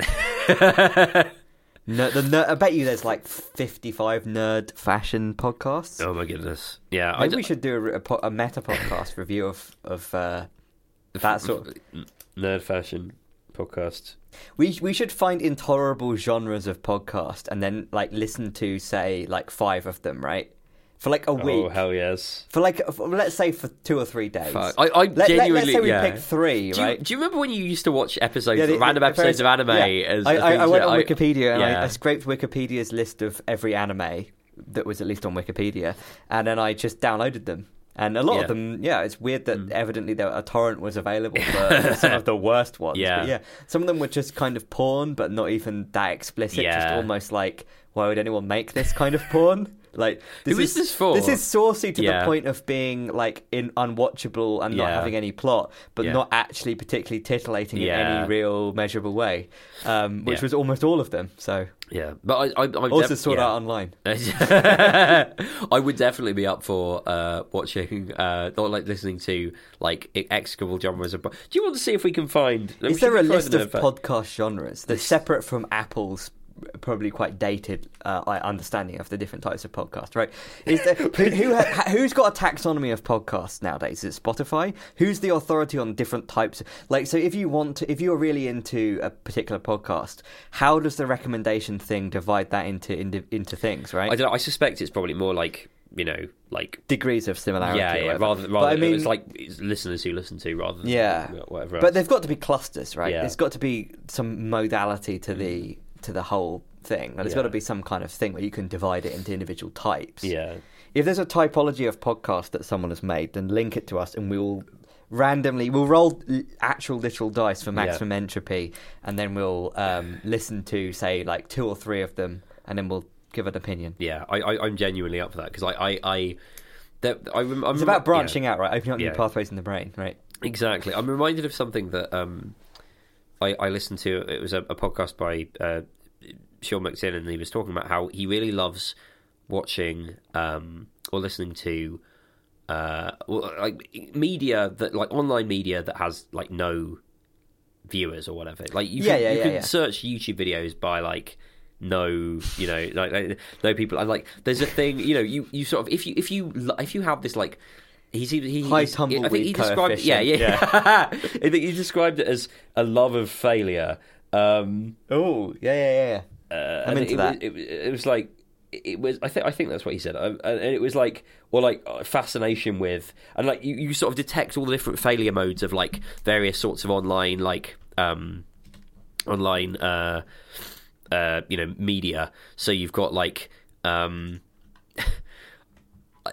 that. The ner- I bet you there's like 55 nerd fashion podcasts. oh my goodness! Yeah, I Maybe d- we should do a, a, po- a meta podcast review of of uh, that sort of. nerd fashion podcast. We we should find intolerable genres of podcast and then like listen to say like five of them, right? For like a oh, week. Oh hell yes! For like for, let's say for two or three days. Fuck. I, I Let, let, genuinely us say we yeah. pick three, do, you, right? do you remember when you used to watch episodes, Yeah, the- random the episodes first- of anime? yeah. As, I, I, I went on I- Wikipedia and. I, I scraped Wikipedia's list of every anime that was at least on Wikipedia, and then I just downloaded them. And a lot Yeah. Mm. of them, yeah, it's weird that evidently there, a torrent was available for some of the worst ones. Yeah. But yeah, some of them were just kind of porn, but not even that explicit. Just almost like, why would anyone make this kind of porn? Like, Who is this for? This is saucy to Yeah. the point of being like in unwatchable and not having any plot, but Yeah. not actually particularly titillating in any real measurable way, um, which Yeah. was almost all of them. So yeah, but I, I, I'm also def- sort yeah. out online. I would definitely be up for uh, watching, uh, or like listening to like execrable genres. Of, do you want to see if we can find? Is there a list of podcast genres that's separate from Apple's probably quite dated uh, understanding of the different types of podcasts, Right? Is there, who, who ha, who's got a taxonomy of podcasts nowadays? Is it Spotify? Who's the authority on different types? Like, so if you want to, if you're really into a particular podcast, how does the recommendation thing divide that into into, into things? Right? I don't. know, I suspect it's probably more like you know, like Degrees of similarity. yeah, yeah. whatever. Rather, But rather, I mean, it's like it's listeners who listen to rather than Yeah. whatever. But they've got to be clusters, right? Yeah. There's got to be some modality to the to the whole thing. And there's Yeah. got to be some kind of thing where you can divide it into individual types. yeah, If there's a typology of podcast that someone has made, then link it to us, and we will randomly we'll roll actual literal dice for maximum entropy, and then we'll um, listen to say like two or three of them, and then we'll give an opinion. yeah. I, I, I'm genuinely up for that because I, I, I, that, I rem- I'm It's about yeah. branching out, right? Opening up new pathways in the brain, right? Exactly. I'm reminded of something that um, I, I listened to. It was a, a podcast by uh, Sean McTinn, and he was talking about how he really loves watching um, or listening to uh, like media that like online media that has like no viewers or whatever. Like you, Yeah, can, yeah, you yeah, can search YouTube videos by like no you know like, like no people and like there's a thing you know you you sort of if you if you if you have this like He's he, he, High he's- I think he described it, yeah, yeah. coefficient, I think he described it as a love of failure. Um, Oh, yeah, yeah, yeah. uh, I'm into it, that. Was, it, it was like it was. I think I think that's what he said, and and it was like or like uh, fascination with, and like you, you sort of detect all the different failure modes of like various sorts of online like um online uh uh you know media. So you've got like um.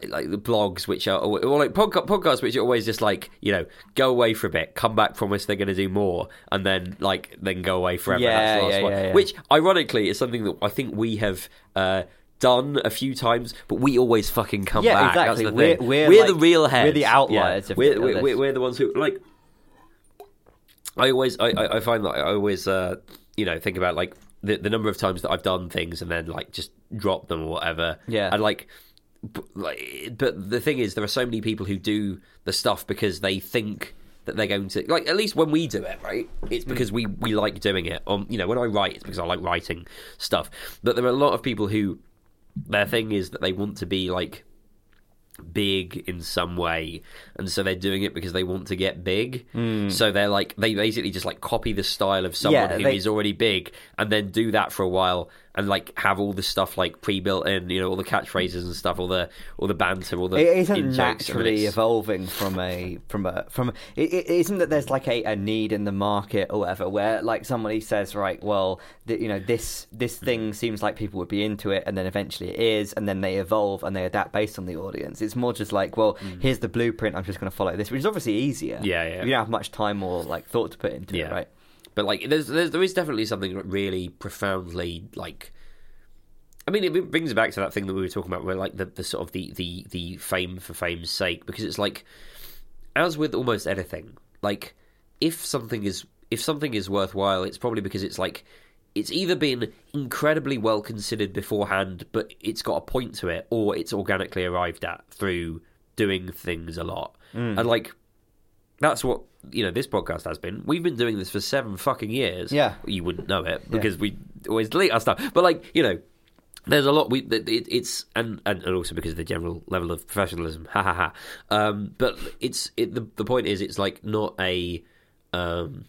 Like the blogs which are or like podca- podcasts which are always just like you know go away for a bit come back promise they're going to do more and then like then go away forever Yeah, that's the last yeah, one yeah, yeah. which ironically is something that I think we have uh, done a few times but we always fucking come Yeah, back exactly. the We're- we're the like- real heads we're the outliers yeah. we're, we're, we're, we're the ones who like I always I, I, I find that I always uh, you know think about like the, the number of times that I've done things and then like just drop them or whatever Yeah. and like but, the thing is, there are so many people who do the stuff because they think that they're going to like. At least when we do it, right? It's because we we like doing it. Um, you know, when I write, it's because I like writing stuff. But there are a lot of people who their thing is that they want to be like big in some way and so they're doing it because they want to get big hmm. so they're like they basically just like copy the style of someone Yeah, who they- is already big and then do that for a while and like have all the stuff like pre-built in you know all the catchphrases and stuff all the all the banter all the It isn't naturally evolving from a from a from. It, it isn't that there's like a, a need in the market or whatever where like somebody says right, well, th- you know this this hmm. thing seems like people would be into it, and then eventually it is, and then they evolve and they adapt based on the audience. It's more just like, well, hmm. here's the blueprint. I'm just going to follow this, which is obviously easier. Yeah, yeah. You don't have much time or like thought to put into Yeah. it, right? But like, there's, there's there is definitely something really profoundly like. I mean, it brings it back to that thing that we were talking about, where like the, the sort of the, the the fame for fame's sake, because it's like, as with almost anything, like if something is if something is worthwhile, it's probably because it's like it's either been incredibly well considered beforehand, but it's got a point to it, or it's organically arrived at through doing things a lot, and like that's what you know this podcast has been. We've been doing this for seven fucking years. Yeah. you wouldn't know it because we always delete our stuff. But like you know, there's a lot. We it, it's and, and also because of the general level of professionalism. Ha ha ha. Um, but it's it, the the point is it's like not a. Um,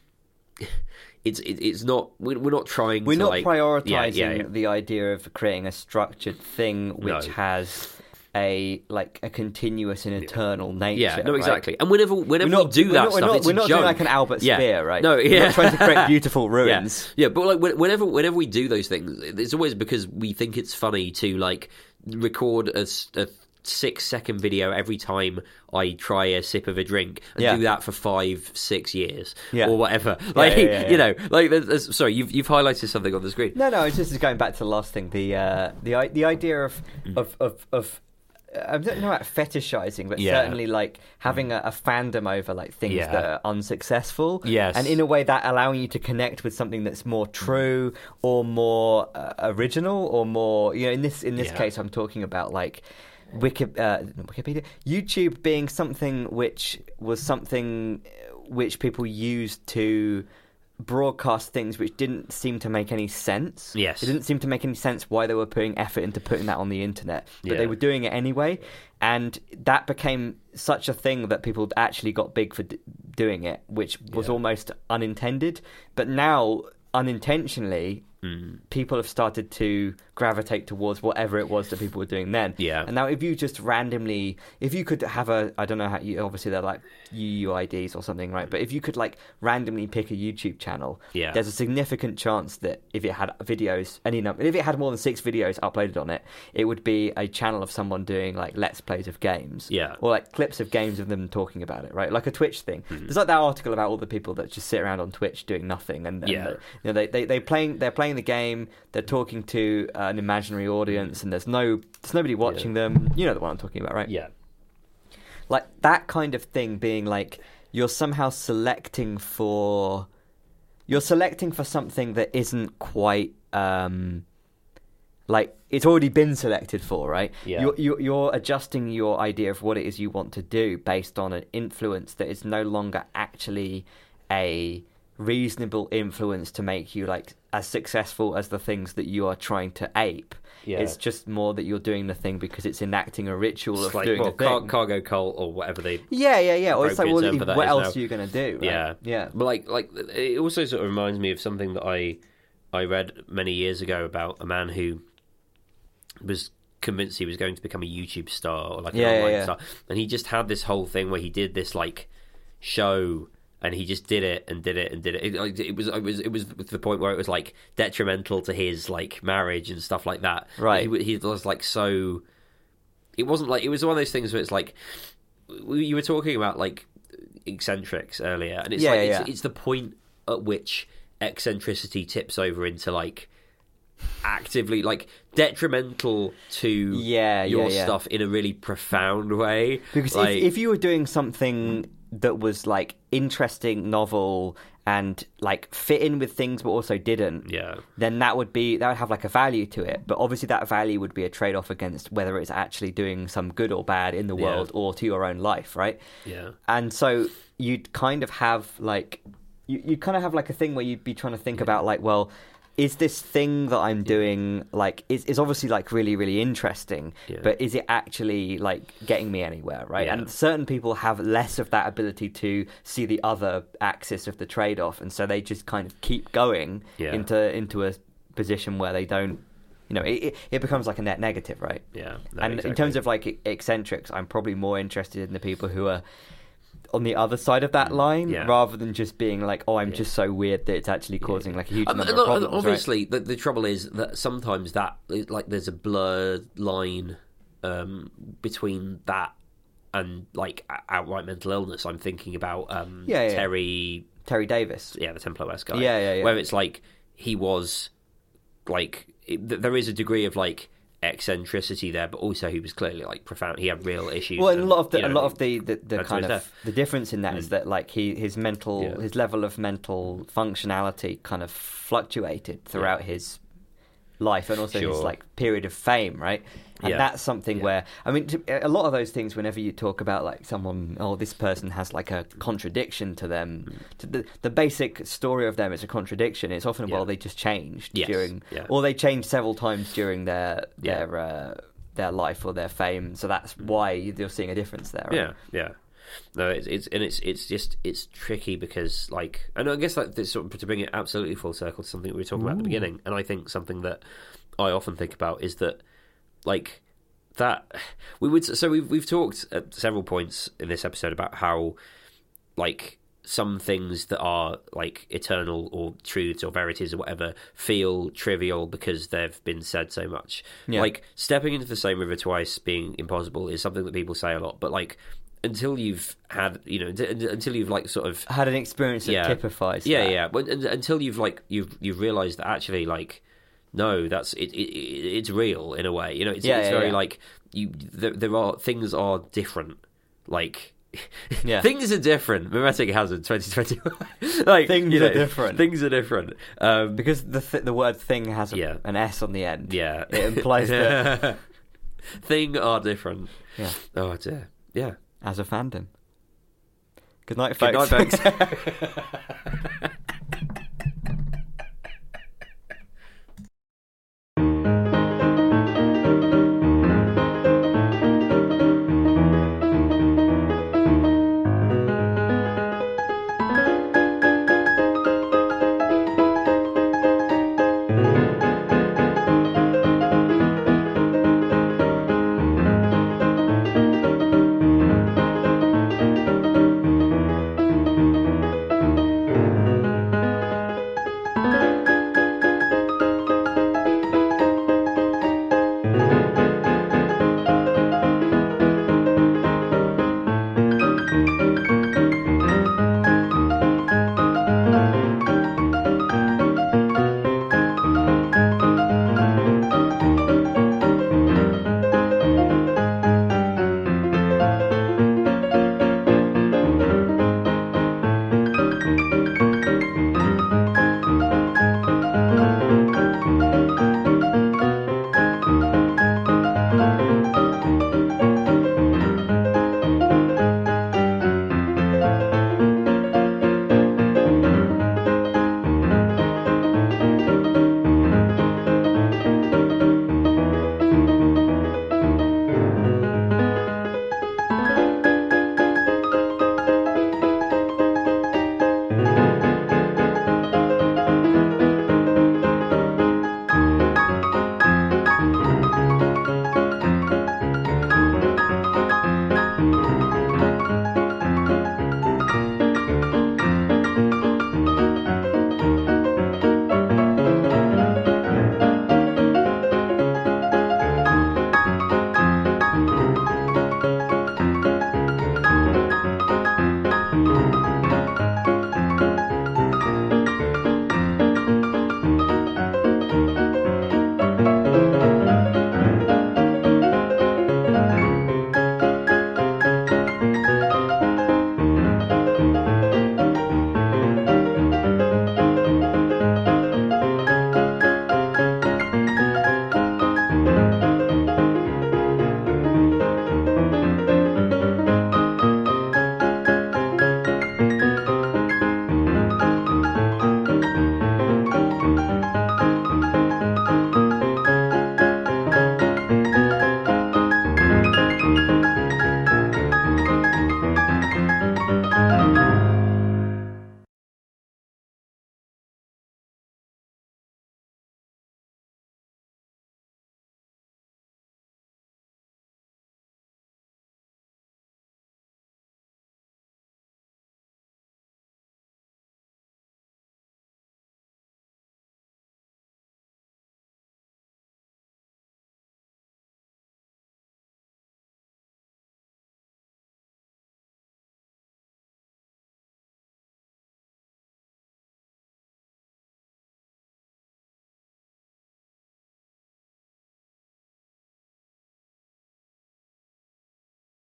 it's it, it's not we're, we're not trying. We're to, not like, prioritizing yeah, yeah, yeah. the idea of creating a structured thing which No. has a like a continuous and eternal nature. Yeah, no, right? exactly. And whenever whenever We're not, we do we're that stuff, we're not, it's we're not doing like an Albert Yeah. Speer, right? No, We're yeah. not trying to create beautiful ruins. Yeah, yeah, but like whenever whenever we do those things, it's always because we think it's funny to like record a, a six second video every time I try a sip of a drink and Yeah. do that for five six years Yeah. or whatever. Like yeah, yeah, you know, like there's, there's- sorry, you've you've highlighted something on the screen. No, no, it's just going back to the last thing. The uh, the the idea of Mm. of of. of I don't know about fetishizing, but Yeah. certainly like having a, a fandom over like things Yeah. that are unsuccessful. Yes. and in a way that allowing you to connect with something that's more true or more uh, original or more. You know, in this in this Yeah. case, I'm talking about like. Wiki, uh, Wikipedia, YouTube being something which was something which people used to broadcast things which didn't seem to make any sense. Yes. It didn't seem to make any sense why they were putting effort into putting that on the internet. But Yeah. they were doing it anyway. And that became such a thing that people actually got big for d- doing it, which was Yeah. almost unintended. But now, unintentionally, Hmm. people have started to gravitate towards whatever it was that people were doing then. Yeah. And now, if you just randomly, if you could have a, I don't know how you, obviously they're like UUIDs or something, right? But if you could like randomly pick a YouTube channel, Yeah. there's a significant chance that if it had videos, any number, if it had more than six videos uploaded on it, it would be a channel of someone doing like let's plays of games, Yeah. or like clips of games of them talking about it, right? Like a Twitch thing. There's like that article about all the people that just sit around on Twitch doing nothing, and, and Yeah. they- you know, they they they playing they're playing the game, they're talking to uh, an imaginary audience, and there's no there's nobody watching them. You know the one I'm talking about, right? Yeah, like that kind of thing being like you're somehow selecting for you're selecting for something that isn't quite um like it's already been selected for right Yeah. you're, you're you're adjusting your idea of what it is you want to do based on an influence that is no longer actually a reasonable influence to make you like as successful as the things that you are trying to ape. Yeah. It's just more that you're doing the thing because it's enacting a ritual It's of like doing well, the thing. car- cargo cult or whatever they yeah, yeah, yeah. Or it's like, well, term for that what is else now. are you going to do? right? Yeah. yeah. But like, like it also sort of reminds me of something that I I read many years ago about a man who was convinced he was going to become a YouTube star or like an Yeah, yeah, yeah. star, and he just had this whole thing where he did this like show. And he just did it and did it and did it. It, it was it was it was to the point where it was like detrimental to his like marriage and stuff like that. Right. He, he was like so. It wasn't like it was one of those things where it's like you were talking about like eccentrics earlier, and it's Yeah, like yeah, it's, it's the point at which eccentricity tips over into like actively like detrimental to Yeah, your yeah, yeah. stuff in a really profound way. Because like, if, if you were doing something that was like interesting, novel, and like fit in with things, but also didn't, yeah, then that would be that would have like a value to it. But obviously, that value would be a trade off against whether it's actually doing some good or bad in the Yeah. world or to your own life, right? yeah, And so you'd kind of have like you you kind of have like a thing where you'd be trying to think about like, well, is this thing that I'm doing like is is obviously like really really interesting, Yeah. but is it actually like getting me anywhere, right? Yeah. And certain people have less of that ability to see the other axis of the trade off, and so they just kind of keep going Yeah. into into a position where they don't. You know, it, it- becomes like a net negative, right? yeah. No, and in terms of like eccentrics, I'm probably more interested in the people who are on the other side of that line Mm. Yeah. rather than just being like, "Oh, I'm Yeah. just so weird that it's actually causing like a huge Um, number of problems." right? obviously, the, the trouble is that sometimes that like there's a blurred line um, between that and like outright mental illness. I'm thinking about um, Yeah, yeah. Terry, Terry Davis. yeah, the TempleOS guy. Yeah, yeah, yeah. Where it's like he was like it, there is a degree of like eccentricity there, but also he was clearly like profound. He had real issues. Well, and a lot of the you know, a lot of the the, the kind of death. the difference in that is Mm. that like he his mental Yeah. his level of mental functionality kind of fluctuated throughout his life and also his like period of fame, right? And Yeah. that's something Yeah. where I mean, to, a lot of those things. Whenever you talk about like someone, oh, this person has like a contradiction to them. Mm. To the the basic story of them is a contradiction. It's often Yeah. well they just changed Yes, during, or they changed several times during their their uh, their life or their fame. So that's why you're seeing a difference there. Right? Yeah, yeah. No, it's it's and it's it's just it's tricky because like and I guess like this sort of to bring it absolutely full circle to something we were talking about at the beginning, and I think something that I often think about is that like that we would so we've we've talked at several points in this episode about how like some things that are like eternal or truths or verities or whatever feel trivial because they've been said so much. Yeah. Like stepping into the same river twice being impossible is something that people say a lot, but like until you've had you know until you've like sort of had an experience that Yeah. typifies. yeah that. yeah but until you've like you've you've realized that actually like no that's it, it, it it's real in a way you know it's, Yeah, it's yeah, very like you there, there are things are different like Yeah. things are different memetic hazard 2021 like Things you are different. things are different um because the th- the word thing has a, Yeah. an S on the end. yeah it implies that thing are different yeah, oh dear yeah as a fandom. Good night, folks. Good night, folks.